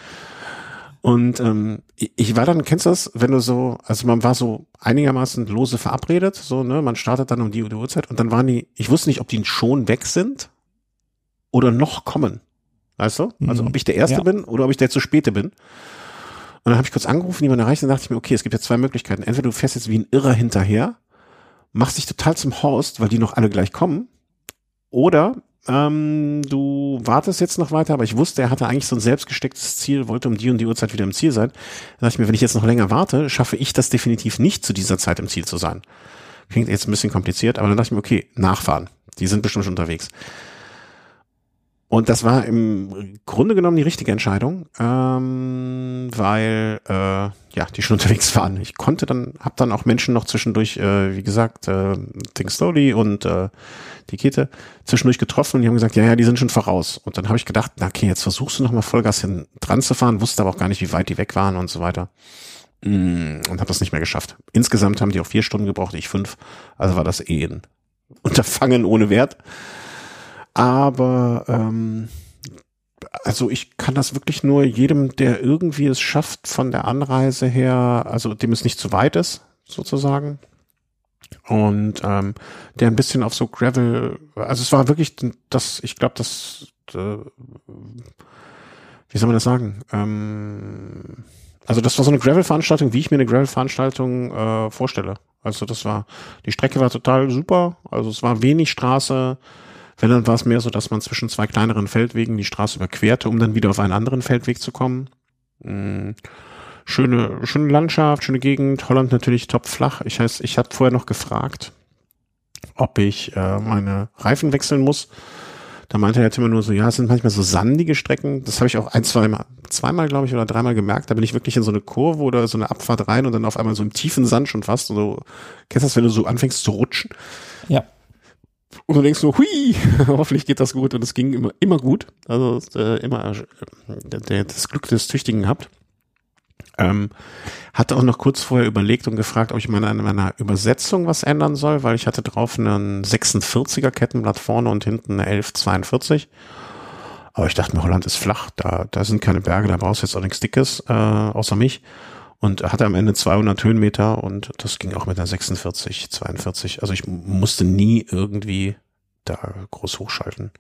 Und ähm, ich war dann, kennst du das, wenn du so, also man war so einigermaßen lose verabredet, so, ne, man startet dann um die, Uhrzeit und dann waren die, ich wusste nicht, ob die schon weg sind oder noch kommen. Weißt du? Also mhm. ob ich der Erste ja. bin oder ob ich der zu späte bin. Und dann habe ich kurz angerufen, jemand erreicht, und dachte ich mir, okay, es gibt ja zwei Möglichkeiten. Entweder du fährst jetzt wie ein Irrer hinterher machst dich total zum Horst, weil die noch alle gleich kommen. Oder ähm, du wartest jetzt noch weiter, aber ich wusste, er hatte eigentlich so ein selbstgestecktes Ziel, wollte um die und die Uhrzeit wieder im Ziel sein. Da dachte ich mir, wenn ich jetzt noch länger warte, schaffe ich das definitiv nicht, zu dieser Zeit im Ziel zu sein. Klingt jetzt ein bisschen kompliziert, aber dann dachte ich mir, okay, nachfahren. Die sind bestimmt schon unterwegs. Und das war im Grunde genommen die richtige Entscheidung, ähm, weil äh, ja die schon unterwegs waren. Ich konnte dann, habe dann auch Menschen noch zwischendurch, äh, wie gesagt, äh, Think Slowly und äh, die Kete zwischendurch getroffen und die haben gesagt, ja, ja, die sind schon voraus. Und dann habe ich gedacht, na, okay, jetzt versuchst du noch mal Vollgas hin dran zu fahren, wusste aber auch gar nicht, wie weit die weg waren und so weiter. Mm, und habe das nicht mehr geschafft. Insgesamt haben die auch vier Stunden gebraucht, ich fünf. Also war das eh ein Unterfangen ohne Wert. Aber ähm, also ich kann das wirklich nur jedem, der irgendwie es schafft von der Anreise her, also dem es nicht zu weit ist, sozusagen. Und ähm, der ein bisschen auf so Gravel, also es war wirklich das, ich glaube, das, äh, wie soll man das sagen? Ähm, also das war so eine Gravel-Veranstaltung, wie ich mir eine Gravel-Veranstaltung äh, vorstelle. Also das war, die Strecke war total super, also es war wenig Straße, wenn, dann war es mehr so, dass man zwischen zwei kleineren Feldwegen die Straße überquerte, um dann wieder auf einen anderen Feldweg zu kommen. Mhm. Schöne, schöne Landschaft, schöne Gegend. Holland natürlich top flach. Ich heißt, ich habe vorher noch gefragt, ob ich äh, meine Reifen wechseln muss. Da meinte er immer nur so, ja, es sind manchmal so sandige Strecken. Das habe ich auch ein, zweimal, zweimal, glaube ich, oder dreimal gemerkt. Da bin ich wirklich in so eine Kurve oder so eine Abfahrt rein und dann auf einmal so im tiefen Sand schon fast. Und so, kennst du das, wenn du so anfängst zu rutschen? Ja. Und du denkst so, hui, hoffentlich geht das gut. Und es ging immer, immer gut. Also äh, immer äh, das Glück des Tüchtigen gehabt. Ähm, hatte auch noch kurz vorher überlegt und gefragt, ob ich mal an meiner Übersetzung was ändern soll, weil ich hatte drauf einen 46er Kettenblatt vorne und hinten eine 1142. Aber ich dachte mir, Holland ist flach, da, da sind keine Berge, da brauchst du jetzt auch nichts Dickes, äh, außer mich und hatte am Ende 200 Höhenmeter und das ging auch mit der 46, 42. Also ich musste nie irgendwie da groß hochschalten.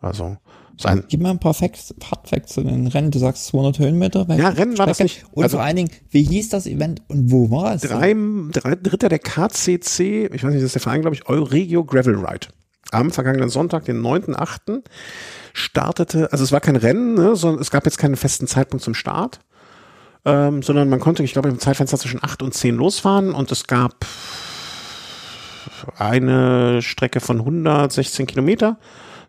Also sein. Gib mal ein paar Facts, Hard Facts zu den Rennen. Du sagst 200 Höhenmeter. Ja, Rennen war das nicht. Und also vor allen Dingen, wie hieß das Event und wo war es? Drei, drei Dritter der KCC, ich weiß nicht, das ist der Verein, glaube ich, Euregio Gravel Ride. Am vergangenen Sonntag, den 9.8. startete, also es war kein Rennen, ne, sondern es gab jetzt keinen festen Zeitpunkt zum Start ähm, sondern man konnte, ich glaube, im Zeitfenster zwischen 8 und 10 losfahren und es gab eine Strecke von 116 Kilometer.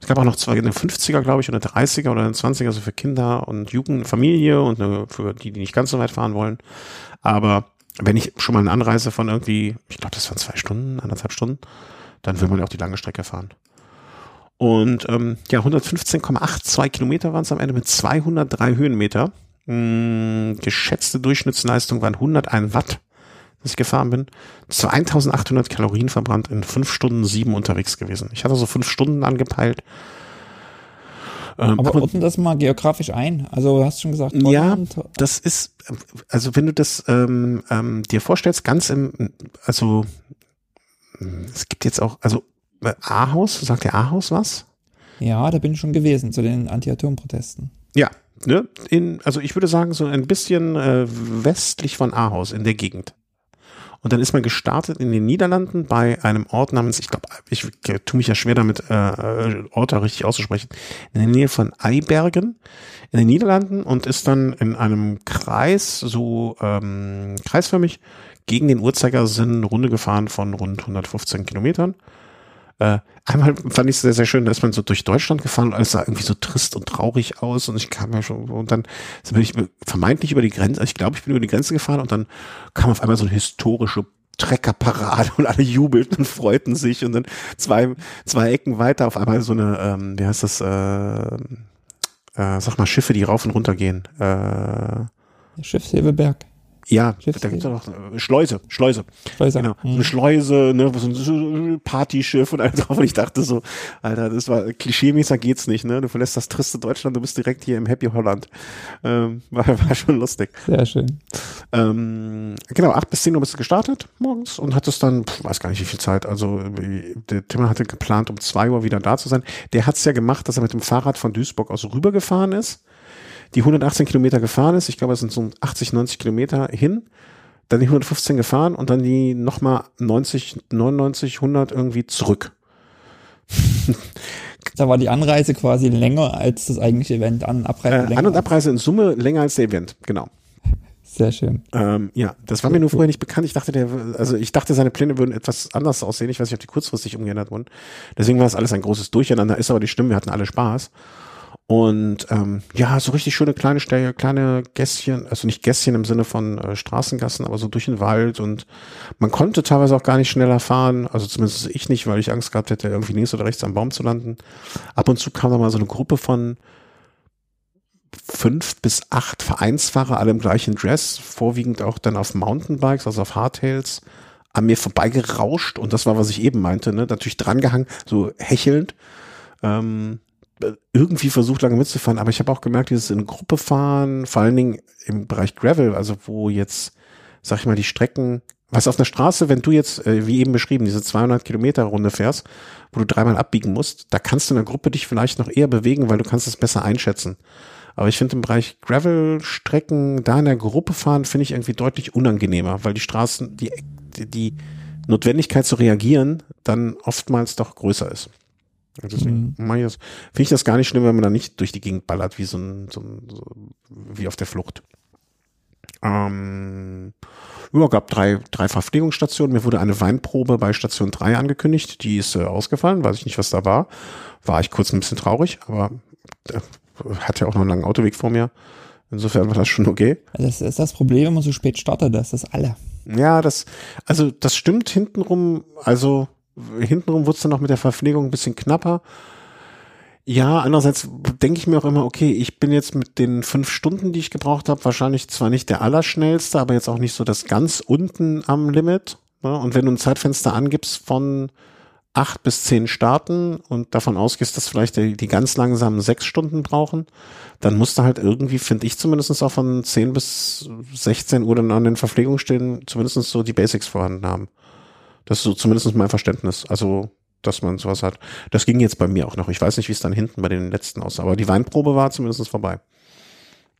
Es gab auch noch zwei, eine 50er, glaube ich, oder eine 30er oder eine 20er, also für Kinder und Jugend, Familie und eine, für die, die nicht ganz so weit fahren wollen. Aber wenn ich schon mal eine Anreise von irgendwie, ich glaube, das waren zwei Stunden, anderthalb Stunden, dann will man ja auch die lange Strecke fahren. Und ähm, ja, 115,82 Kilometer waren es am Ende mit 203 Höhenmeter. Mh, hm, geschätzte Durchschnittsleistung waren 101 Watt, dass ich gefahren bin. 2800 Kalorien verbrannt, in fünf Stunden sieben unterwegs gewesen. Ich hatte so fünf Stunden angepeilt. Ähm, aber ordnen das mal geografisch ein. Also du hast schon gesagt, Holland. Ja, das ist, also wenn du das ähm, ähm, dir vorstellst, ganz im, also es gibt jetzt auch, also Ahaus, sagt der Ahaus was? Ja, da bin ich schon gewesen zu den Anti-Atom-Protesten. Ja, ne, in, also ich würde sagen, so ein bisschen äh, westlich von Ahaus in der Gegend. Und dann ist man gestartet in den Niederlanden bei einem Ort namens, ich glaube, ich tue mich ja schwer damit, äh, äh, Orte richtig auszusprechen, in der Nähe von Eibergen in den Niederlanden und ist dann in einem Kreis, so ähm, kreisförmig, gegen den Uhrzeigersinn eine Runde gefahren von rund 115 Kilometern. Äh, einmal fand ich es sehr, sehr schön, da ist man so durch Deutschland gefahren und alles sah irgendwie so trist und traurig aus und ich kam ja schon, und dann bin ich vermeintlich über die Grenze, also ich glaube, ich bin über die Grenze gefahren und dann kam auf einmal so eine historische Treckerparade und alle jubelten und freuten sich und dann zwei, zwei Ecken weiter auf einmal so eine, ähm, wie heißt das, äh, äh, sag mal, Schiffe, die rauf und runter gehen. Äh, Schiffshebeberg. Ja, Schiffs da gibt's ja noch äh, Schleuse, Schleuse. Schleuse. Genau. Mhm. Eine Schleuse, ne, so ein Partyschiff und alles drauf. Und ich dachte so, Alter, das war klischeemäßig geht's nicht, ne? Du verlässt das triste Deutschland, du bist direkt hier im Happy Holland. Ähm, war, war schon lustig. Sehr schön. Ähm, genau, acht bis zehn Uhr bist du gestartet morgens und hattest dann, pf, weiß gar nicht wie viel Zeit. Also der Timmer hatte geplant, um zwei Uhr wieder da zu sein. Der hat's ja gemacht, dass er mit dem Fahrrad von Duisburg aus rübergefahren ist die 118 Kilometer gefahren ist. Ich glaube, es sind so 80, 90 Kilometer hin. Dann die 115 gefahren und dann die nochmal 90, 99, 100 irgendwie zurück. Da war die Anreise quasi länger als das eigentliche Event. An, Abreise äh, An- und Abreise in Summe länger als der Event, genau. Sehr schön. Ähm, ja, das war mir nur vorher nicht bekannt. Ich dachte, der, also ich dachte, seine Pläne würden etwas anders aussehen. Ich weiß nicht, ob die kurzfristig umgeändert wurden. Deswegen war es alles ein großes Durcheinander. Ist aber die Stimme, wir hatten alle Spaß. Und ähm, ja, so richtig schöne kleine Stelle, kleine Gässchen, also nicht Gässchen im Sinne von äh, Straßengassen, aber so durch den Wald und man konnte teilweise auch gar nicht schneller fahren, also zumindest ich nicht, weil ich Angst gehabt hätte, irgendwie links oder rechts am Baum zu landen. Ab und zu kam da mal so eine Gruppe von fünf bis acht Vereinsfahrer, alle im gleichen Dress, vorwiegend auch dann auf Mountainbikes, also auf Hardtails, an mir vorbeigerauscht und das war, was ich eben meinte, ne? natürlich drangehangen, so hechelnd. Ähm, irgendwie versucht, lange mitzufahren, aber ich habe auch gemerkt, dieses in Gruppe fahren, vor allen Dingen im Bereich Gravel, also wo jetzt, sag ich mal, die Strecken, was auf einer Straße, wenn du jetzt, äh, wie eben beschrieben, diese 200 Kilometer Runde fährst, wo du dreimal abbiegen musst, da kannst du in der Gruppe dich vielleicht noch eher bewegen, weil du kannst es besser einschätzen. Aber ich finde im Bereich Gravel-Strecken, da in der Gruppe fahren, finde ich irgendwie deutlich unangenehmer, weil die Straßen, die, die Notwendigkeit zu reagieren, dann oftmals doch größer ist. Also deswegen mhm. finde ich das gar nicht schlimm, wenn man da nicht durch die Gegend ballert, wie so ein, so ein so, wie auf der Flucht. Ähm, ja, gab drei, drei Verpflegungsstationen. Mir wurde eine Weinprobe bei Station 3 angekündigt. Die ist äh, ausgefallen, weiß ich nicht, was da war. War ich kurz ein bisschen traurig, aber äh, hatte ja auch noch einen langen Autoweg vor mir. Insofern war das schon okay. Das ist das Problem, wenn man so spät startet, das ist alle. Ja, das, also das stimmt hintenrum, also hintenrum wurde es dann noch mit der Verpflegung ein bisschen knapper. Ja, andererseits denke ich mir auch immer, okay, ich bin jetzt mit den fünf Stunden, die ich gebraucht habe, wahrscheinlich zwar nicht der allerschnellste, aber jetzt auch nicht so das ganz unten am Limit. Ne? Und wenn du ein Zeitfenster angibst von acht bis zehn Starten und davon ausgehst, dass vielleicht die, die ganz langsamen sechs Stunden brauchen, dann musst du halt irgendwie, finde ich zumindest auch von zehn bis 16 Uhr dann an den Verpflegungsstellen zumindest so die Basics vorhanden haben. Das ist so zumindest mein Verständnis. Also, dass man sowas hat. Das ging jetzt bei mir auch noch. Ich weiß nicht, wie es dann hinten bei den letzten aussah, aber die Weinprobe war zumindest vorbei.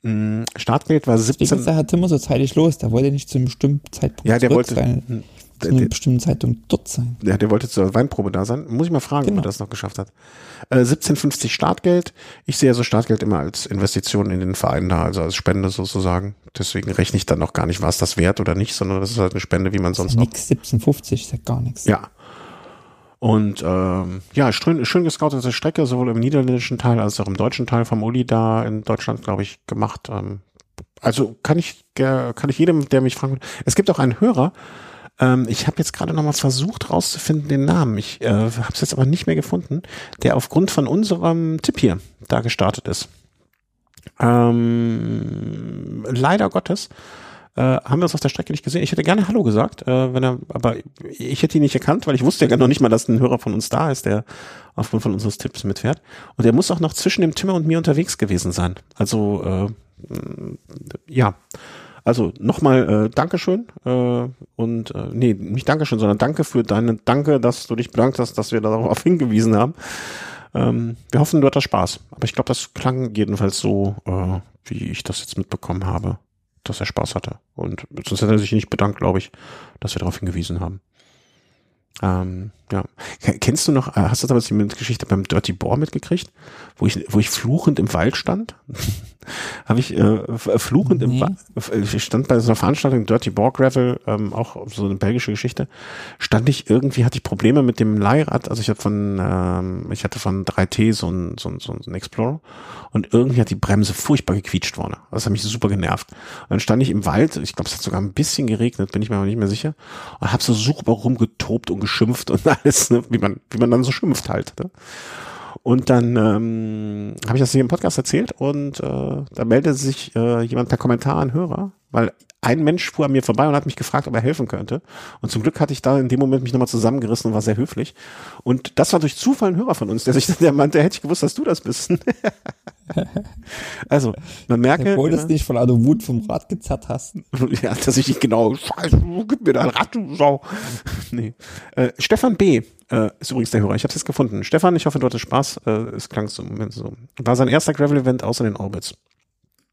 Mm, Startgeld war 17. Deswegen ist der Herr Timmer so zeitig los. Der wollte nicht zu einem bestimmten Zeitpunkt Ja, der wollte. Sein, zu einem bestimmten Zeitpunkt dort sein. Ja, der wollte zur Weinprobe da sein. Muss ich mal fragen, genau. ob er das noch geschafft hat. Äh, 17,50 Startgeld. Ich sehe also Startgeld immer als Investition in den Verein da, also als Spende sozusagen. Deswegen rechne ich dann noch gar nicht, war es das wert oder nicht, sondern das ist halt eine Spende, wie man sonst auch. Nix 17,50 ist ja gar nichts. Ja. Und ähm, ja, schön, schön gescoutete Strecke, sowohl im niederländischen Teil als auch im deutschen Teil vom Uli da in Deutschland, glaube ich, gemacht. Ähm, also kann ich, kann ich jedem, der mich fragt, es gibt auch einen Hörer, ähm, ich habe jetzt gerade noch mal versucht rauszufinden den Namen. Ich äh, habe es jetzt aber nicht mehr gefunden, der aufgrund von unserem Tipp hier da gestartet ist. Ähm, leider Gottes äh, haben wir uns auf der Strecke nicht gesehen. Ich hätte gerne Hallo gesagt, äh, wenn er, aber ich hätte ihn nicht erkannt, weil ich wusste ja noch nicht mal, dass ein Hörer von uns da ist, der aufgrund von unseres Tipps mitfährt. Und er muss auch noch zwischen dem Timmer und mir unterwegs gewesen sein. Also äh, ja. Also nochmal äh, Dankeschön äh, und äh, nee, nicht Dankeschön, sondern danke für deine Danke, dass du dich bedankt hast, dass wir darauf hingewiesen haben. Ähm, wir hoffen, du hattest Spaß. Aber ich glaube, das klang jedenfalls so, äh, wie ich das jetzt mitbekommen habe, dass er Spaß hatte. Und sonst hätte er sich nicht bedankt, glaube ich, dass wir darauf hingewiesen haben. Ähm, ja. Kennst du noch, äh, hast du damals die Geschichte beim Dirty Boar mitgekriegt? Wo ich, wo ich fluchend im Wald stand? Habe ich äh, fluchend nee. im Wald, ich stand bei so einer Veranstaltung Dirty Boar Gravel, ähm, auch so eine belgische Geschichte, stand ich irgendwie, hatte ich Probleme mit dem Leihrad, also ich hatte von, ähm, ich hatte von 3T so ein, so ein, so ein Explorer und irgendwie hat die Bremse furchtbar gequietscht vorne. Das hat mich super genervt. Und dann stand ich im Wald, ich glaube, es hat sogar ein bisschen geregnet, bin ich mir aber nicht mehr sicher, und habe so super rumgetobt und geschimpft und alles, ne? wie man, wie man dann so schimpft halt. Ne? Und dann ähm, habe ich das hier im Podcast erzählt und äh, da meldete sich äh, jemand per Kommentar, ein Hörer, weil ein Mensch fuhr an mir vorbei und hat mich gefragt, ob er helfen könnte. Und zum Glück hatte ich da in dem Moment mich nochmal zusammengerissen und war sehr höflich. Und das war durch Zufall ein Hörer von uns, der sich dann der meinte, hätte ich gewusst, dass du das bist. also, man merke. Obwohl du es nicht von einer Wut vom Rad gezerrt hast. ja, dass ich nicht genau, scheiße, gib mir dein Rad, du Sau. nee. Äh, Stefan B. Äh, ist übrigens der Hörer. Ich habe es gefunden. Stefan, ich hoffe, du hattest Spaß. Äh, es klang so Moment so. War sein erster Gravel-Event außer den Orbits.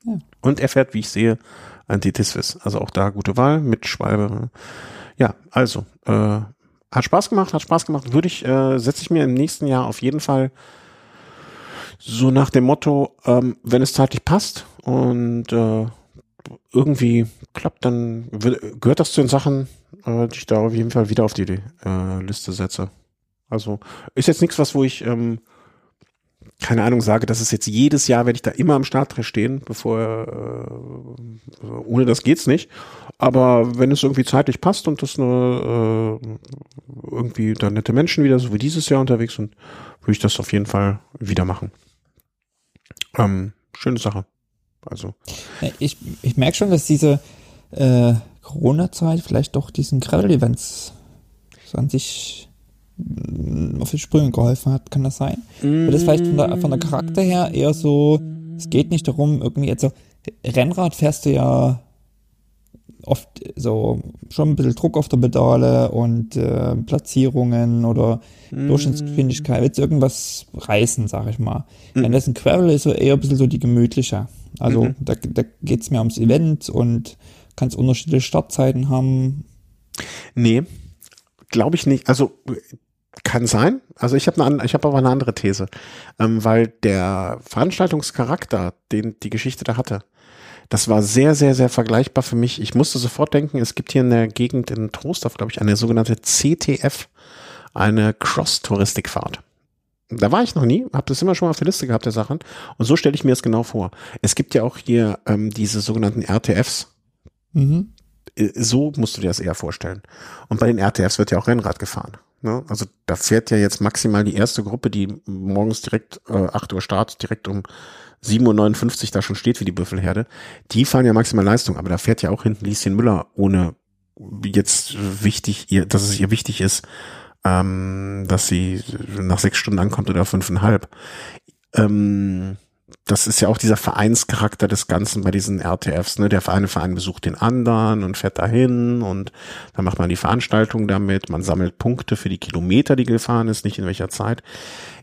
Ja. Und er fährt, wie ich sehe, Antitisvis. Also auch da gute Wahl mit Schwalbe. Ja, also, äh, hat Spaß gemacht, hat Spaß gemacht. Würde ich, äh, setze ich mir im nächsten Jahr auf jeden Fall so nach dem Motto, ähm, wenn es zeitlich passt und äh, irgendwie klappt, dann gehört das zu den Sachen, äh, die ich da auf jeden Fall wieder auf die äh, Liste setze. Also ist jetzt nichts, was wo ich ähm, keine Ahnung, sage, dass es jetzt jedes Jahr werde ich da immer am Start stehen, bevor äh, ohne das geht's nicht. Aber wenn es irgendwie zeitlich passt und das nur äh, irgendwie da nette Menschen wieder so wie dieses Jahr unterwegs sind, würde ich das auf jeden Fall wieder machen. Ähm, schöne Sache. Also. Ich, ich merke schon, dass diese äh, Corona-Zeit vielleicht doch diesen Gravel-Events so an sich auf die Sprünge geholfen hat, kann das sein? Mm. Wird das vielleicht von der, von der Charakter her eher so, es geht nicht darum, irgendwie, also Rennrad fährst du ja oft so schon ein bisschen Druck auf der Pedale und äh, Platzierungen oder mm. Durchschnittsgeschwindigkeit, willst irgendwas reißen, sag ich mal. Mm. Wenn das ein Gravel ist, so eher ein bisschen so die gemütliche. Also mm da, da geht es mehr ums Event und kannst unterschiedliche Startzeiten haben. Nee, glaube ich nicht. Also kann sein. Also ich habe eine, ich habe aber eine andere These, ähm, weil der Veranstaltungscharakter, den die Geschichte da hatte, das war sehr, sehr, sehr vergleichbar für mich. Ich musste sofort denken, es gibt hier in der Gegend in Trostorf, glaube ich, eine sogenannte CTF, eine Cross-Touristikfahrt. Da war ich noch nie, habe das immer schon mal auf der Liste gehabt, der Sachen. Und so stelle ich mir es genau vor. Es gibt ja auch hier ähm, diese sogenannten RTFs. Mhm. Äh, so musst du dir das eher vorstellen. Und bei den RTFs wird ja auch Rennrad gefahren. Ne? Also da fährt ja jetzt maximal die erste Gruppe, die morgens direkt äh, 8 Uhr Start, direkt um 7.59 Uhr da schon steht wie die Büffelherde. Die fahren ja maximal Leistung, aber da fährt ja auch hinten Lieschen Müller ohne jetzt wichtig, ihr, dass es ihr wichtig ist, ähm, dass sie nach sechs Stunden ankommt oder fünfeinhalb. Ähm, das ist ja auch dieser Vereinscharakter des Ganzen bei diesen RTFs. Ne? Der eine Verein besucht den anderen und fährt dahin und dann macht man die Veranstaltung damit. Man sammelt Punkte für die Kilometer, die gefahren ist, nicht in welcher Zeit.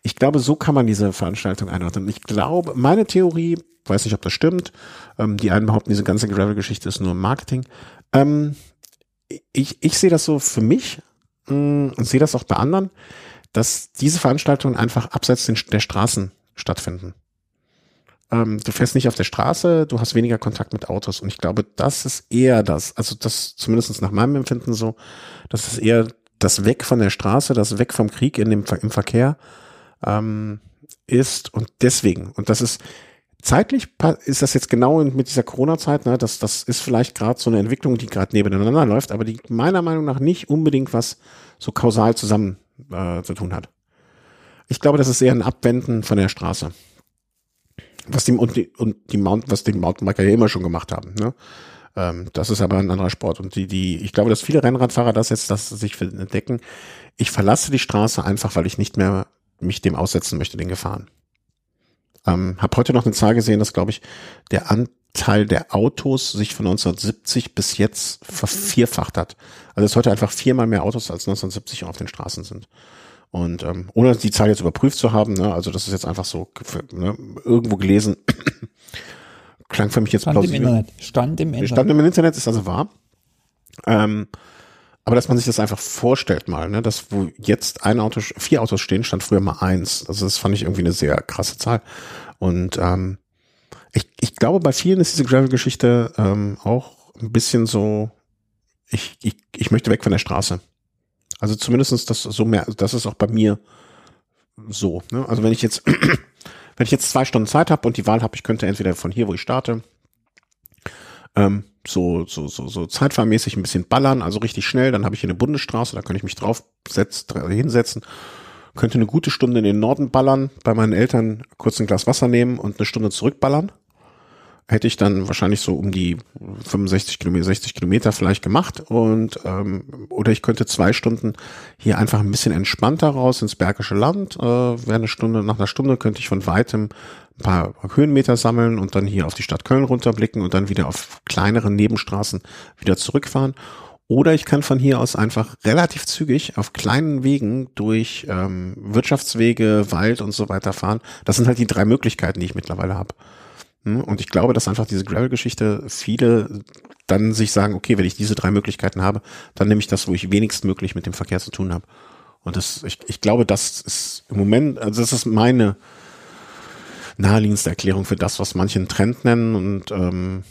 Ich glaube, so kann man diese Veranstaltung einordnen. Ich glaube, meine Theorie, weiß nicht, ob das stimmt, ähm, die einen behaupten, diese ganze Gravel-Geschichte ist nur Marketing. Ähm, ich, ich sehe das so für mich mh, mm, und sehe das auch bei anderen, dass diese Veranstaltungen einfach abseits der Straßen stattfinden ähm, du fährst nicht auf der Straße, du hast weniger Kontakt mit Autos. Und ich glaube, das ist eher das, also das zumindest nach meinem Empfinden so, das ist eher das Weg von der Straße, das Weg vom Krieg in dem, im Verkehr ähm, ist. Und deswegen, und das ist zeitlich, ist das jetzt genau mit dieser Corona-Zeit, ne, das, das ist vielleicht gerade so eine Entwicklung, die gerade nebeneinander läuft, aber die meiner Meinung nach nicht unbedingt was so kausal zusammen äh, zu tun hat. Ich glaube, das ist eher ein Abwenden von der Straße was die und die, und die Mount, was die Mountainbiker ja immer schon gemacht haben. Ne? Ähm, das ist aber ein anderer Sport. Und die, die, ich glaube, dass viele Rennradfahrer das jetzt, das sich entdecken. Ich verlasse die Straße einfach, weil ich nicht mehr mich dem aussetzen möchte, den Gefahren. Ähm, hab heute noch eine Zahl gesehen, dass, glaube ich, der Anteil der Autos sich von 1970 bis jetzt vervierfacht hat. Also es heute einfach viermal mehr Autos als 1970 auf den Straßen sind. Und ähm, ohne die Zahl jetzt überprüft zu haben, ne, also das ist jetzt einfach so ne, irgendwo gelesen, klang für mich jetzt Stand plausibel. im Internet. Stand im Internet. Stand im Internet ist also wahr. Ähm, aber dass man sich das einfach vorstellt mal, ne, dass wo jetzt ein Auto, vier Autos stehen, stand früher mal eins. Also das fand ich irgendwie eine sehr krasse Zahl. Und ähm, ich, ich glaube, bei vielen ist diese Gravel-Geschichte ähm, auch ein bisschen so, ich, ich, ich möchte weg von der Straße. Also zumindestens das so mehr, das ist auch bei mir so. Ne? Also wenn ich jetzt, wenn ich jetzt zwei Stunden Zeit habe und die Wahl habe, ich könnte entweder von hier, wo ich starte, ähm, so, so, so, so zeitfahrmäßig ein bisschen ballern, also richtig schnell, dann habe ich hier eine Bundesstraße, da kann ich mich drauf setz, hinsetzen, könnte eine gute Stunde in den Norden ballern, bei meinen Eltern kurz ein Glas Wasser nehmen und eine Stunde zurückballern. Hätte ich dann wahrscheinlich so um die 65 Kilometer, 60 Kilometer vielleicht gemacht und ähm, oder ich könnte zwei Stunden hier einfach ein bisschen entspannter raus ins Bergische Land. Äh, wäre eine Stunde, nach einer Stunde könnte ich von weitem ein paar Höhenmeter sammeln und dann hier auf die Stadt Köln runterblicken und dann wieder auf kleineren Nebenstraßen wieder zurückfahren. Oder ich kann von hier aus einfach relativ zügig auf kleinen Wegen durch ähm, Wirtschaftswege, Wald und so weiter fahren. Das sind halt die drei Möglichkeiten, die ich mittlerweile habe. Hm, Und ich glaube, dass einfach diese Gravel-Geschichte viele dann sich sagen, okay, wenn ich diese drei Möglichkeiten habe, dann nehme ich das, wo ich wenigstmöglich mit dem Verkehr zu tun habe. Und das, ich, ich glaube, das ist im Moment, also das ist meine naheliegendste Erklärung für das, was manche einen Trend nennen. Und ähm,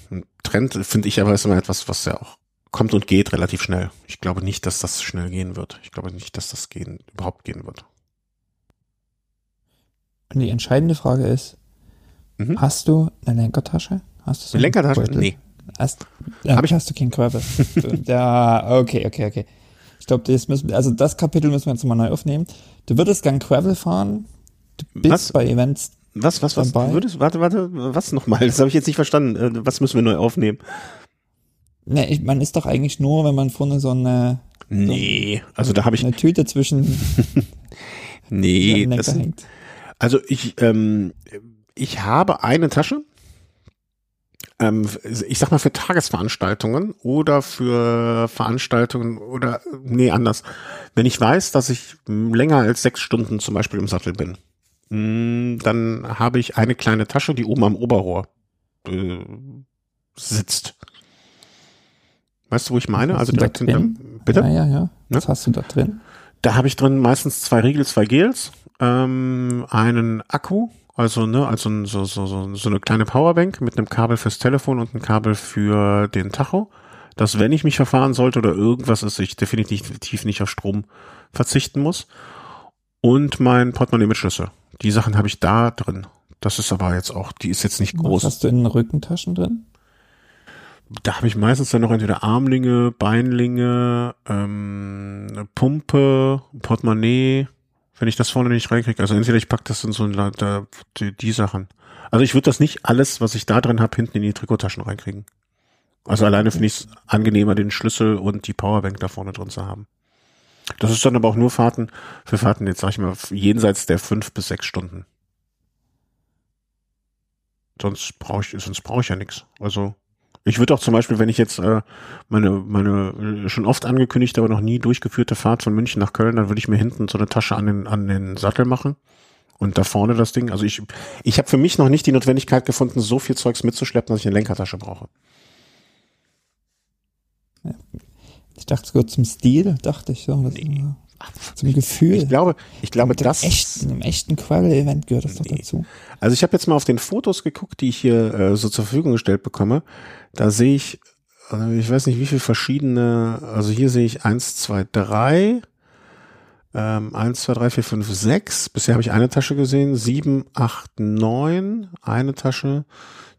Trend finde ich aber ist immer etwas, was ja auch kommt und geht relativ schnell. Ich glaube nicht, dass das schnell gehen wird. Ich glaube nicht, dass das gehen, überhaupt gehen wird. Und die entscheidende Frage ist, Mhm. hast du eine Lenkertasche? Hast du so Eine Lenkertasche? Beutel? Nee. Hast, ja, Hab ich- Hast du keinen Gravel? ja, okay, okay, okay. Ich glaube, das müssen, also das Kapitel müssen wir jetzt mal neu aufnehmen. Du würdest gern Gravel fahren, du bist Was? bei Events Was, was, was? Dabei? Du würdest, warte, warte, was nochmal? Das habe ich jetzt nicht verstanden. Äh, Was müssen wir neu aufnehmen? Ne, ich, man ist doch eigentlich nur, wenn man vorne so eine, Nee, also da habe ich, eine Tüte zwischen nee, das, hängt. also ich, ähm, ich habe eine Tasche, ähm, ich sag mal für Tagesveranstaltungen oder für Veranstaltungen oder, nee, anders. Wenn ich weiß, dass ich länger als sechs Stunden zum Beispiel im Sattel bin, mh, dann habe ich eine kleine Tasche, die oben am Oberrohr äh, sitzt. Weißt du, wo ich meine? Also direkt hinter, drin? bitte? Ja, ja, ja. Was hast du da drin? Da habe ich drin meistens zwei Riegel, zwei Gels, ähm, einen Akku, also ne, also so, so, so, so eine kleine Powerbank mit einem Kabel fürs Telefon und einem Kabel für den Tacho, dass wenn ich mich verfahren sollte oder irgendwas ist, ich definitiv nicht auf Strom verzichten muss. Und mein Portemonnaie mit Schlüssel. Die Sachen habe ich da drin. Das ist aber jetzt auch, die ist jetzt nicht Was groß. hast du in den Rückentaschen drin? Da habe ich meistens dann noch entweder Armlinge, Beinlinge, ähm, Pumpe, Portemonnaie, wenn ich das vorne nicht reinkriege. Also entweder ich pack das in so ein, da, die, die Sachen. Also ich würde das nicht alles, was ich da drin habe, hinten in die Trikottaschen reinkriegen. Also alleine finde ich es angenehmer, den Schlüssel und die Powerbank da vorne drin zu haben. Das ist dann aber auch nur Fahrten, für Fahrten, jetzt sag ich mal, jenseits der fünf bis sechs Stunden. Sonst brauche ich, sonst brauche ich ja nichts. Also ich würde auch zum Beispiel, wenn ich jetzt äh, meine, meine äh, schon oft angekündigte, aber noch nie durchgeführte Fahrt von München nach Köln, dann würde ich mir hinten so eine Tasche an den, an den Sattel machen und da vorne das Ding. Also ich, ich habe für mich noch nicht die Notwendigkeit gefunden, so viel Zeugs mitzuschleppen, dass ich eine Lenkertasche brauche. Ich dachte sogar zum Stil, dachte ich so. Das Zum Gefühl. Ich glaube, ich glaube, Mit das. echten, im echten Gravel-Event gehört das doch Nee. dazu. Also ich habe jetzt mal auf den Fotos geguckt, die ich hier äh, so zur Verfügung gestellt bekomme. Da sehe ich, äh, ich weiß nicht, wie viele verschiedene, also hier sehe ich eins, zwei, drei, ähm, eins, zwei, drei, vier, fünf, sechs. Bisher habe ich eine Tasche gesehen, sieben, acht, neun, eine Tasche,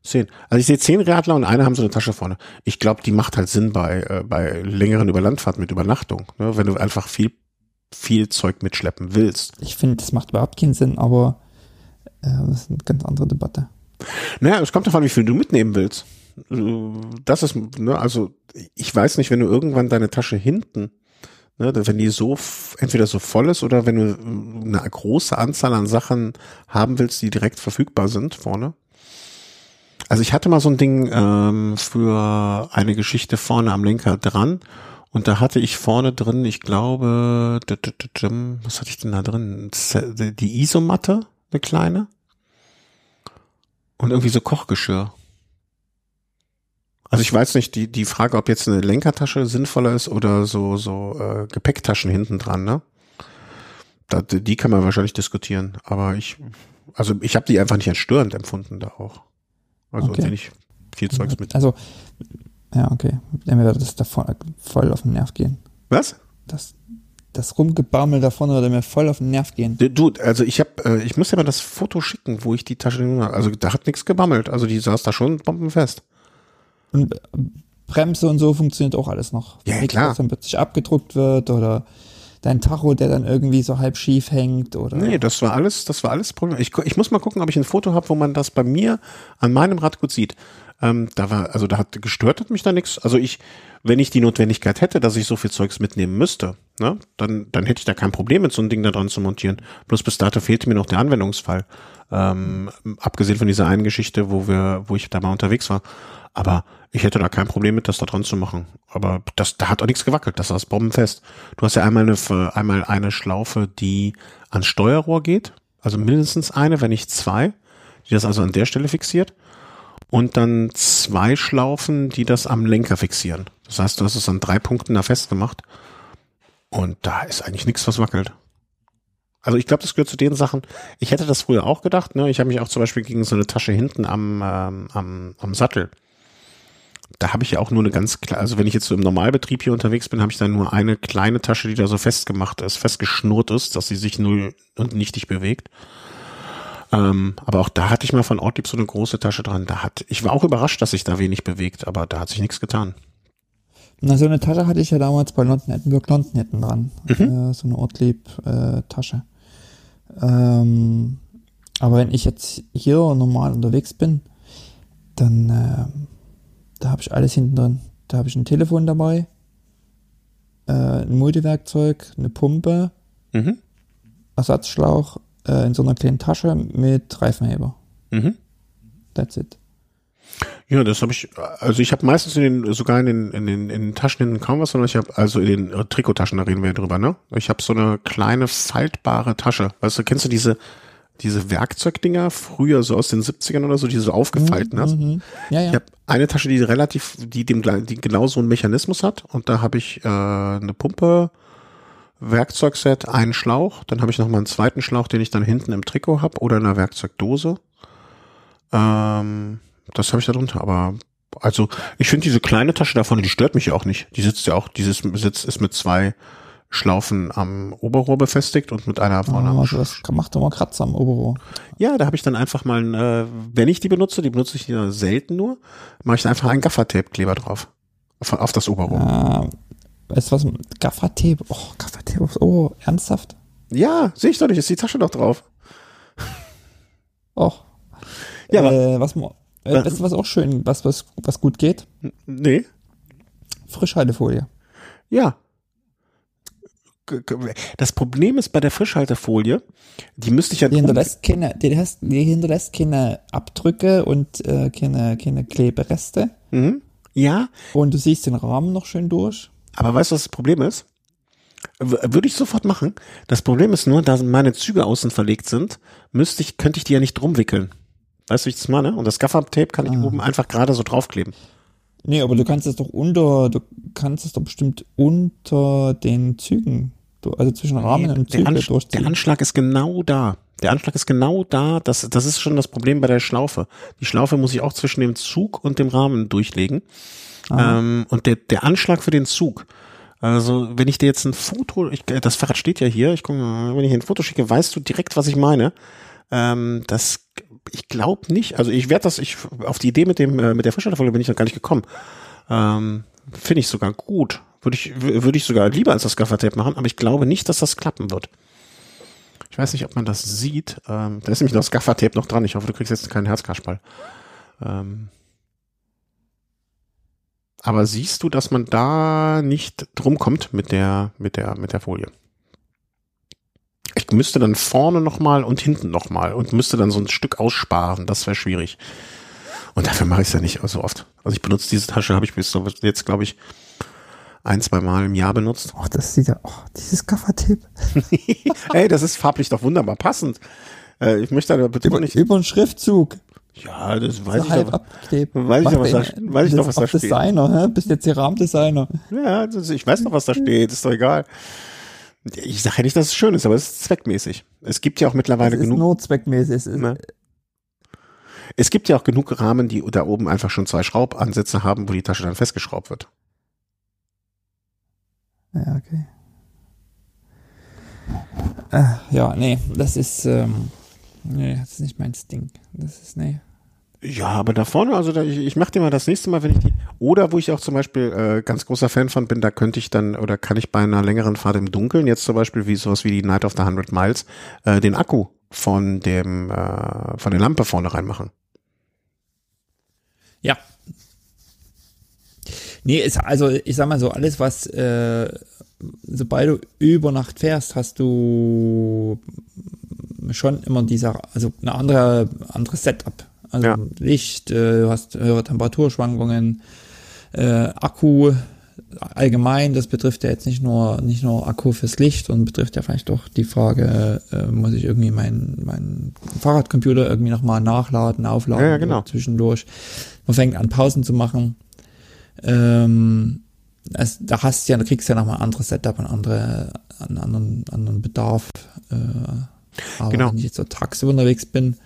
zehn. Also ich sehe zehn Radler und eine haben so eine Tasche vorne. Ich glaube, die macht halt Sinn bei, äh, bei längeren Überlandfahrten mit Übernachtung, ne? wenn du einfach viel, viel Zeug mitschleppen willst. Ich finde, das macht überhaupt keinen Sinn, aber äh, das ist eine ganz andere Debatte. Naja, es kommt davon, wie viel du mitnehmen willst. Das ist, ne, also ich weiß nicht, wenn du irgendwann deine Tasche hinten, ne, wenn die so entweder so voll ist oder wenn du äh, eine große Anzahl an Sachen haben willst, die direkt verfügbar sind vorne. Also ich hatte mal so ein Ding ähm, für eine Geschichte vorne am Lenker dran und da hatte ich vorne drin, ich glaube, was hatte ich denn da drin? Die Isomatte, eine kleine und irgendwie so Kochgeschirr. Also ich weiß nicht, die, die Frage, ob jetzt eine Lenkertasche sinnvoller ist oder so, so äh, Gepäcktaschen hinten dran, ne? Da, die kann man wahrscheinlich diskutieren. Aber ich, also ich habe die einfach nicht als störend empfunden da auch. Also Okay. ich viel Zeugs mit. Also, ja, okay. Mir würde das da voll, voll auf den Nerv gehen. Was? Das, das Rumgebammel davon würde mir voll auf den Nerv gehen. Du, also ich habe, äh, ich muss dir mal das Foto schicken, wo ich die Tasche genommen habe. Also da hat nichts gebammelt. Also die saß da schon bombenfest. Und äh, Bremse und so funktioniert auch alles noch. Ja, Nichts, klar. Was dann plötzlich abgedruckt wird oder dein Tacho, der dann irgendwie so halb schief hängt oder. Nee, das war alles, das war alles Problem. Ich, ich muss mal gucken, ob ich ein Foto habe, wo man das bei mir an meinem Rad gut sieht. Ähm, da war, also da hat gestört hat mich da nichts. Also ich, wenn ich die Notwendigkeit hätte, dass ich so viel Zeugs mitnehmen müsste, ne, dann, dann hätte ich da kein Problem mit so ein Ding da dran zu montieren. Bloß bis dato fehlte mir noch der Anwendungsfall. Ähm, abgesehen von dieser einen Geschichte, wo wir, wo ich da mal unterwegs war. Aber ich hätte da kein Problem mit, das da dran zu machen. Aber das, da hat auch nichts gewackelt. Das saß bombenfest. Du hast ja einmal eine, einmal eine Schlaufe, die ans Steuerrohr geht. Also mindestens eine, wenn nicht zwei, die das also an der Stelle fixiert. Und dann zwei Schlaufen, die das am Lenker fixieren. Das heißt, du hast es an drei Punkten da festgemacht. Und da ist eigentlich nichts, was wackelt. Also ich glaube, das gehört zu den Sachen. Ich hätte das früher auch gedacht. Ne? Ich habe mich auch zum Beispiel gegen so eine Tasche hinten am, ähm, am, am Sattel. Da habe ich ja auch nur eine ganz kleine, also wenn ich jetzt so im Normalbetrieb hier unterwegs bin, habe ich da nur eine kleine Tasche, die da so festgemacht ist, festgeschnurrt ist, dass sie sich null und nichtig bewegt. Ähm, aber auch da hatte ich mal von Ortlieb so eine große Tasche dran. Da hat, ich war auch überrascht, dass sich da wenig bewegt, aber da hat sich nichts getan. Na, so eine Tasche hatte ich ja damals bei London Edinburgh London hinten dran. Äh, so eine Ortlieb-Tasche. ähm, aber wenn ich jetzt hier normal unterwegs bin, dann ähm, da habe ich alles hinten drin. Da habe ich ein Telefon dabei, äh, ein Multiwerkzeug, eine Pumpe, Mhm. Ersatzschlauch äh, in so einer kleinen Tasche mit Reifenheber. Mhm. That's it. Ja, das habe ich, also ich habe meistens in den, sogar in den, in den, in den Taschen hinten kaum was, sondern ich habe, also in den äh, Trikottaschen, da reden wir ja drüber, ne? Ich habe so eine kleine faltbare Tasche. Weißt du, kennst du diese, diese Werkzeugdinger früher so aus den 70ern oder so, die du so aufgefalten hast? Mhm. Ja, ja. Ich habe eine Tasche, die relativ, die dem die genau so einen Mechanismus hat und da habe ich äh, eine Pumpe, Werkzeugset, einen Schlauch, dann habe ich noch mal einen zweiten Schlauch, den ich dann hinten im Trikot habe oder in einer Werkzeugdose. Ähm, das habe ich da drunter, aber also ich finde diese kleine Tasche davon, die stört mich ja auch nicht. Die sitzt ja auch, dieses Sitz ist mit zwei Schlaufen am Oberrohr befestigt und mit einer vorne Ah, das macht doch mal Kratzer am Oberrohr. ja, da habe ich dann einfach mal, ein, äh, wenn ich die benutze, die benutze ich ja selten nur, mache ich einfach einen Gaffertape-Kleber drauf. Auf, auf das Oberrohr. Äh, weißt du was? Gaffertape. Oh, Gaffertape aufs Ohr. Ernsthaft? Ja, sehe ich doch nicht, ist die Tasche doch drauf. Oh. Ja, aber- äh, was, Äh, weißt du, was auch schön, was, was, was gut geht? Nee, Frischhaltefolie. ja. Das Problem ist bei der Frischhaltefolie, die müsste ich ja Die hinterlässt keine, die, hast, die hinterlässt keine Abdrücke und äh, keine, keine Klebereste. Mhm. Ja, Und du siehst den Rahmen noch schön durch. aber weißt du, was das Problem ist? Würde ich sofort machen. Das Problem ist nur, da meine Züge außen verlegt sind, müsste ich, könnte ich die ja nicht drum wickeln. Weißt du, wie ich das meine? Und das Gaffertape kann ich Ah. oben einfach gerade so draufkleben. Nee, aber du kannst es doch unter, du kannst es doch bestimmt unter den Zügen, also zwischen Rahmen und der, Züge Ansch durchziehen. der Anschlag ist genau da. Der Anschlag ist genau da. Das, das ist schon das Problem bei der Schlaufe. Die Schlaufe muss ich auch zwischen dem Zug und dem Rahmen durchlegen. Ah. Ähm, und der, der Anschlag für den Zug. Also, wenn ich dir jetzt ein Foto, ich, das Fahrrad steht ja hier, ich gucke mal, wenn ich ein Foto schicke, weißt du direkt, was ich meine. Ähm, das, ich glaube nicht, also ich werde das, ich, auf die Idee mit dem, äh, mit der Frischhaltefolie bin ich noch gar nicht gekommen. Ähm, Finde ich sogar gut. Würde ich, würde ich sogar lieber als das Gaffertape machen, aber ich glaube nicht, dass das klappen wird. Ich weiß nicht, ob man das sieht. Ähm, da ist nämlich das Gaffertape noch dran. Ich hoffe, du kriegst jetzt keinen Herzkasperl. Ähm, aber siehst du, dass man da nicht drum kommt mit der, mit der, mit der Folie? Ich müsste dann vorne nochmal und hinten nochmal und müsste dann so ein Stück aussparen. Das wäre schwierig. Und dafür mache ich es ja nicht so oft. Also ich benutze diese Tasche, habe ich bis jetzt, glaube ich, ein, zwei Mal im Jahr benutzt. Oh, das sieht ja, oh, dieses Gaffertape. Ey, das ist farblich doch wunderbar passend. Äh, ich möchte da bitte Über, nicht. über einen Schriftzug. Ja, das weiß so ich halb doch. Weiß ich doch, was da, weiß ich doch, was da steht. Designer, hä? Bist jetzt hier Rahmendesigner. Ja, das, ich weiß doch, was da steht. Ist doch egal. Ich sage ja nicht, dass es schön ist, aber es ist zweckmäßig. Es gibt ja auch mittlerweile ist genug. nur zweckmäßig. Es ist, Ne? Es gibt ja auch genug Rahmen, die da oben einfach schon zwei Schraubansätze haben, wo die Tasche dann festgeschraubt wird. Ja, okay. Äh, ja, nee, das ist, ähm, nee, das ist nicht mein Ding. Das ist, nee. Ja, aber da vorne, also da, ich, ich mache dir mal das nächste Mal, wenn ich die, oder wo ich auch zum Beispiel äh, ganz großer Fan von bin, da könnte ich dann, oder kann ich bei einer längeren Fahrt im Dunkeln, jetzt zum Beispiel wie sowas wie die Night of the 100 Miles, äh, den Akku von dem, äh, von der Lampe vorne reinmachen. Ja. Nee, ist, also ich sag mal so, alles was, äh, sobald du über Nacht fährst, hast du schon immer dieser, also eine andere, anderes Setup. Also Ja. Licht, äh, du hast höhere Temperaturschwankungen, äh, Akku allgemein, das betrifft ja jetzt nicht nur nicht nur Akku fürs Licht und betrifft ja vielleicht auch die Frage, äh, muss ich irgendwie meinen meinen Fahrradcomputer irgendwie nochmal nachladen, aufladen Ja, ja, genau. zwischendurch. Man fängt an Pausen zu machen. Ähm, also, da hast du ja, da kriegst du ja nochmal ein anderes Setup, einen andere, einen anderen, anderen Bedarf. Äh, aber Genau. wenn ich jetzt so tagsüber unterwegs bin,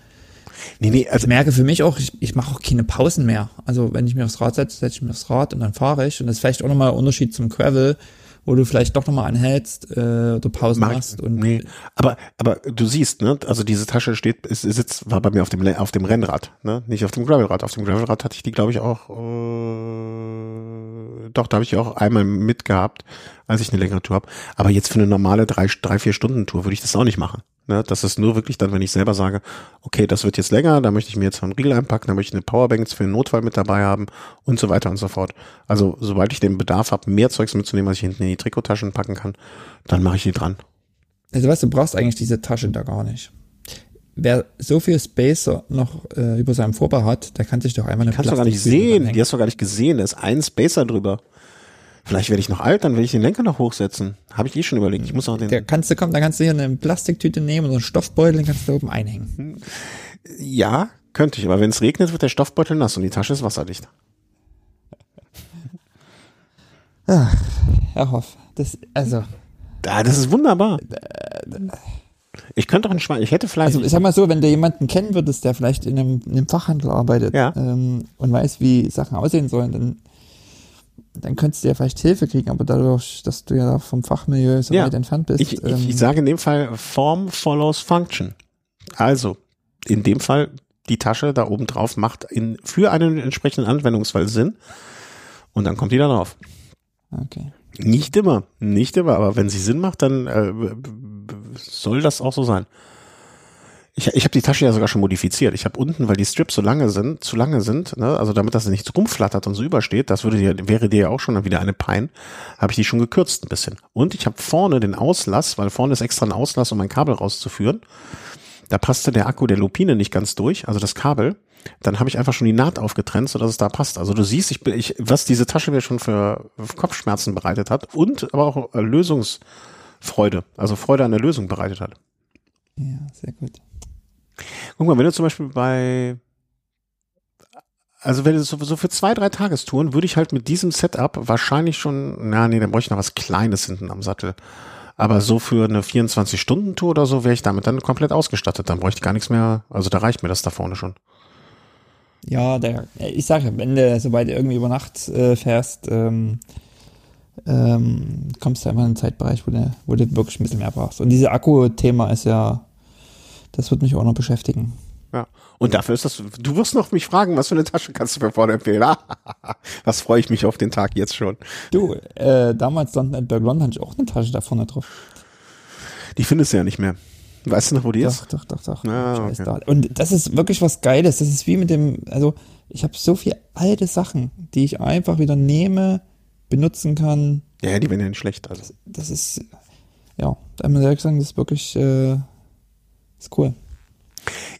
Nee, nee, ich also merke für mich auch, ich, ich mache auch keine Pausen mehr. Also wenn ich mir aufs Rad setze, setze ich mir aufs Rad und dann fahre ich. Und das ist vielleicht auch nochmal ein Unterschied zum Gravel, wo du vielleicht doch nochmal anhältst äh, oder Pausen ich- machst. Und nee, aber aber du siehst, ne, also diese Tasche steht, ist, sitzt, war bei mir auf dem auf dem Rennrad, ne, nicht auf dem Gravelrad. Auf dem Gravelrad hatte ich die, glaube ich, auch, äh, doch, da habe ich auch einmal mitgehabt, als ich eine längere Tour habe. Aber jetzt für eine normale drei, drei vier Stunden Tour würde ich das auch nicht machen. Ne, das ist nur wirklich dann, wenn ich selber sage, okay, das wird jetzt länger, da möchte ich mir jetzt einen Riegel einpacken, da möchte ich eine Powerbank für den Notfall mit dabei haben und so weiter und so fort. Also sobald ich den Bedarf habe, mehr Zeugs mitzunehmen, was ich hinten in die Trikottaschen packen kann, dann mache ich die dran. also weißt du, du brauchst eigentlich diese Tasche da gar nicht. Wer so viel Spacer noch äh, über seinem Vorbau hat, der kann sich doch einfach eine Kannst du gar nicht sehen. Die hast du gar nicht gesehen. Da ist ein Spacer drüber. Vielleicht werde ich noch alt, dann will ich den Lenker noch hochsetzen. Habe ich eh schon überlegt. Ich muss auch den. Der kannst du kommen, da kannst du hier eine Plastiktüte nehmen und so einen Stoffbeutel, den kannst du da oben einhängen. ja, könnte ich. Aber wenn es regnet, wird der Stoffbeutel nass und die Tasche ist wasserdicht. Herr Hoff, das, also, Ah, das ist wunderbar. Ich könnte auch ein Schwein. Ich hätte vielleicht. also ich sag mal so, wenn du jemanden kennen würdest, der vielleicht in einem, in einem Fachhandel arbeitet Ja. ähm, und weiß, wie Sachen aussehen sollen, dann, dann könntest du ja vielleicht Hilfe kriegen, aber dadurch, dass du ja vom Fachmilieu so Ja. weit entfernt bist, ich, ähm, ich, ich sage in dem Fall Form follows Function. Also, in dem Fall, die Tasche da oben drauf macht in, für einen entsprechenden Anwendungsfall Sinn. Und dann kommt die da drauf. okay. Nicht immer, nicht immer, aber wenn sie Sinn macht, dann äh, soll das auch so sein. Ich, ich habe die Tasche ja sogar schon modifiziert. Ich habe unten, weil die Strips so lange sind, zu lange sind, ne, also damit das nicht rumflattert und so übersteht, das würde dir, wäre dir ja auch schon wieder eine Pein, habe ich die schon gekürzt ein bisschen. Und ich habe vorne den Auslass, weil vorne ist extra ein Auslass, um mein Kabel rauszuführen. Da passte der Akku der Lupine nicht ganz durch, also das Kabel. Dann habe ich einfach schon die Naht aufgetrennt, sodass es da passt. Also du siehst, ich, bin- ich, was diese Tasche mir schon für Kopfschmerzen bereitet hat und aber auch äh, Lösungsfreude, also Freude an der Lösung bereitet hat. Ja, sehr gut. Guck mal, wenn du zum Beispiel bei, also wenn du so, für zwei, drei Tagestouren würde ich halt mit diesem Setup wahrscheinlich schon, na nee, dann bräuchte ich noch was Kleines hinten am Sattel. Aber so für eine 24-Stunden-Tour oder so wäre ich damit dann komplett ausgestattet. Dann bräuchte ich gar nichts mehr, also da reicht mir das da vorne schon. Ja, der, ich sage, wenn du sobald du irgendwie über Nacht äh, fährst, ähm, ähm, kommst du einfach in einen Zeitbereich, wo du, wo du wirklich ein bisschen mehr brauchst. Und dieses Akku-Thema ist ja, das wird mich auch noch beschäftigen. Ja. Und dafür ist das, du wirst noch mich fragen, was für eine Tasche kannst du mir vorne empfehlen? was freue ich mich auf den Tag jetzt schon. Du, äh, damals stand at Berglon hatte ich auch eine Tasche da vorne drauf. Die findest du ja nicht mehr. Weißt du noch, wo die ist? Doch, doch, doch, doch. Ah, okay. da. Und das ist wirklich was Geiles. Das ist wie mit dem, also ich habe so viele alte Sachen, die ich einfach wieder nehme, benutzen kann. Ja, die werden ja nicht schlecht. Also. Das ist, ja, da muss ich sagen, das ist wirklich, äh, ist cool.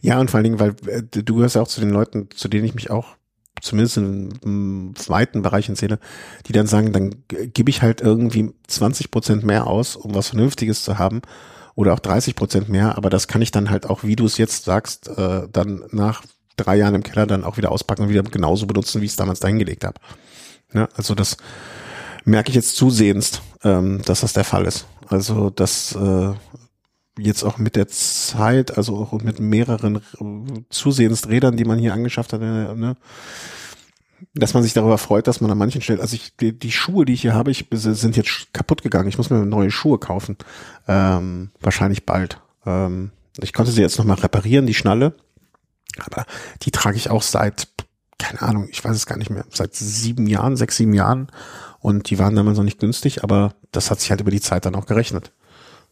Ja, und vor allen Dingen, weil äh, du gehörst ja auch zu den Leuten, zu denen ich mich auch zumindest im weiten Bereichen zähle, die dann sagen, dann gebe ich halt irgendwie 20 Prozent mehr aus, um was Vernünftiges zu haben oder auch 30 Prozent mehr, aber das kann ich dann halt auch, wie du es jetzt sagst, äh, dann nach drei Jahren im Keller dann auch wieder auspacken und wieder genauso benutzen, wie ich es damals dahingelegt habe. Ja, also das merke ich jetzt zusehends, ähm, dass das der Fall ist. Also dass äh, jetzt auch mit der Zeit, also auch mit mehreren äh, zusehends Rädern, die man hier angeschafft hat, äh, ne, dass man sich darüber freut, dass man an manchen Stellen, also ich, die, die Schuhe, die ich hier habe, ich, sind jetzt kaputt gegangen. Ich muss mir neue Schuhe kaufen. Ähm, wahrscheinlich bald. Ähm, ich konnte sie jetzt nochmal reparieren, die Schnalle. Aber die trage ich auch seit, keine Ahnung, ich weiß es gar nicht mehr, seit sieben Jahren, sechs, sieben Jahren. Und die waren damals noch nicht günstig, aber das hat sich halt über die Zeit dann auch gerechnet.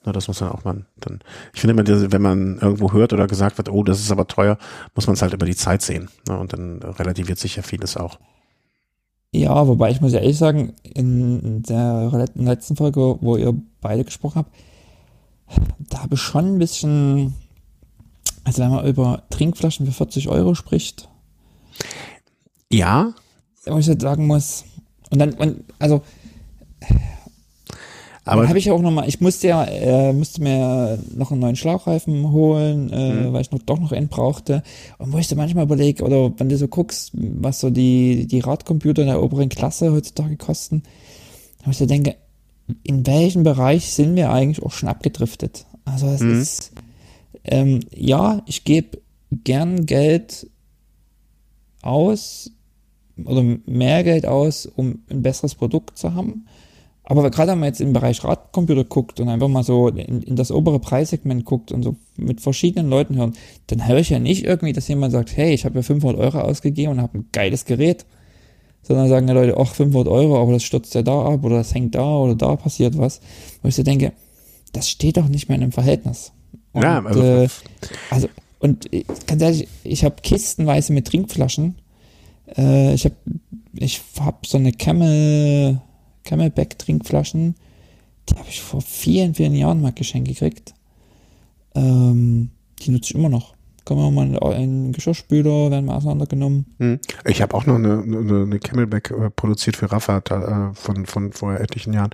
Na, das muss man auch mal dann. Ich finde immer, wenn man irgendwo hört oder gesagt wird, oh, das ist aber teuer, muss man es halt über die Zeit sehen. Na, und dann relativiert sich ja vieles auch. Ja, wobei ich muss ja ehrlich sagen, in der letzten Folge, wo ihr beide gesprochen habt, da habe ich schon ein bisschen, also wenn man über Trinkflaschen für 40 Euro spricht. Ja. Wo ich jetzt sagen muss, und dann, und, also, aber habe ich auch noch mal, ich musste ja, äh, musste mir noch einen neuen Schlauchreifen holen, äh, mhm. weil ich noch, doch noch einen brauchte. Und wo ich so manchmal überlege, oder wenn du so guckst, was so die, die Radcomputer in der oberen Klasse heutzutage kosten, wo ich so denke, in welchem Bereich sind wir eigentlich auch schon abgedriftet? Also es mhm. ist, ähm, ja, ich gebe gern Geld aus oder mehr Geld aus, um ein besseres Produkt zu haben. Aber gerade wenn man jetzt im Bereich Radcomputer guckt und einfach mal so in, in, das obere Preissegment guckt und so mit verschiedenen Leuten hören, dann höre ich ja nicht irgendwie, dass jemand sagt, hey, ich habe ja 500 Euro ausgegeben und habe ein geiles Gerät. Sondern sagen die Leute, ach, 500 Euro, aber das stürzt ja da ab oder das hängt da oder da passiert was. Wo ich so denke, das steht doch nicht mehr in einem Verhältnis. Und, ja, also, äh, also und ganz ehrlich, ich habe kistenweise mit Trinkflaschen. Äh, ich habe ich hab so eine Camel Camelback Trinkflaschen. Die habe ich vor vielen, vielen Jahren mal geschenkt gekriegt. Ähm, die nutze ich immer noch. Kommen wir mal in einen Geschirrspüler, werden mal auseinandergenommen. Hm. Ich habe auch noch eine, eine, eine Camelback äh, produziert für Rafa äh, von, von vor etlichen Jahren.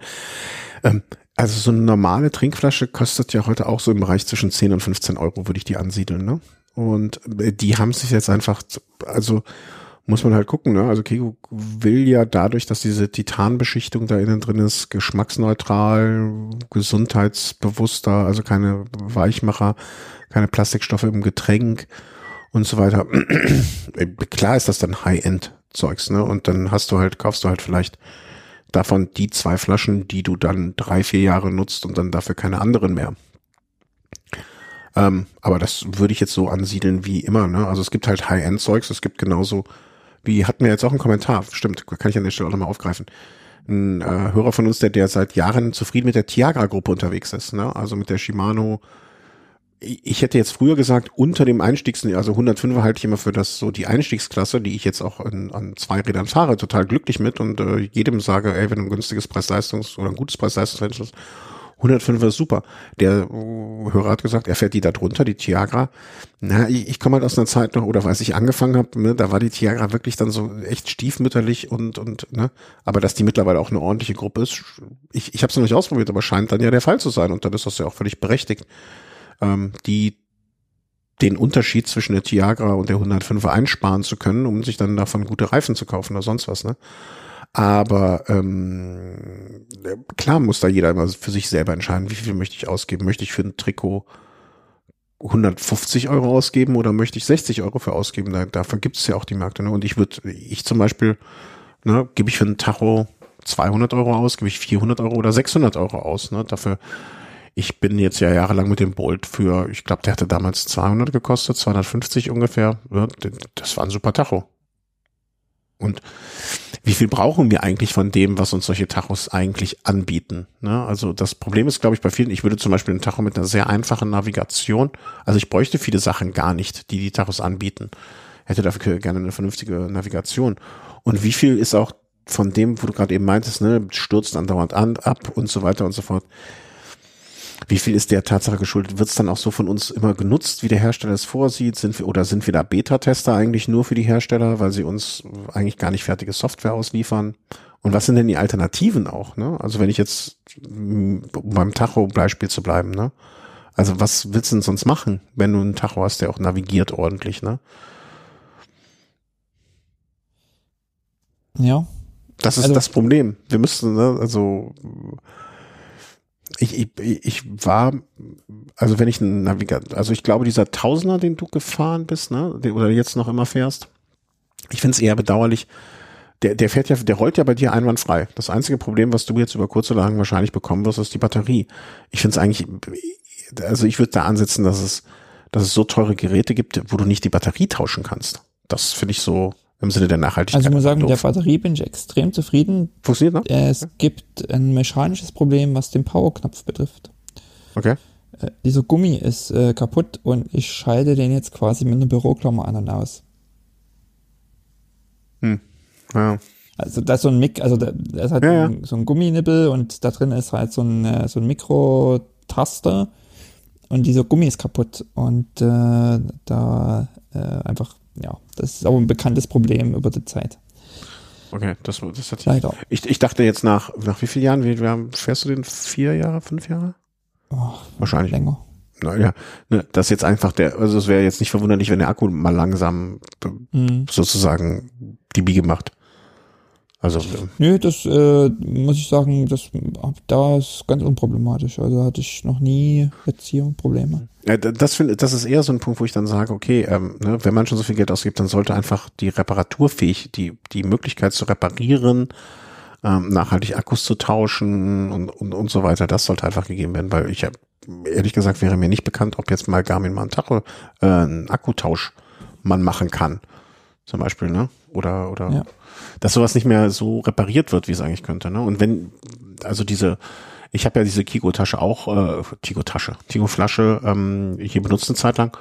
Ähm, also so eine normale Trinkflasche kostet ja heute auch so im Bereich zwischen 10 und 15 Euro, würde ich die ansiedeln. Ne? Und äh, die haben sich jetzt einfach, also muss man halt gucken, ne? Also Kego will ja dadurch, dass diese Titanbeschichtung da innen drin ist, geschmacksneutral, gesundheitsbewusster, also keine Weichmacher, keine Plastikstoffe im Getränk und so weiter. Klar ist das dann High-End-Zeugs, ne? Und dann hast du halt, kaufst du halt vielleicht davon die zwei Flaschen, die du dann drei, vier Jahre nutzt und dann dafür keine anderen mehr. Ähm, aber das würde ich jetzt so ansiedeln wie immer, ne? Also es gibt halt High-End-Zeugs, es gibt genauso wie hatten wir jetzt auch einen Kommentar, stimmt, kann ich an der Stelle auch nochmal aufgreifen. Ein äh, Hörer von uns, der, der seit Jahren zufrieden mit der Tiagra-Gruppe unterwegs ist, ne? also mit der Shimano. Ich hätte jetzt früher gesagt, unter dem Einstiegs, also 105er halte ich immer für das so die Einstiegsklasse, die ich jetzt auch an, an zwei Rädern fahre, total glücklich mit und äh, jedem sage, ey, wenn du ein günstiges Preis-Leistungs- oder ein gutes Preis-Leistungsverhältnis 105 ist super. Der uh, Hörer hat gesagt, er fährt die da drunter, die Tiagra. Na, ich, ich komme halt aus einer Zeit noch, oder als ich angefangen habe, ne, da war die Tiagra wirklich dann so echt stiefmütterlich und, und, ne, aber dass die mittlerweile auch eine ordentliche Gruppe ist, ich, ich habe es noch nicht ausprobiert, aber scheint dann ja der Fall zu sein und dann ist das ja auch völlig berechtigt. Ähm, die den Unterschied zwischen der Tiagra und der 105er einsparen zu können, um sich dann davon gute Reifen zu kaufen oder sonst was, ne? Aber ähm, klar muss da jeder immer für sich selber entscheiden, wie viel möchte ich ausgeben. Möchte ich für ein Trikot 150 Euro ausgeben oder möchte ich 60 Euro für ausgeben? Da, dafür gibt es ja auch die Märkte. Ne? Und ich würde, ich zum Beispiel, ne, gebe ich für ein Tacho 200 Euro aus, gebe ich 400 Euro oder 600 Euro aus. Ne? Dafür, ich bin jetzt ja jahrelang mit dem Bolt für, ich glaube, der hatte damals 200 gekostet, 250 ungefähr. Ne? Das war ein super Tacho. Und wie viel brauchen wir eigentlich von dem, was uns solche Tachos eigentlich anbieten? Ne? Also das Problem ist, glaube ich, bei vielen, ich würde zum Beispiel einen Tacho mit einer sehr einfachen Navigation, also ich bräuchte viele Sachen gar nicht, die die Tachos anbieten. Hätte dafür gerne eine vernünftige Navigation. Und wie viel ist auch von dem, wo du gerade eben meintest, ne, stürzt andauernd an, ab und so weiter und so fort wie viel ist der Tatsache geschuldet? Wird es dann auch so von uns immer genutzt, wie der Hersteller es vorsieht? Sind wir oder sind wir da Beta-Tester eigentlich nur für die Hersteller, weil sie uns eigentlich gar nicht fertige Software ausliefern? Und was sind denn die Alternativen auch? Ne? Also wenn ich jetzt um beim Tacho-Beispiel zu bleiben, ne? Also was willst du denn sonst machen, wenn du einen Tacho hast, der auch navigiert ordentlich, ne? Ja. Das ist also, das Problem. Wir müssen, ne, also ich, ich, ich war, also wenn ich ein Navigator, also ich glaube, dieser Tausender, den du gefahren bist, ne, oder jetzt noch immer fährst, ich finde es eher bedauerlich, der, der fährt ja, der rollt ja bei dir einwandfrei. Das einzige Problem, was du jetzt über kurz oder lang wahrscheinlich bekommen wirst, ist die Batterie. Ich finde es eigentlich, also ich würde da ansetzen, dass es, dass es so teure Geräte gibt, wo du nicht die Batterie tauschen kannst. Das finde ich so im Sinne der Nachhaltigkeit. Also ich muss sagen, mit der. Batterie bin ich extrem zufrieden. Funktioniert noch? Es gibt ein mechanisches Problem, was den Powerknopf betrifft. Okay. Äh, dieser Gummi ist äh, kaputt und ich schalte den jetzt quasi mit einer Büroklammer an und aus. Ja. Also da ist so ein Mic, also da, da ist halt Ja, ja. so ein Gumminibbel und da drin ist halt so ein, äh, so ein Mikrotaster und dieser Gummi ist kaputt und äh, da äh, einfach, ja, das ist aber ein bekanntes Problem über die Zeit. Okay, das, das hat Leider. ich, ich dachte jetzt nach, nach wie vielen Jahren, wie, wir haben, fährst du den vier Jahre, fünf Jahre? Oh, Wahrscheinlich. länger. Naja, ne, das jetzt einfach der, also es wäre jetzt nicht verwunderlich, wenn der Akku mal langsam Mhm. sozusagen die Biege macht. Also, äh, Nö, das äh, muss ich sagen, das da ist ganz unproblematisch. Also hatte ich noch nie jetzt hier Probleme. ja, das finde, das ist eher so ein Punkt, wo ich dann sage, okay, ähm, ne, wenn man schon so viel Geld ausgibt, dann sollte einfach die reparaturfähig, die, die Möglichkeit zu reparieren, ähm, nachhaltig Akkus zu tauschen und, und, und so weiter, das sollte einfach gegeben werden, weil ich habe, ehrlich gesagt, wäre mir nicht bekannt, ob jetzt mal Garmin mal einen Tacho, äh, einen Akkutausch man machen kann. Zum Beispiel, ne? Oder, oder, Ja. Dass sowas nicht mehr so repariert wird, wie es eigentlich könnte, ne? Und wenn, also diese, ich habe ja diese Kiko-Tasche auch, äh, Kiko-Tasche, Kiko-Flasche ähm, hier benutzt eine Zeit lang.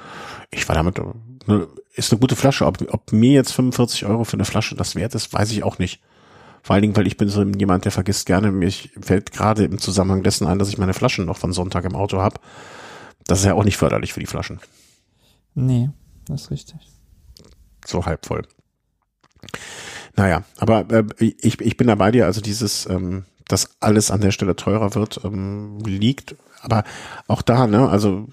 Ich war damit, äh, ne, ist eine gute Flasche. Ob, ob mir jetzt 45 Euro für eine Flasche das wert ist, weiß ich auch nicht. Vor allen Dingen, weil ich bin so jemand, der vergisst gerne. Mir fällt gerade im Zusammenhang dessen ein, dass ich meine Flaschen noch von Sonntag im Auto habe. Das ist ja auch nicht förderlich für die Flaschen. Nee, das ist richtig. so halb voll. Naja, aber äh, ich, ich bin da bei dir, also dieses, ähm, dass alles an der Stelle teurer wird, ähm, liegt. Aber auch da, ne, also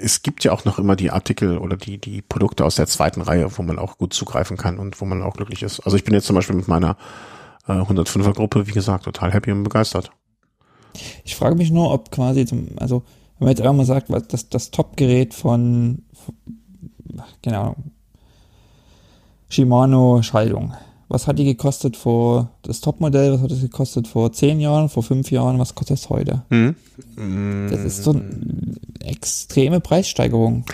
es gibt ja auch noch immer die Artikel oder die, die Produkte aus der zweiten Reihe, wo man auch gut zugreifen kann und wo man auch glücklich ist. Also ich bin jetzt zum Beispiel mit meiner äh, 105er Gruppe, wie gesagt, total happy und begeistert. Ich frage mich nur, ob quasi zum, also wenn man jetzt einmal sagt, was das, das Top-Gerät von, von keine Shimano Schaltung. Was hat die gekostet vor das Topmodell? Was hat es gekostet vor zehn Jahren, vor fünf Jahren? Was kostet es heute? Hm? Das ist so eine extreme Preissteigerung.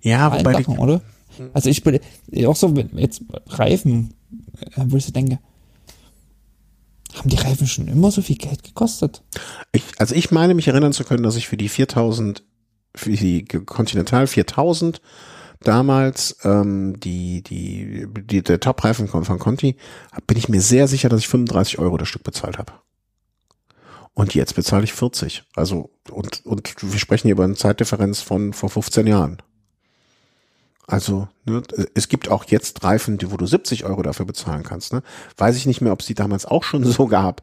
Ja, Bei allen wobei Sachen, oder? Also ich bin auch so, jetzt Reifen, äh, wo ich so denke, haben die Reifen schon immer so viel Geld gekostet? Ich, also ich meine mich erinnern zu können, dass ich für die 4000, für die Continental 4000 damals ähm, die, die, die der Top-Reifen von, Conti, bin ich mir sehr sicher, dass ich 35 Euro das Stück bezahlt habe. Und jetzt bezahle ich 40. Also und und wir sprechen hier über eine Zeitdifferenz von vor 15 Jahren. Also ne, es gibt auch jetzt Reifen, die, wo du 70 Euro dafür bezahlen kannst. Ne? Weiß ich nicht mehr, ob es die damals auch schon so gab.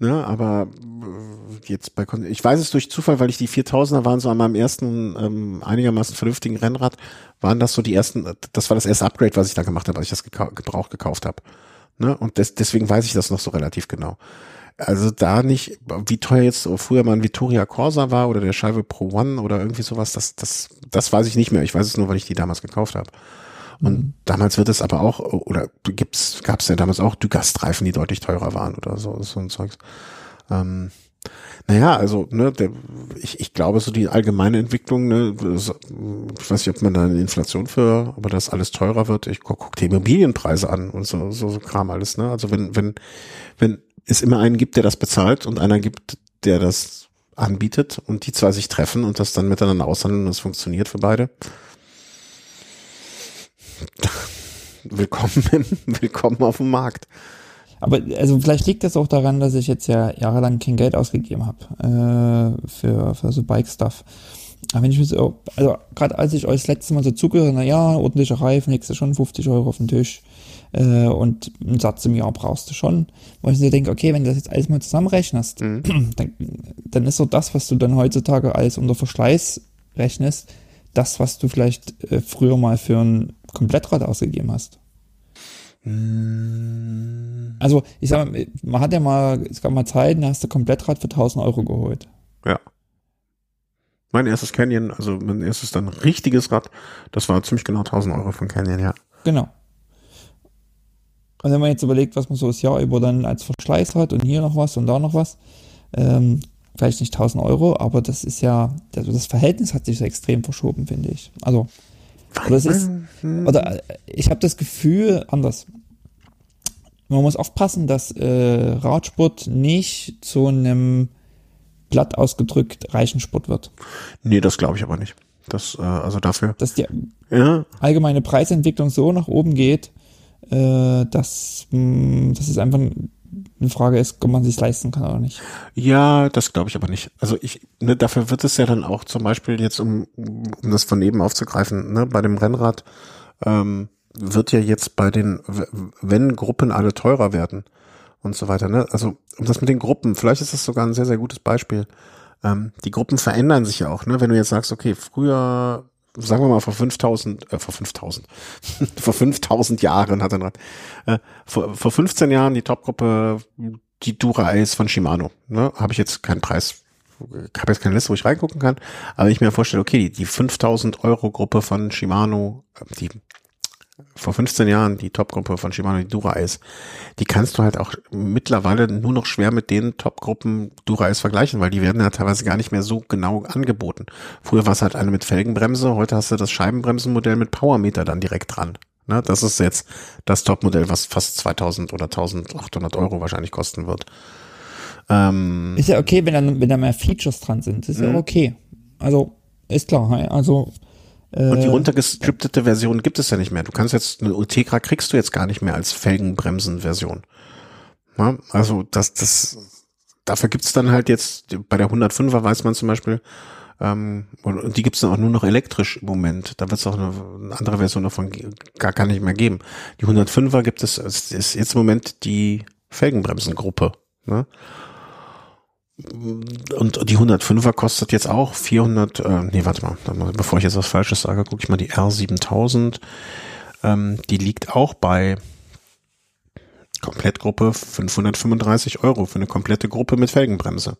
Ne? Aber äh, jetzt bei Kon ich weiß es durch Zufall, weil ich die 4000er waren so an meinem ersten ähm, einigermaßen vernünftigen Rennrad, waren das so die ersten. Das war das erste Upgrade, was ich da gemacht habe, als ich das gekau gebraucht gekauft habe. Ne? Und des, deswegen weiß ich das noch so relativ genau. Also da nicht, wie teuer jetzt früher mal ein Vittoria Corsa war oder der Scheibe Pro One oder irgendwie sowas, das, das, das weiß ich nicht mehr. Ich weiß es nur, weil ich die damals gekauft habe. Und damals wird es aber auch, oder gibt's, gab's ja damals auch Dugast-Reifen, die deutlich teurer waren oder so, so ein Zeugs. Ähm, naja, also, ne, der, ich, ich glaube, so die allgemeine Entwicklung, ne, ich weiß nicht, ob man da eine Inflation für, aber das alles teurer wird. Ich guck, guck die Immobilienpreise an und so, so, so Kram alles, ne? Also wenn, wenn, wenn es immer einen gibt, der das bezahlt und einer gibt, der das anbietet und die zwei sich treffen und das dann miteinander aushandeln und es funktioniert für beide. Willkommen, im, willkommen auf dem Markt. Aber also vielleicht liegt das auch daran, dass ich jetzt ja jahrelang kein Geld ausgegeben habe äh, für, für so Bike-Stuff. Aber wenn ich mir so, also gerade als ich euch das letzte Mal so zugehört, na ja, ordentlicher Reifen, legst du schon 50 Euro auf den Tisch äh, und einen Satz im Jahr brauchst du schon. Wo ich so denke, okay, wenn du das jetzt alles mal zusammenrechnest, Mhm. dann, dann ist so das, was du dann heutzutage alles unter Verschleiß rechnest, das, was du vielleicht äh, früher mal für ein Komplettrad ausgegeben hast. Mm, Also, ich sag mal, man hat ja mal, es gab mal Zeiten, da hast du Komplettrad für 1000 Euro geholt. Ja. Mein erstes Canyon, also mein erstes dann richtiges Rad, das war ziemlich genau 1000 Euro von Canyon, ja. Genau. Und wenn man jetzt überlegt, was man so das Jahr über dann als Verschleiß hat und hier noch was und da noch was, ähm, vielleicht nicht 1000 Euro, aber das ist ja, also das Verhältnis hat sich so extrem verschoben, finde ich. Also, oder es ist, oder äh, ich habe das Gefühl anders. Man muss aufpassen, dass äh, Radsport nicht zu einem platt ausgedrückt reichen Sport wird. Nee, das glaube ich aber nicht. Das, äh, also dafür. Dass die Ja, allgemeine Preisentwicklung so nach oben geht, äh, dass, mh, dass es einfach eine Frage ist, ob man sich leisten kann oder nicht. Ja, das glaube ich aber nicht. Also ich, ne, dafür wird es ja dann auch zum Beispiel jetzt, um, um das von eben aufzugreifen, ne, bei dem Rennrad ähm, wird ja jetzt bei den, wenn Gruppen alle teurer werden und so weiter, ne, also um das mit den Gruppen, vielleicht ist das sogar ein sehr, sehr gutes Beispiel. Ähm, die Gruppen verändern sich ja auch, ne, wenn du jetzt sagst, okay, früher, sagen wir mal vor 5000, äh, vor 5000, vor 5000 Jahren hat er Rad, äh, vor, vor 15 Jahren die Topgruppe, die Dura Ace von Shimano, ne, habe ich jetzt keinen Preis, habe jetzt keine Liste, wo ich reingucken kann, aber ich mir vorstelle, okay, die, die 5000 Euro Gruppe von Shimano, äh, die vor 15 Jahren die Topgruppe von Shimano, die Dura Ace, die kannst du halt auch mittlerweile nur noch schwer mit den Topgruppen Dura Ace vergleichen, weil die werden ja teilweise gar nicht mehr so genau angeboten. Früher war es halt eine mit Felgenbremse, heute hast du das Scheibenbremsenmodell mit Powermeter dann direkt dran. Ne, das ist jetzt das Topmodell, was fast 2000 oder 1800 Euro wahrscheinlich kosten wird. Ähm, Ist ja okay, wenn da, wenn da mehr Features dran sind. Ist ja Mhm. okay. Also, ist klar. Also, Und die runtergestripptete Version gibt es ja nicht mehr. Du kannst jetzt eine Ultegra kriegst du jetzt gar nicht mehr als Felgenbremsen-Version. Ja, also das, das, dafür gibt's dann halt jetzt bei der 105er weiß man zum Beispiel, ähm, und, die gibt's dann auch nur noch elektrisch im Moment. Da wird's auch eine, eine andere Version davon gar, gar nicht mehr geben. Die 105er gibt es, es ist jetzt im Moment die Felgenbremsengruppe. Ne? Und die 105er kostet jetzt auch 400, äh, nee, warte mal, bevor ich jetzt was Falsches sage, gucke ich mal die R7000. Ähm, die liegt auch bei Komplettgruppe 535 Euro für eine komplette Gruppe mit Felgenbremse.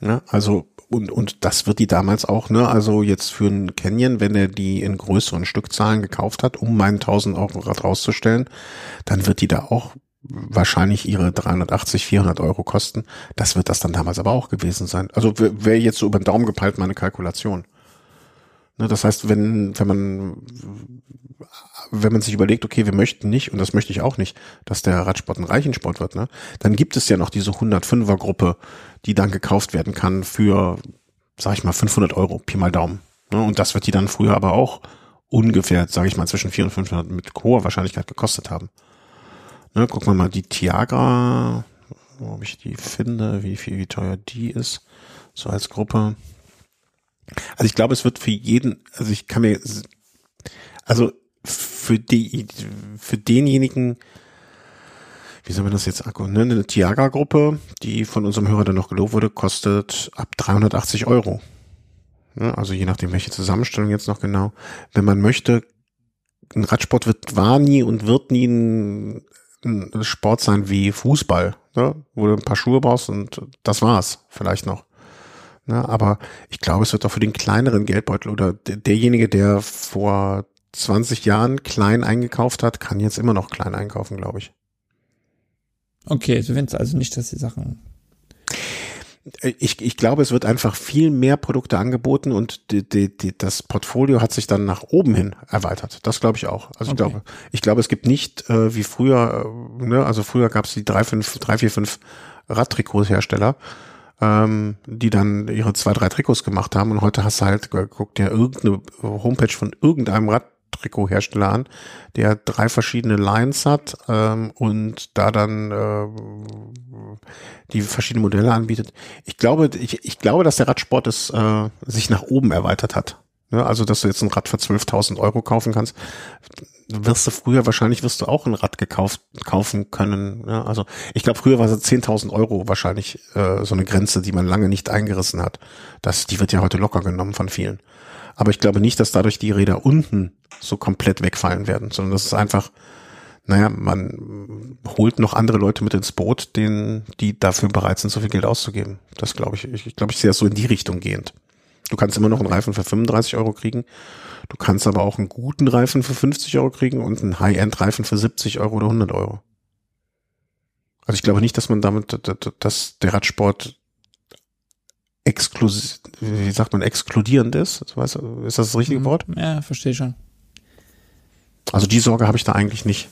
Ja, also, und, und das wird die damals auch, ne, also jetzt für einen Canyon, wenn er die in größeren Stückzahlen gekauft hat, um meinen 1000 Euro Rad rauszustellen, dann wird die da auch wahrscheinlich ihre 380, 400 Euro kosten. Das wird das dann damals aber auch gewesen sein. Also wäre jetzt so über den Daumen gepeilt meine Kalkulation. Ne, das heißt, wenn, wenn man, wenn man sich überlegt, okay, wir möchten nicht, und das möchte ich auch nicht, dass der Radsport ein Reichensport wird, ne, dann gibt es ja noch diese 105er Gruppe, die dann gekauft werden kann für, sag ich mal, 500 Euro, Pi mal Daumen. Ne, und das wird die dann früher aber auch ungefähr, sage ich mal, zwischen 400 und 500 mit hoher Wahrscheinlichkeit gekostet haben. Ne, gucken wir mal die Tiagra, ob ich die finde, wie viel, wie teuer die ist, so als Gruppe. Also ich glaube, es wird für jeden, also ich kann mir, also für die, für denjenigen, wie soll man das jetzt akku, ne, eine Tiagra-Gruppe, die von unserem Hörer dann noch gelobt wurde, kostet ab 380 Euro. Ne, also je nachdem, welche Zusammenstellung jetzt noch genau. Wenn man möchte, ein Radsport wird, war nie und wird nie ein, ein Sport sein wie Fußball, ne, wo du ein paar Schuhe brauchst und das war's, vielleicht noch. Ne, aber ich glaube, es wird auch für den kleineren Geldbeutel oder der, derjenige, der vor 20 Jahren klein eingekauft hat, kann jetzt immer noch klein einkaufen, glaube ich. okay, du findest also nicht, dass die Sachen. Ich, ich glaube, es wird einfach viel mehr Produkte angeboten und die, die, die, das Portfolio hat sich dann nach oben hin erweitert. Das glaube ich auch. Also ich Okay. glaube, ich glaube, es gibt nicht äh, wie früher, äh, ne, also früher gab es die drei, fünf, drei, vier, fünf Radtrikothersteller, ähm, die dann ihre zwei, drei Trikots gemacht haben und heute hast du halt, guck dir irgendeine Homepage von irgendeinem Radtrikothersteller an, der drei verschiedene Lines hat ähm, und da dann äh, die verschiedene Modelle anbietet. Ich glaube, ich, ich glaube, dass der Radsport es äh, sich nach oben erweitert hat. Ja, also, dass du jetzt ein Rad für 12.000 Euro kaufen kannst, wirst du früher wahrscheinlich wirst du auch ein Rad gekauft kaufen können. Ja, also, ich glaube, früher war es 10.000 Euro wahrscheinlich äh, so eine Grenze, die man lange nicht eingerissen hat. Das, die wird ja heute locker genommen von vielen. Aber ich glaube nicht, dass dadurch die Räder unten so komplett wegfallen werden, sondern das ist einfach naja, man holt noch andere Leute mit ins Boot, denen, die dafür bereit sind, so viel Geld auszugeben. Das glaube ich, ich glaube, ich sehe das so in die Richtung gehend. Du kannst immer noch einen Reifen für 35 Euro kriegen. Du kannst aber auch einen guten Reifen für 50 Euro kriegen und einen High-End-Reifen für 70 Euro oder 100 Euro. Also ich glaube nicht, dass man damit, dass der Radsport exklusiv, wie sagt man, exkludierend ist. Ist das das richtige mhm. Wort? Ja, verstehe schon. Also die Sorge habe ich da eigentlich nicht.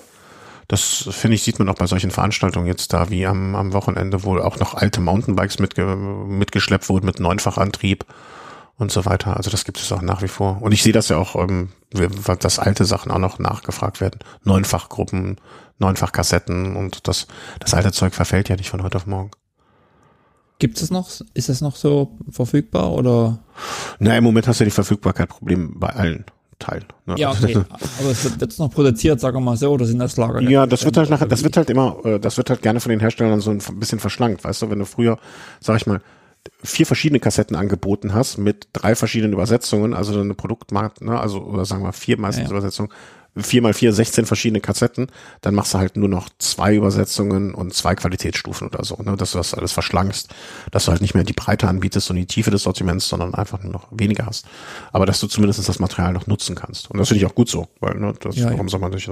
Das finde ich, sieht man auch bei solchen Veranstaltungen jetzt da, wie am, am Wochenende, wo auch noch alte Mountainbikes mitge mitgeschleppt wurden mit Neunfachantrieb und so weiter. Also das gibt es auch nach wie vor. Und ich sehe das ja auch, ähm, dass alte Sachen auch noch nachgefragt werden. Neunfachgruppen, Neunfachkassetten und das, das alte Zeug verfällt ja nicht von heute auf morgen. Gibt es noch, ist es noch so verfügbar oder? Na, im Moment hast du ja die Verfügbarkeitsprobleme bei allen. Teil. Ne? Ja, okay. Aber es wird jetzt noch produziert, sagen wir mal so, oder sind das Lager? Ja, das wird halt nachher, das wird halt immer, äh, das wird halt gerne von den Herstellern so ein bisschen verschlankt, weißt du, wenn du früher, sag ich mal, vier verschiedene Kassetten angeboten hast mit drei verschiedenen Übersetzungen, also eine Produktmarkt, ne, also oder sagen wir vier meistens ja, ja. Übersetzungen, vier mal vier, 16 verschiedene Kassetten, dann machst du halt nur noch zwei Übersetzungen und zwei Qualitätsstufen oder so, ne, dass du das alles verschlankst, dass du halt nicht mehr die Breite anbietest und die Tiefe des Sortiments, sondern einfach nur noch weniger hast. Aber dass du zumindest das Material noch nutzen kannst. Und das finde ich auch gut so, weil, ne, das, ja, warum soll man nicht,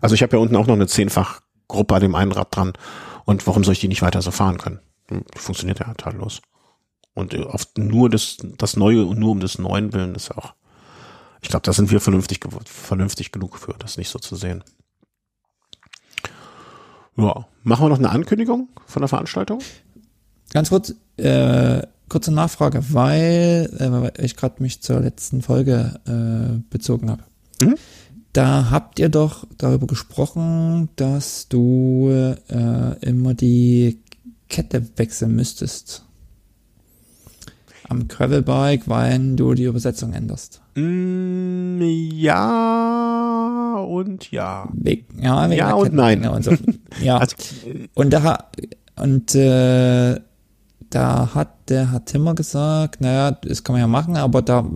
also ich habe ja unten auch noch eine zehnfach Gruppe an dem einen Rad dran und warum soll ich die nicht weiter so fahren können? Hm, die funktioniert ja tadellos. Und oft nur das, das Neue und nur um des Neuen willen ist auch ich glaube, da sind wir vernünftig, vernünftig genug für, das nicht so zu sehen. Ja, machen wir noch eine Ankündigung von der Veranstaltung? Ganz kurz, äh, kurze Nachfrage, weil, äh, weil ich gerade mich zur letzten Folge äh, bezogen habe. Mhm. Da habt ihr doch darüber gesprochen, dass du äh, immer die Kette wechseln müsstest am Gravelbike, wenn du die Übersetzung änderst. Mm, ja und ja. We ja, ja und nein. Und so. ja. Also, und da und äh, da hat der Herr Timmer gesagt, naja, das kann man ja machen, aber da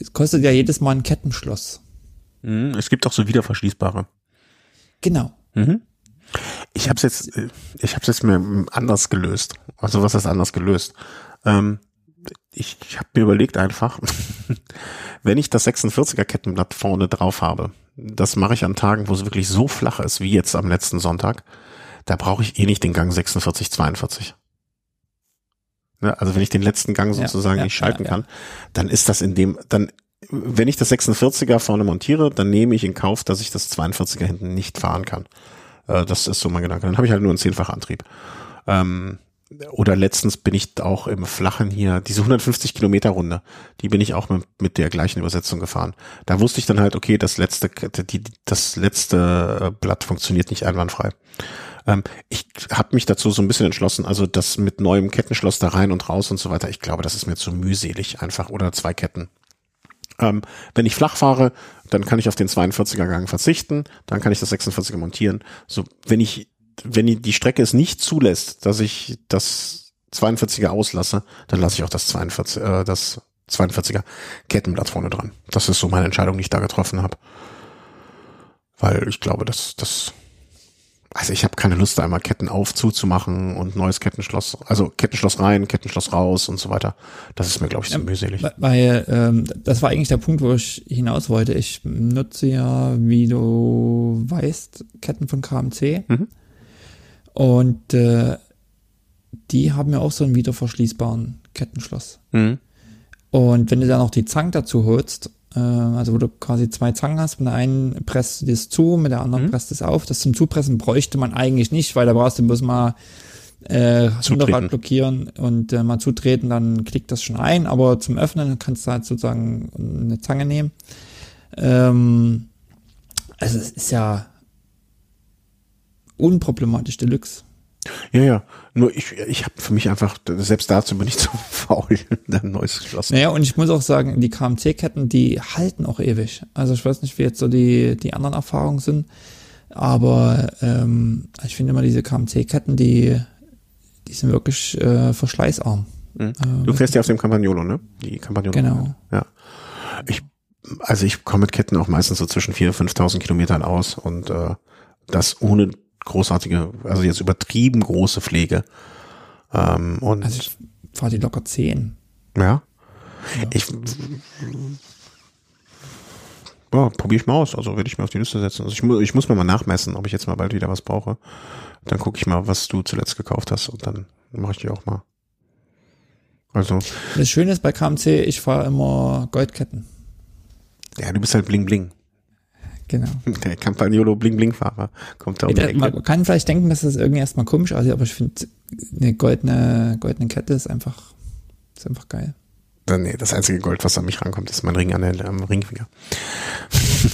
es kostet ja jedes Mal ein Kettenschloss. Mm, es gibt auch so wiederverschließbare. Genau. Mhm. Ich habe es jetzt, äh, ich habe es jetzt mir anders gelöst. Also was ist anders gelöst? Ähm, ich, ich habe mir überlegt einfach, wenn ich das 46er Kettenblatt vorne drauf habe, das mache ich an Tagen, wo es wirklich so flach ist wie jetzt am letzten Sonntag, da brauche ich eh nicht den Gang 46, 42. Ne, also wenn ich den letzten Gang sozusagen ja, nicht schalten ja, ja. kann, dann ist das in dem, dann, wenn ich das 46er vorne montiere, dann nehme ich in Kauf, dass ich das 42er hinten nicht fahren kann. Äh, das ist so mein Gedanke. Dann habe ich halt nur einen Zehnfachantrieb. Ähm, oder letztens bin ich auch im Flachen hier, diese 150 Kilometer Runde, die bin ich auch mit, mit der gleichen Übersetzung gefahren. Da wusste ich dann halt, okay, das letzte, die, das letzte äh, Blatt funktioniert nicht einwandfrei. Ähm, ich habe mich dazu so ein bisschen entschlossen, also das mit neuem Kettenschloss da rein und raus und so weiter, ich glaube, das ist mir zu mühselig einfach oder zwei Ketten. Ähm, wenn ich flach fahre, dann kann ich auf den 42er Gang verzichten, dann kann ich das 46er montieren. So, wenn ich wenn die Strecke es nicht zulässt, dass ich das 42er auslasse, dann lasse ich auch das 42, äh, das 42er Kettenblatt vorne dran. Das ist so meine Entscheidung, die ich da getroffen habe. Weil ich glaube, dass das also ich habe keine Lust, da einmal Ketten auf zuzumachen und neues Kettenschloss, also Kettenschloss rein, Kettenschloss raus und so weiter. Das ist mir, glaube ich, zu so mühselig. Weil ähm, das war eigentlich der Punkt, wo ich hinaus wollte. Ich nutze ja, wie du weißt, Ketten von KMC. Mhm. Und äh, die haben ja auch so einen wiederverschließbaren Kettenschloss. Mhm. Und wenn du dann noch die Zangen dazu holst, äh, also wo du quasi zwei Zangen hast, mit der einen presst du das zu, mit der anderen mhm. presst es auf. Das zum Zupressen bräuchte man eigentlich nicht, weil da brauchst du bloß mal äh, Hinterrad blockieren und äh, mal zutreten, dann klickt das schon ein. Aber zum Öffnen kannst du halt sozusagen eine Zange nehmen. Ähm, also es ist ja unproblematisch Deluxe. Ja, ja. Nur ich, ich habe für mich einfach, selbst dazu bin ich zu faul, ein neues geschlossen. Naja, und ich muss auch sagen, die KMC-Ketten, die halten auch ewig. Also ich weiß nicht, wie jetzt so die, die anderen Erfahrungen sind, aber ähm, ich finde immer diese KMC-Ketten, die, die sind wirklich äh, verschleißarm. Mhm. Du fährst ja auf dem Campagnolo, ne? Die Campagnolo. Genau. Ja. Ich, also ich komme mit Ketten auch meistens so zwischen 4.000 und 5.000 Kilometern aus und äh, das ohne großartige, also jetzt übertrieben große Pflege. Ähm, und Also ich fahre die locker 10. ja, Ja. ich ja, probiere ich mal aus. Also werde ich mir auf die Liste setzen. Also ich, mu ich muss mir mal nachmessen, ob ich jetzt mal bald wieder was brauche. Dann gucke ich mal, was du zuletzt gekauft hast und dann mache ich die auch mal. Also, Das Schöne ist bei KMC, ich fahre immer Goldketten. ja, du bist halt Bling Bling. Genau. Der Campagnolo Bling Bling Fahrer kommt da um die man kann vielleicht denken, dass das irgendwie erstmal komisch aussieht, aber ich finde, eine goldene, goldene Kette ist einfach, ist einfach geil. Nee, das einzige Gold, was an mich rankommt, ist mein Ring an der, am Ringfinger.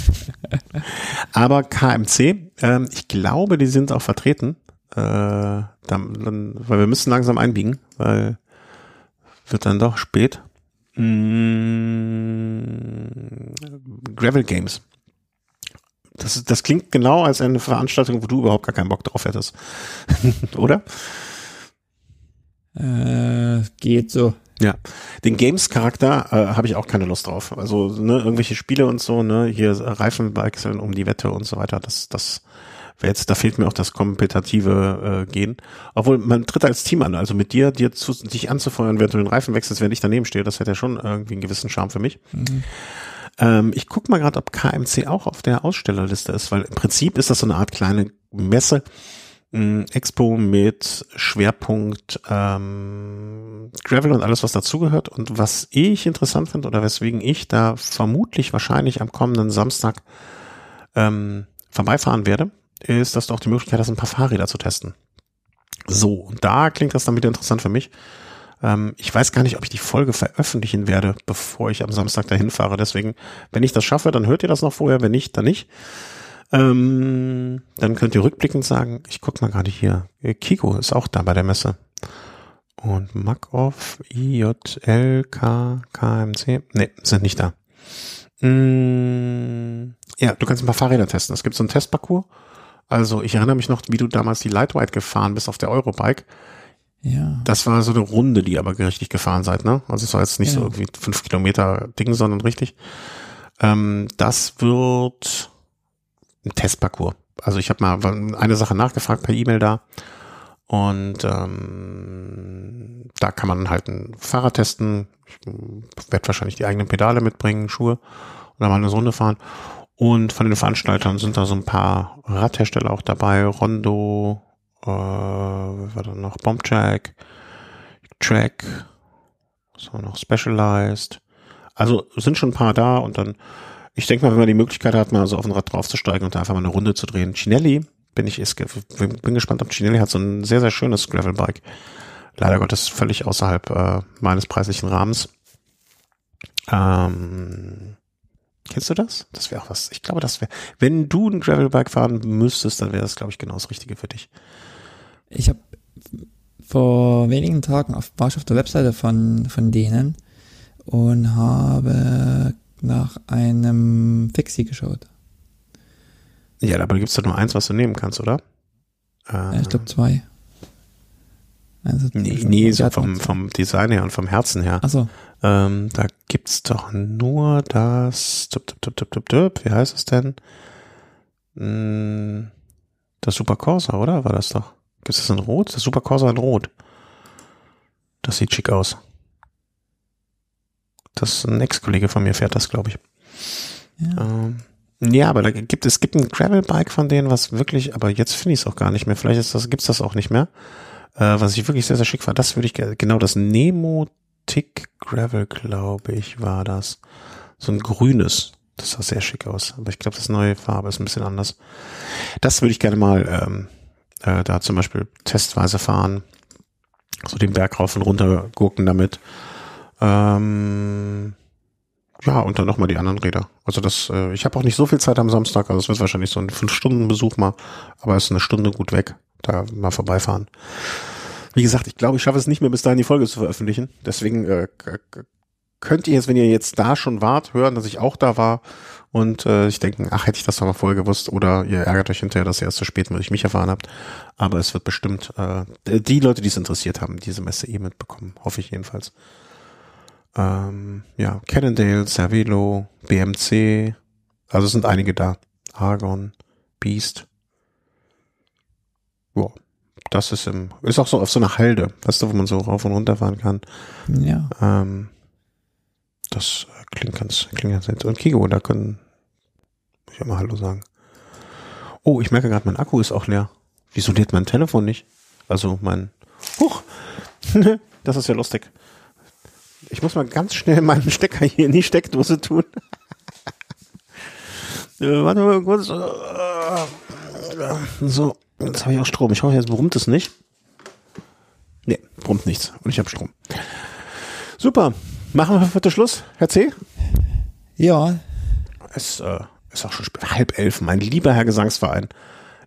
Aber KMC, ähm, ich glaube, die sind auch vertreten. Äh, dann, dann, weil wir müssen langsam einbiegen, weil wird dann doch spät. Mm, Gravel Games. Das, das klingt genau als eine Veranstaltung, wo du überhaupt gar keinen Bock drauf hättest. Oder? Äh, geht so. Ja, den Games-Charakter äh, habe ich auch keine Lust drauf. Also ne, irgendwelche Spiele und so, ne, hier Reifen wechseln um die Wette und so weiter. Das, das wäre jetzt, da fehlt mir auch das kompetitive äh, Gehen. Obwohl man tritt als Team an, also mit dir, dir zu, dich anzufeuern, während du den Reifen wechselst, während ich daneben stehe, das hätte ja schon irgendwie einen gewissen Charme für mich. Ähm, ich guck mal gerade, ob KMC auch auf der Ausstellerliste ist, weil im Prinzip ist das so eine Art kleine Messe, mh, Expo mit Schwerpunkt ähm, Gravel und alles, was dazugehört. Und was ich interessant finde oder weswegen ich da vermutlich wahrscheinlich am kommenden Samstag ähm, vorbeifahren werde, ist, dass du auch die Möglichkeit hast, ein paar Fahrräder zu testen. So, und da klingt das dann wieder interessant für mich. Ähm, ich weiß gar nicht, ob ich die Folge veröffentlichen werde, bevor ich am Samstag dahin fahre. Deswegen, wenn ich das schaffe, dann hört ihr das noch vorher. Wenn nicht, dann nicht. Ähm, dann könnt ihr rückblickend sagen, ich guck mal gerade hier. Äh, Kiko ist auch da bei der Messe. Und Makov, IJL, KMC. Nee, sind nicht da. Mm, ja, du kannst ein paar Fahrräder testen. Es gibt so einen Testparcours. Also ich erinnere mich noch, wie du damals die Lightweight gefahren bist auf der Eurobike. Ja. Das war so eine Runde, die aber richtig gefahren seid, ne? Also es war jetzt nicht so Genau. irgendwie fünf Kilometer Ding, sondern richtig. Ähm, das wird ein Testparcours. Also ich habe mal eine Sache nachgefragt per E-Mail da und ähm, da kann man halt ein Fahrrad testen. Ich werde wahrscheinlich die eigenen Pedale mitbringen, Schuhe und dann mal eine Runde fahren. Und von den Veranstaltern sind da so ein paar Radhersteller auch dabei, Rondo, äh, was war da noch? Bombjack, Track, so noch Specialized. Also sind schon ein paar da und dann, ich denke mal, wenn man die Möglichkeit hat, mal so auf ein Rad draufzusteigen und da einfach mal eine Runde zu drehen. Cinelli, bin ich, bin gespannt, ob Cinelli hat so ein sehr, sehr schönes Gravelbike. Leider Gottes völlig außerhalb äh, meines preislichen Rahmens. Ähm, kennst du das? Das wäre auch was. Ich glaube, das wäre, wenn du ein Gravelbike fahren müsstest, dann wäre das, glaube ich, genau das Richtige für dich. Ich habe vor wenigen Tagen auf, war ich auf der Webseite von, von denen und habe nach einem Fixie geschaut. Ja, aber da gibt's doch nur eins, was du nehmen kannst, oder? Äh, ich glaube zwei. Hat- nee, nee, so vom, vom Design her und vom Herzen her. Ach so, Ähm, da gibt's doch nur das, tup, tup, tup, tup, tup, tup, wie heißt es denn? Hm, Das Super Corsa, oder? War das doch? Gibt's das in Rot? Das Super Corsa in Rot. Das sieht schick aus. Das ist ein Ex-Kollege von mir fährt das, glaube ich. ja. Ähm, ja, aber da gibt es gibt ein Gravelbike von denen, was wirklich, aber jetzt finde ich es auch gar nicht mehr. Vielleicht ist das, gibt's das auch nicht mehr. Äh, was ich wirklich sehr, sehr schick fand. Das würde ich gerne, genau das Nemo Tick Gravel, glaube ich, war das. So ein grünes. Das sah sehr schick aus. Aber ich glaube, das neue Farbe ist ein bisschen anders. Das würde ich gerne mal ähm, äh, da zum Beispiel testweise fahren. So den Berg rauf und runter gurken damit. Ähm, ja, und dann nochmal die anderen Räder. Also das, äh, ich habe auch nicht so viel Zeit am Samstag, also es wird wahrscheinlich so ein Fünf-Stunden-Besuch mal, aber es ist eine Stunde gut weg, da mal vorbeifahren. Wie gesagt, ich glaube, ich schaffe es nicht mehr bis dahin die Folge zu veröffentlichen. Deswegen äh, könnt ihr jetzt, wenn ihr jetzt da schon wart, hören, dass ich auch da war und äh, ich denke, ach, hätte ich das doch mal vorher gewusst oder ihr ärgert euch hinterher, dass ihr erst zu spät durch mich erfahren habt. Aber es wird bestimmt äh, die Leute, die es interessiert haben, diese Messe eh mitbekommen, hoffe ich jedenfalls. Ähm, ja, Cannondale, Cervelo, BMC, also es sind einige da. Argon, Beast. ja, das ist im, ist auch so auf so einer Halde, weißt du, wo man so rauf und runter fahren kann. Ja. Ähm, das klingt ganz, klingt ganz nett. Und Kigo, da können, ich mal Hallo sagen. Oh, ich merke gerade, mein Akku ist auch leer. Wieso lädt mein Telefon nicht? Also mein, huch, das ist ja lustig. Ich muss mal ganz schnell meinen Stecker hier in die Steckdose tun. äh, warte mal kurz. So, jetzt habe ich auch Strom. Ich hoffe, jetzt brummt es nicht. Nee, brummt nichts. Und ich habe Strom. Super. Machen wir für heute Schluss, Herr C? Ja. Es äh, ist auch schon spät. halb elf, mein lieber Herr Gesangsverein.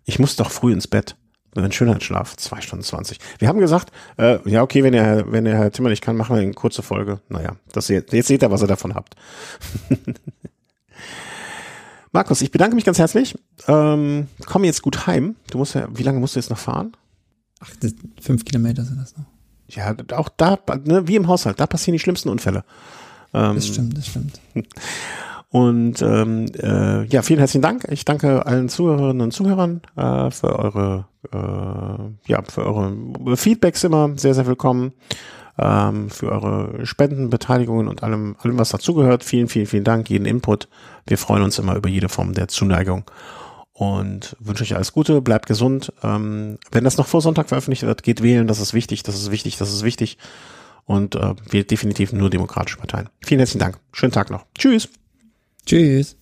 Ich muss doch früh ins Bett. Ein Schönheitsschlaf, zwei Stunden zwanzig. Wir haben gesagt, äh, ja, okay, wenn der, wenn der Herr Timmer nicht kann, machen wir eine kurze Folge. Naja, das, jetzt seht ihr, was ihr davon habt. Markus, ich bedanke mich ganz herzlich. Ähm, komm jetzt gut heim. Du musst ja, wie lange musst du jetzt noch fahren? Ach, das, fünf Kilometer sind das noch. Ja, auch da, ne, wie im Haushalt, da passieren die schlimmsten Unfälle. Ähm, das stimmt, das stimmt. Und ähm, äh, ja, vielen herzlichen Dank. Ich danke allen Zuhörerinnen und Zuhörern äh, für eure äh, ja für eure Feedbacks immer sehr sehr willkommen. Ähm, für eure Spenden, Beteiligungen und allem allem was dazugehört. Vielen vielen vielen Dank jeden Input. Wir freuen uns immer über jede Form der Zuneigung und wünsche euch alles Gute. Bleibt gesund. Ähm, wenn das noch vor Sonntag veröffentlicht wird, geht wählen. Das ist wichtig. Das ist wichtig. Das ist wichtig. Und äh, wählt definitiv nur demokratische Parteien. Vielen herzlichen Dank. Schönen Tag noch. Tschüss. Tschüss.